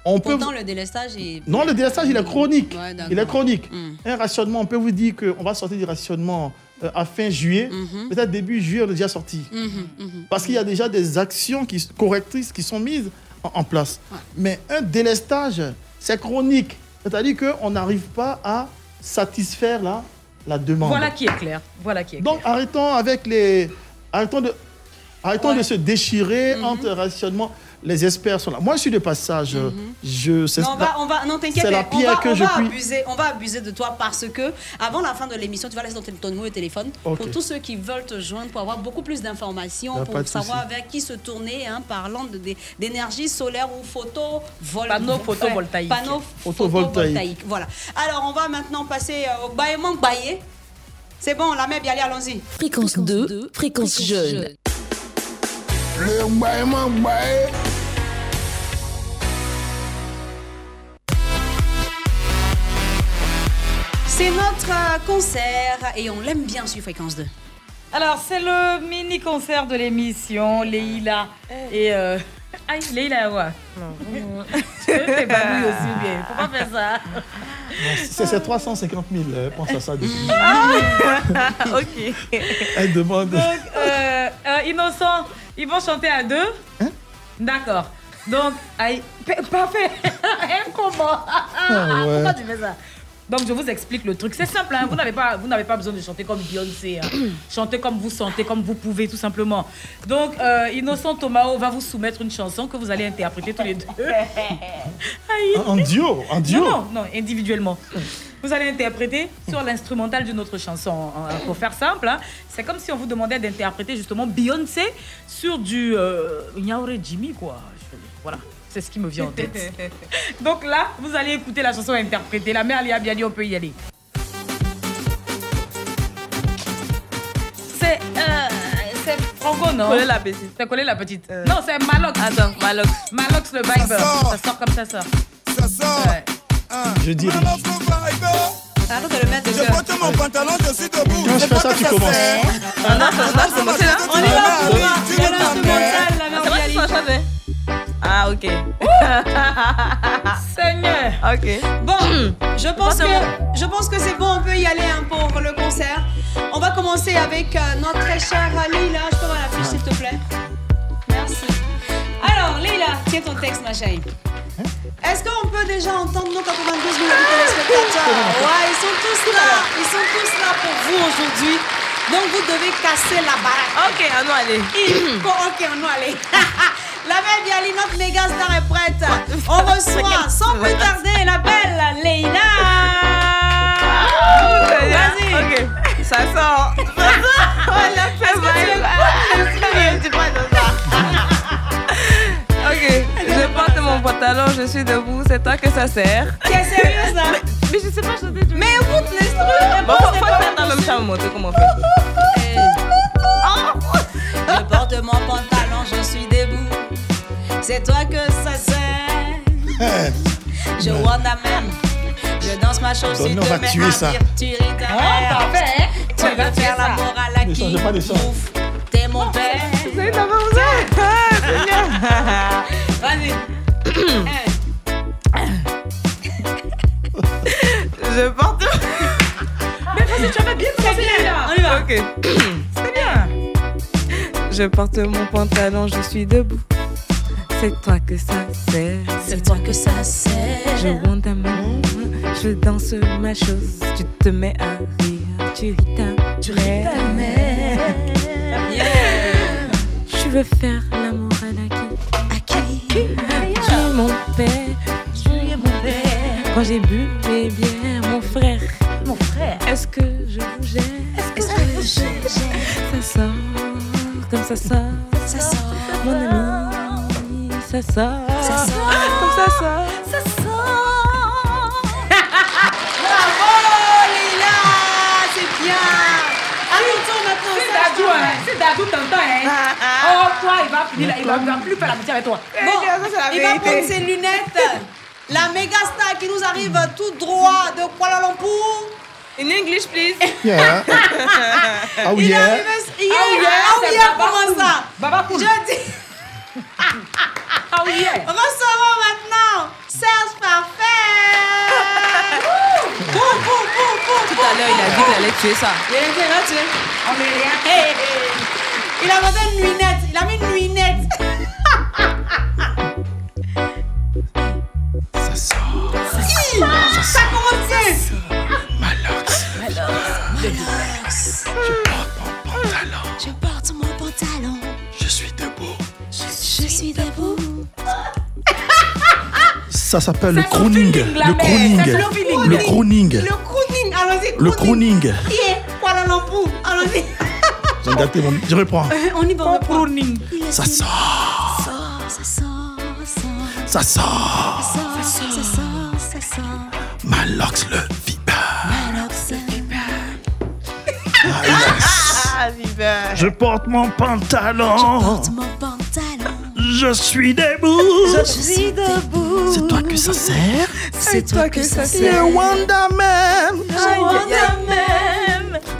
On peut Pourtant, le délestage est. non, le délestage, il est chronique. Ouais, il est chronique. Mm. Un rationnement, on peut vous dire qu'on va sortir du rationnement euh, à fin juillet. Mhm. Peut-être début juillet, on est déjà sorti. Mhm, mhm. Parce qu'il y a déjà des actions qui, correctrices qui sont mises en, en place. Mais un délestage, c'est chronique. C'est-à-dire qu'on n'arrive pas à satisfaire la, la demande. Voilà qui est clair. Voilà qui est Donc arrêtons avec les. Arrêtons de, arrêtons de se déchirer entre rationnement. Les experts sont là. Moi, je suis de passage. Je, c'est- Non, on va, on va, non, t'inquiète, C'est la on pierre va, que on je va puis- abuser, on va abuser de toi parce que avant la fin de l'émission, tu vas laisser ton, ton numéro de téléphone pour tous ceux qui veulent te joindre pour avoir beaucoup plus d'informations, a pour savoir souci. vers qui se tourner, hein, parlant d'énergie solaire ou photo, vol- Panneau ouais, photovoltaïque. Panneau Photovoltaïque. photovoltaïque. Voilà. Alors, on va maintenant passer euh, au baillement baillé. C'est bon, la mère, bien allez, allons-y. Fréquence 2, fréquence jeune. Le baillement baillé. C'est notre euh, concert et on l'aime bien sur Fréquence 2. Alors, c'est le mini-concert de l'émission. Leïla et. Euh... Aïe, Leïla, ouais. Non. T'es pas lui aussi bien. Faut pas faire ça. c'est c'est 350 000. euh, pense à ça. depuis. Ah, ok. Elle demande. Donc, euh, euh, Innocent, ils vont chanter à deux. Hein? D'accord. Donc, aïe, pa- parfait. Hein, comment Ah ouais. Pourquoi tu fais ça? Donc je vous explique le truc. C'est simple, hein. vous n'avez pas, vous n'avez pas besoin de chanter comme Beyoncé. hein. Chantez comme vous sentez, comme vous pouvez, tout simplement. Donc euh, Innocent Tomao va vous soumettre une chanson que vous allez interpréter tous les deux. Aïe. En duo, en duo. Non, non, non, individuellement. Vous allez interpréter sur l'instrumental d'une autre chanson. Pour faire simple, hein, c'est comme si on vous demandait d'interpréter justement Beyoncé sur du euh, Jimmy, quoi. Je- Voilà, c'est ce qui me vient en tête. Donc là, vous allez écouter la chanson interprétée. La mère, elle y a bien dit, on peut y aller. C'est euh, c'est Franck non. Collé la petite. T'as collé la petite. Non, c'est Malox. Attends, Malox. Malox le Viber. Ça sort comme ça sort. Ça sort. Je dis. Arrête de le mettre Je porte mon pantalon, je suis debout. Quand je fais ça, tu commences. Ah non, ça là. On est là, on est C'est Ah, ok. Seigneur. ok. Bon, je pense que je pense que c'est bon, on peut y aller hein, pour le concert. On va commencer avec euh, notre très chère Leila. Je peux voir l'affiche, s'il te plaît? Merci. Alors, Leila, tiens ton texte, ma chérie. Est-ce qu'on peut déjà entendre nos 92 000 téléspectateurs? Ouais, ils sont tous là. Ils sont tous là pour vous aujourd'hui. Donc, vous devez casser la baraque. Ok, on va aller. Il faut- ok, on va aller. La belle Bialy, notre méga star est prête. On reçoit sans plus tarder la belle Leila. Vas-y. Ok, ça sort. Ça sort. On l'a fait. Est-ce que tu es- Ok, je porte mon pantalon, je suis debout, c'est toi que ça sert. T'es sérieuse là? Mais, mais je sais pas chanter Mais écoute l'instru. Bon, faut, faire dans le même comment on fait? C'est toi que ça sert. Je wonderman. Je danse ma chose, tu te mets tuer à ça. dire, tu ris ta Oh, parfait. Tu veux faire l'amour à la Ne qui pas. Ouf, T'es mon père. C'est la même Vas-y. Je porte. Mais vas-y, tu avais bien là. On y va. Ok. C'est bien. Je porte mon pantalon, je suis debout. C'est toi que ça sert. C'est toi que ça sert. Je wonderman, je danse ma chose. Tu te mets à rire, tu ris ta Tu ris ta mère. Yeah. Je veux faire l'amour à la qui À qui? Tu es mon père. Tu es mon père. Quand j'ai bu mes bières, mon frère. Mon frère. Est-ce que je vous gère? Est-ce que je gère? Ça sort, comme ça sort. Ça sort. Mon ami, ça sort. Ça sort. Comme ça sort. Ça sort. Bravo, Lila. C'est bien. Tour maintenant. C'est Dadou, Thomas. hein. C'est Dadou, t'entends, hein. Oh, toi, il va finir là. Il va, il va plus faire la boutique avec toi. Bon, ça, c'est la il va prendre ses lunettes. La méga star qui nous arrive tout droit de Kuala Lumpur. In English, please. Yeah. Ah oui, Il est yeah. arrivé. Hier, Ah oui, ah hier, Baba comment Cool. ça? Baba. Je dis. Oui, yeah. Recevons maintenant Serge Parfait. Bou, bou, bou, bou, Tout à l'heure, il a dit qu'il allait tuer ça. Il a été là, tu. On est rien. Hey, hey. Il a monté une nuinette. Il a mis une nuinette. Ça sort. Hi, Ça a commencé. Malox. Ça s'appelle le crooning. Le crooning. Le crooning. Le crooning. Allons-y. Le crooning. Yeah, Kuala Lumpur. Allons-y. J'ai gâté mon. Je reprends. On y va, reprend. Crooning. Ça sort. Ça sort, ça sort, ça sort. Ça sort. Ça sort, ça sort, ça sort. Malox le viper. Malox. Ah, Viva. Je porte mon pantalon. Porte mon pantalon. Je suis debout. Je suis debout. C'est toi que ça sert. C'est toi que ça C'est sert. Je wonder même.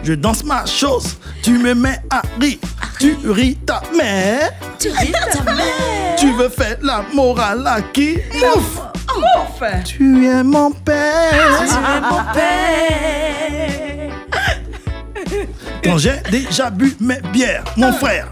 Je danse ma chose. Tu me mets à rire. Tu ris ta mère. Tu ris ta mère. Tu veux faire la morale à qui? Ouf. Ouf. Tu es mon père. Tu es mon père. Quand j'ai déjà bu mes bières, mon frère.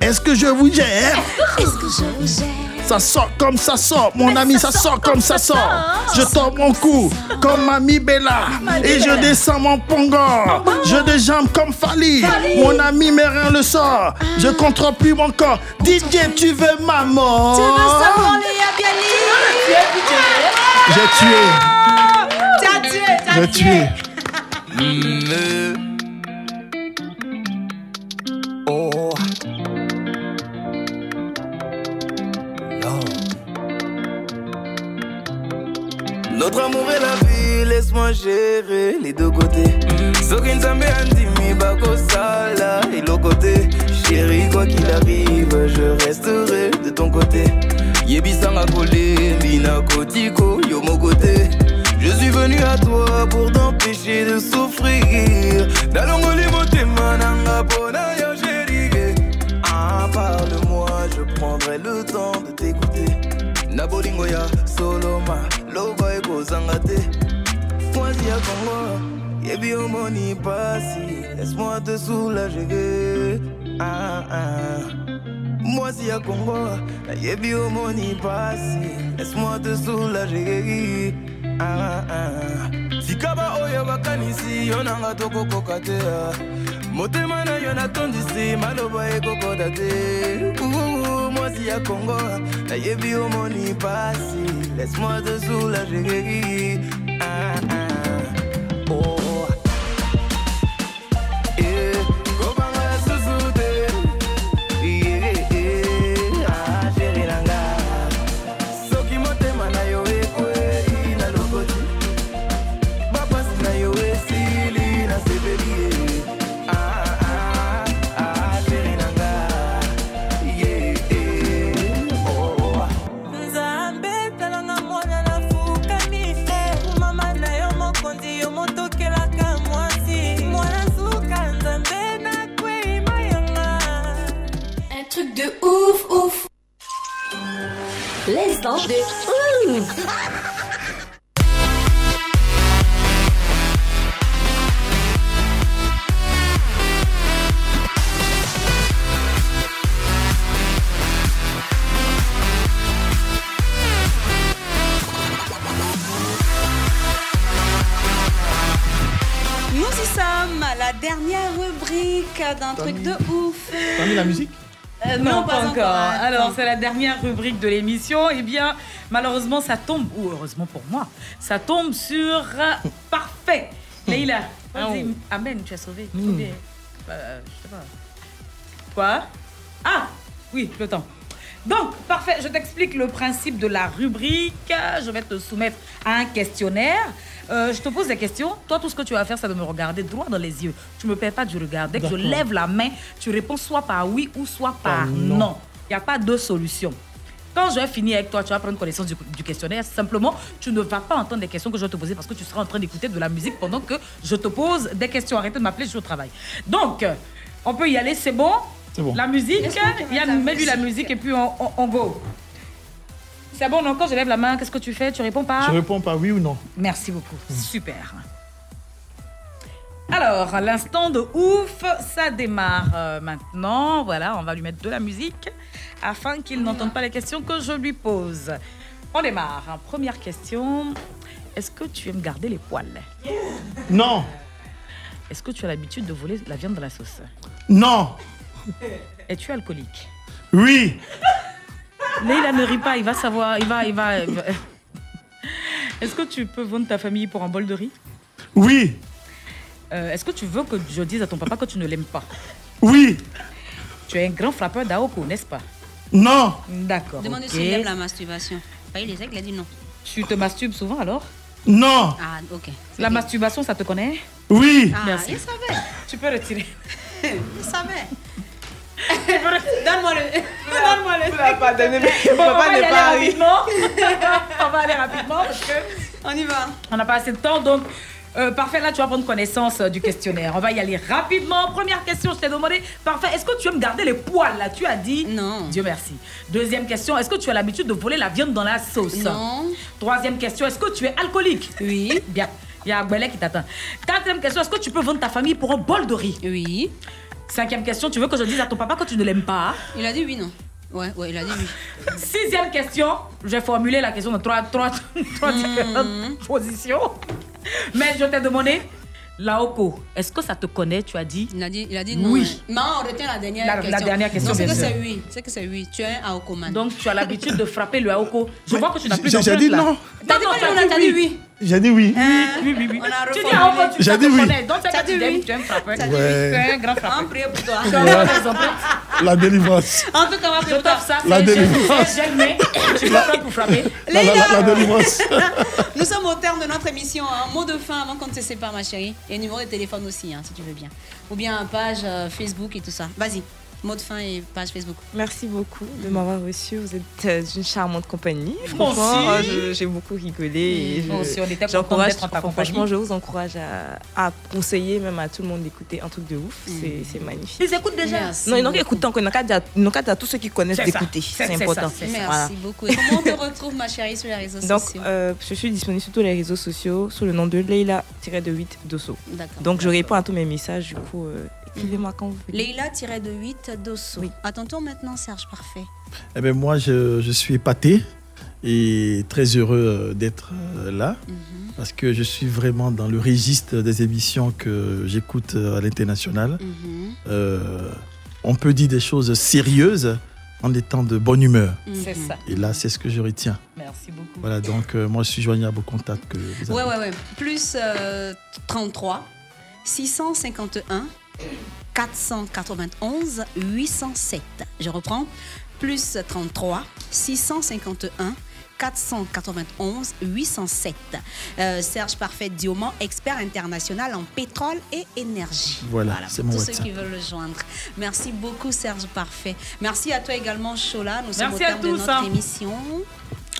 Est-ce que je vous gère? Est-ce que je vous gère? Ça sort comme ça sort, mon ami, ça sort comme ça sort. Je tords mon cou comme Mamie Bella. Et je descends mon pongon. Je déjambe comme Fali. Mon ami mes reins le sort. Je contrôle plus mon corps. DJ, tu veux ma mort? Tu veux savoir Léa Bialy J'ai tué. Tu as tué, tu as J'ai tué. Notre amour est la vie, laisse-moi gérer les deux côtés. soki nzambe andimi bakosala eloko te chéri quoi qu'il arrive je resterai de ton côté. Yebisanga kolembi na kotiko yo moko te je suis venu à toi pour t'empêcher de souffrir. Nalongoli motema nanga mpona yo chérie ah, parle-moi je prendrai le temps de t'écouter. Na bolingo ya soloma loba ekozanga te. Mwasi ya kongo yebi omoni pasi laisse-moi te soulager. Ah, ah. mwasi ya kongo nayebi omoni pasi laisse-moi te soulager. Ah, ah. sikaba oyo bakanisi yo nanga tokokoka te. Ah. motema na yo natondisi maloba ekokoda te démocratie ya congo nayebi omoni pasi laisse moi te soulager ah, ah. De. Nous y sommes à la dernière rubrique d'un truc de ouf. T'as mis la musique Euh, non, pas, encore. Alors, c'est la dernière rubrique de l'émission. Eh bien, malheureusement, ça tombe, ou heureusement pour moi, ça tombe sur euh, Parfait. Leïla, vas-y. Amen, tu as sauvé. Mm. Sauvé. Euh, je sais pas. Quoi? Ah, oui, le temps. Donc, parfait, je t'explique le principe de la rubrique. Je vais te soumettre à un questionnaire. Euh, je te pose des questions. Toi, tout ce que tu vas faire, c'est de me regarder droit dans les yeux. Tu me perds pas du regard. Dès que je lève la main, tu réponds soit par oui ou soit par non. Il n'y a pas deux solutions. Quand je vais finir avec toi, tu vas prendre connaissance du, du questionnaire. Simplement, tu ne vas pas entendre des questions que je vais te poser parce que tu seras en train d'écouter de la musique pendant que je te pose des questions. Arrêtez de m'appeler, je suis au travail. Donc, euh, on peut y aller, c'est bon? C'est bon. La musique, Yann, mets-lui la musique? musique et puis on, on- on go. C'est bon, donc quand je lève la main, qu'est-ce que tu fais? Tu réponds pas? Je réponds pas oui ou non? Merci beaucoup. Super. Alors, l'instant de ouf, ça démarre euh, maintenant. Voilà, on va lui mettre de la musique afin qu'il n'entende pas les questions que je lui pose. On démarre. Première question. Est-ce que tu aimes garder les poils? Non. Est-ce que tu as l'habitude de voler la viande dans la sauce? Non. Es-tu alcoolique? Oui. Leïla ne rit pas, il va savoir, il va, il va. il va- Est-ce que tu peux vendre ta famille pour un bol de riz? Oui. Euh, Est-ce que tu veux que je dise à ton papa que tu ne l'aimes pas? Oui. Tu es un grand frappeur d'Aoko, n'est-ce pas? Non. D'accord. Demandez ok. s'il aime la masturbation. Il les aigles, il a dit non. Tu te masturbes souvent alors? Non. Ah, ok. La masturbation, ça te connaît? Oui. Ah, Merci. il savait. Tu peux retirer. Il savait. Donne-moi le. Donne-moi le. On va y aller rapidement. on va aller rapidement parce que On y va. on n'a pas assez de temps. Donc, euh, parfait, là, tu vas prendre connaissance euh, du questionnaire. On va y aller rapidement. Première question, je t'ai demandé. Parfait, est-ce que tu aimes garder les poils là? Tu as dit Non. Dieu merci. Deuxième question, est-ce que tu as l'habitude de voler la viande dans la sauce? Non. Troisième question, est-ce que tu es alcoolique? Oui. Bien. Il y a Agbelé qui t'attend. Quatrième question, est-ce que tu peux vendre ta famille pour un bol de riz? Oui. Cinquième question, tu veux que je dise à ton papa que tu ne l'aimes pas Il a dit oui, non. Ouais, ouais, il a dit oui. Sixième question, j'ai formulé la question dans trois, trois, trois différentes positions. Mais je t'ai demandé, Laoko, est-ce que ça te connaît? Tu as dit Il a dit, il a dit non. Oui. hein. Maman, on retient la dernière La- la question. dernière question, c'est que c'est oui. C'est que c'est oui. Tu es un Aokoman. Donc tu as l'habitude de frapper le Aoko. Je vois que tu n'as plus de j'ai dit là. non. T'as dit non, dit t'as dit oui. oui. J'ai dit oui. Oui, oui, oui. On a Tu dis en quoi tu J'ai ça dit oui. Donc, Ça ça dit tu oui. tu aimes frapper. Ça dit Ouais. Tu es un grand On frappeur. prie pour toi. Tu empreintes. La délivrance. En tout cas, on va prier pour ça. La délivrance. Tu vas pour frapper. La, la, la, la délivrance. Nous sommes au terme de notre émission. Un mot de fin avant qu'on ne se sépare, ma chérie. Et numéro de téléphone aussi, hein, si tu veux bien. Ou bien page euh, Facebook et tout ça. Vas-y, mot de fin et page Facebook. Merci beaucoup de m'avoir reçu. Vous êtes euh, d'une charmante compagnie. Franchement, je- j'ai beaucoup rigolé. Et je- j'encourage-. Franchement, je vous encourage à, à conseiller même à tout le monde d'écouter un truc de ouf. C'est- C'est magnifique. Ils écoutent déjà. Merci Non, ils n'ont beaucoup. qu'à écouter encore. Ils n'ont qu'à à tous ceux qui connaissent d'écouter. C'est- C'est c'est important. ça, c'est ça. Merci Voilà. beaucoup. Et comment on te retrouve, ma chérie, sur les réseaux Donc, sociaux euh, je suis disponible sur tous les réseaux sociaux sous le nom de Leila-de-8 Dosso. D'accord. Donc, je réponds à tous mes messages. Du coup, euh, écrivez-moi quand vous voulez. Leila-de 8 Dosso. À ton tour maintenant, Serge, parfait. Eh ben, moi, je, je suis épaté et très heureux euh, d'être euh, là parce que je suis vraiment dans le registre des émissions que j'écoute euh, à l'international. Euh, on peut dire des choses sérieuses en étant de bonne humeur. C'est ça. Et là, c'est ce que je retiens. Merci beaucoup. Voilà, donc euh, moi, je suis joignable au contact que vous avez. Ouais, ouais, ouais. Plus euh, 33 651 491 807. Je reprends. Plus 33 651 491 807. Euh, Serge Parfait Diomant, expert international en pétrole et énergie. Voilà, c'est pour mon tous ceux qui veulent le joindre. Merci beaucoup Serge Parfait. Merci à toi également Chola. Nous sommes au à terme de notre hein. émission.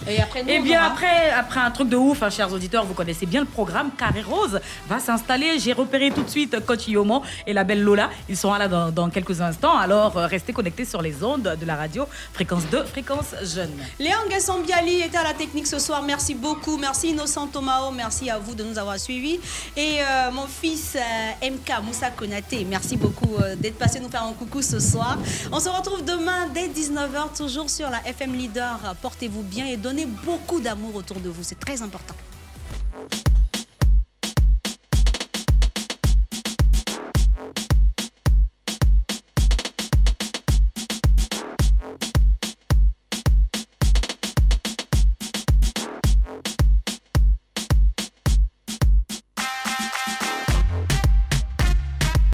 Et après nous, Eh on bien, aura- après, après un truc de ouf, hein, chers auditeurs, vous connaissez bien le programme Carré Rose va s'installer. J'ai repéré tout de suite Coach Yomo et la belle Lola. Ils seront là dans, dans quelques instants. Alors, euh, restez connectés sur les ondes de la radio Fréquence 2, Fréquence Jeune. Léon Gassambiali était à la technique ce soir. Merci beaucoup. Merci Innocent Tomao. Merci à vous de nous avoir suivis. Et euh, mon fils euh, MK Moussa Konaté, merci beaucoup euh, d'être passé nous faire un coucou ce soir. On se retrouve demain dès 19h, toujours sur la FM Leader. Portez-vous bien et Donnez beaucoup d'amour autour de vous, c'est très important.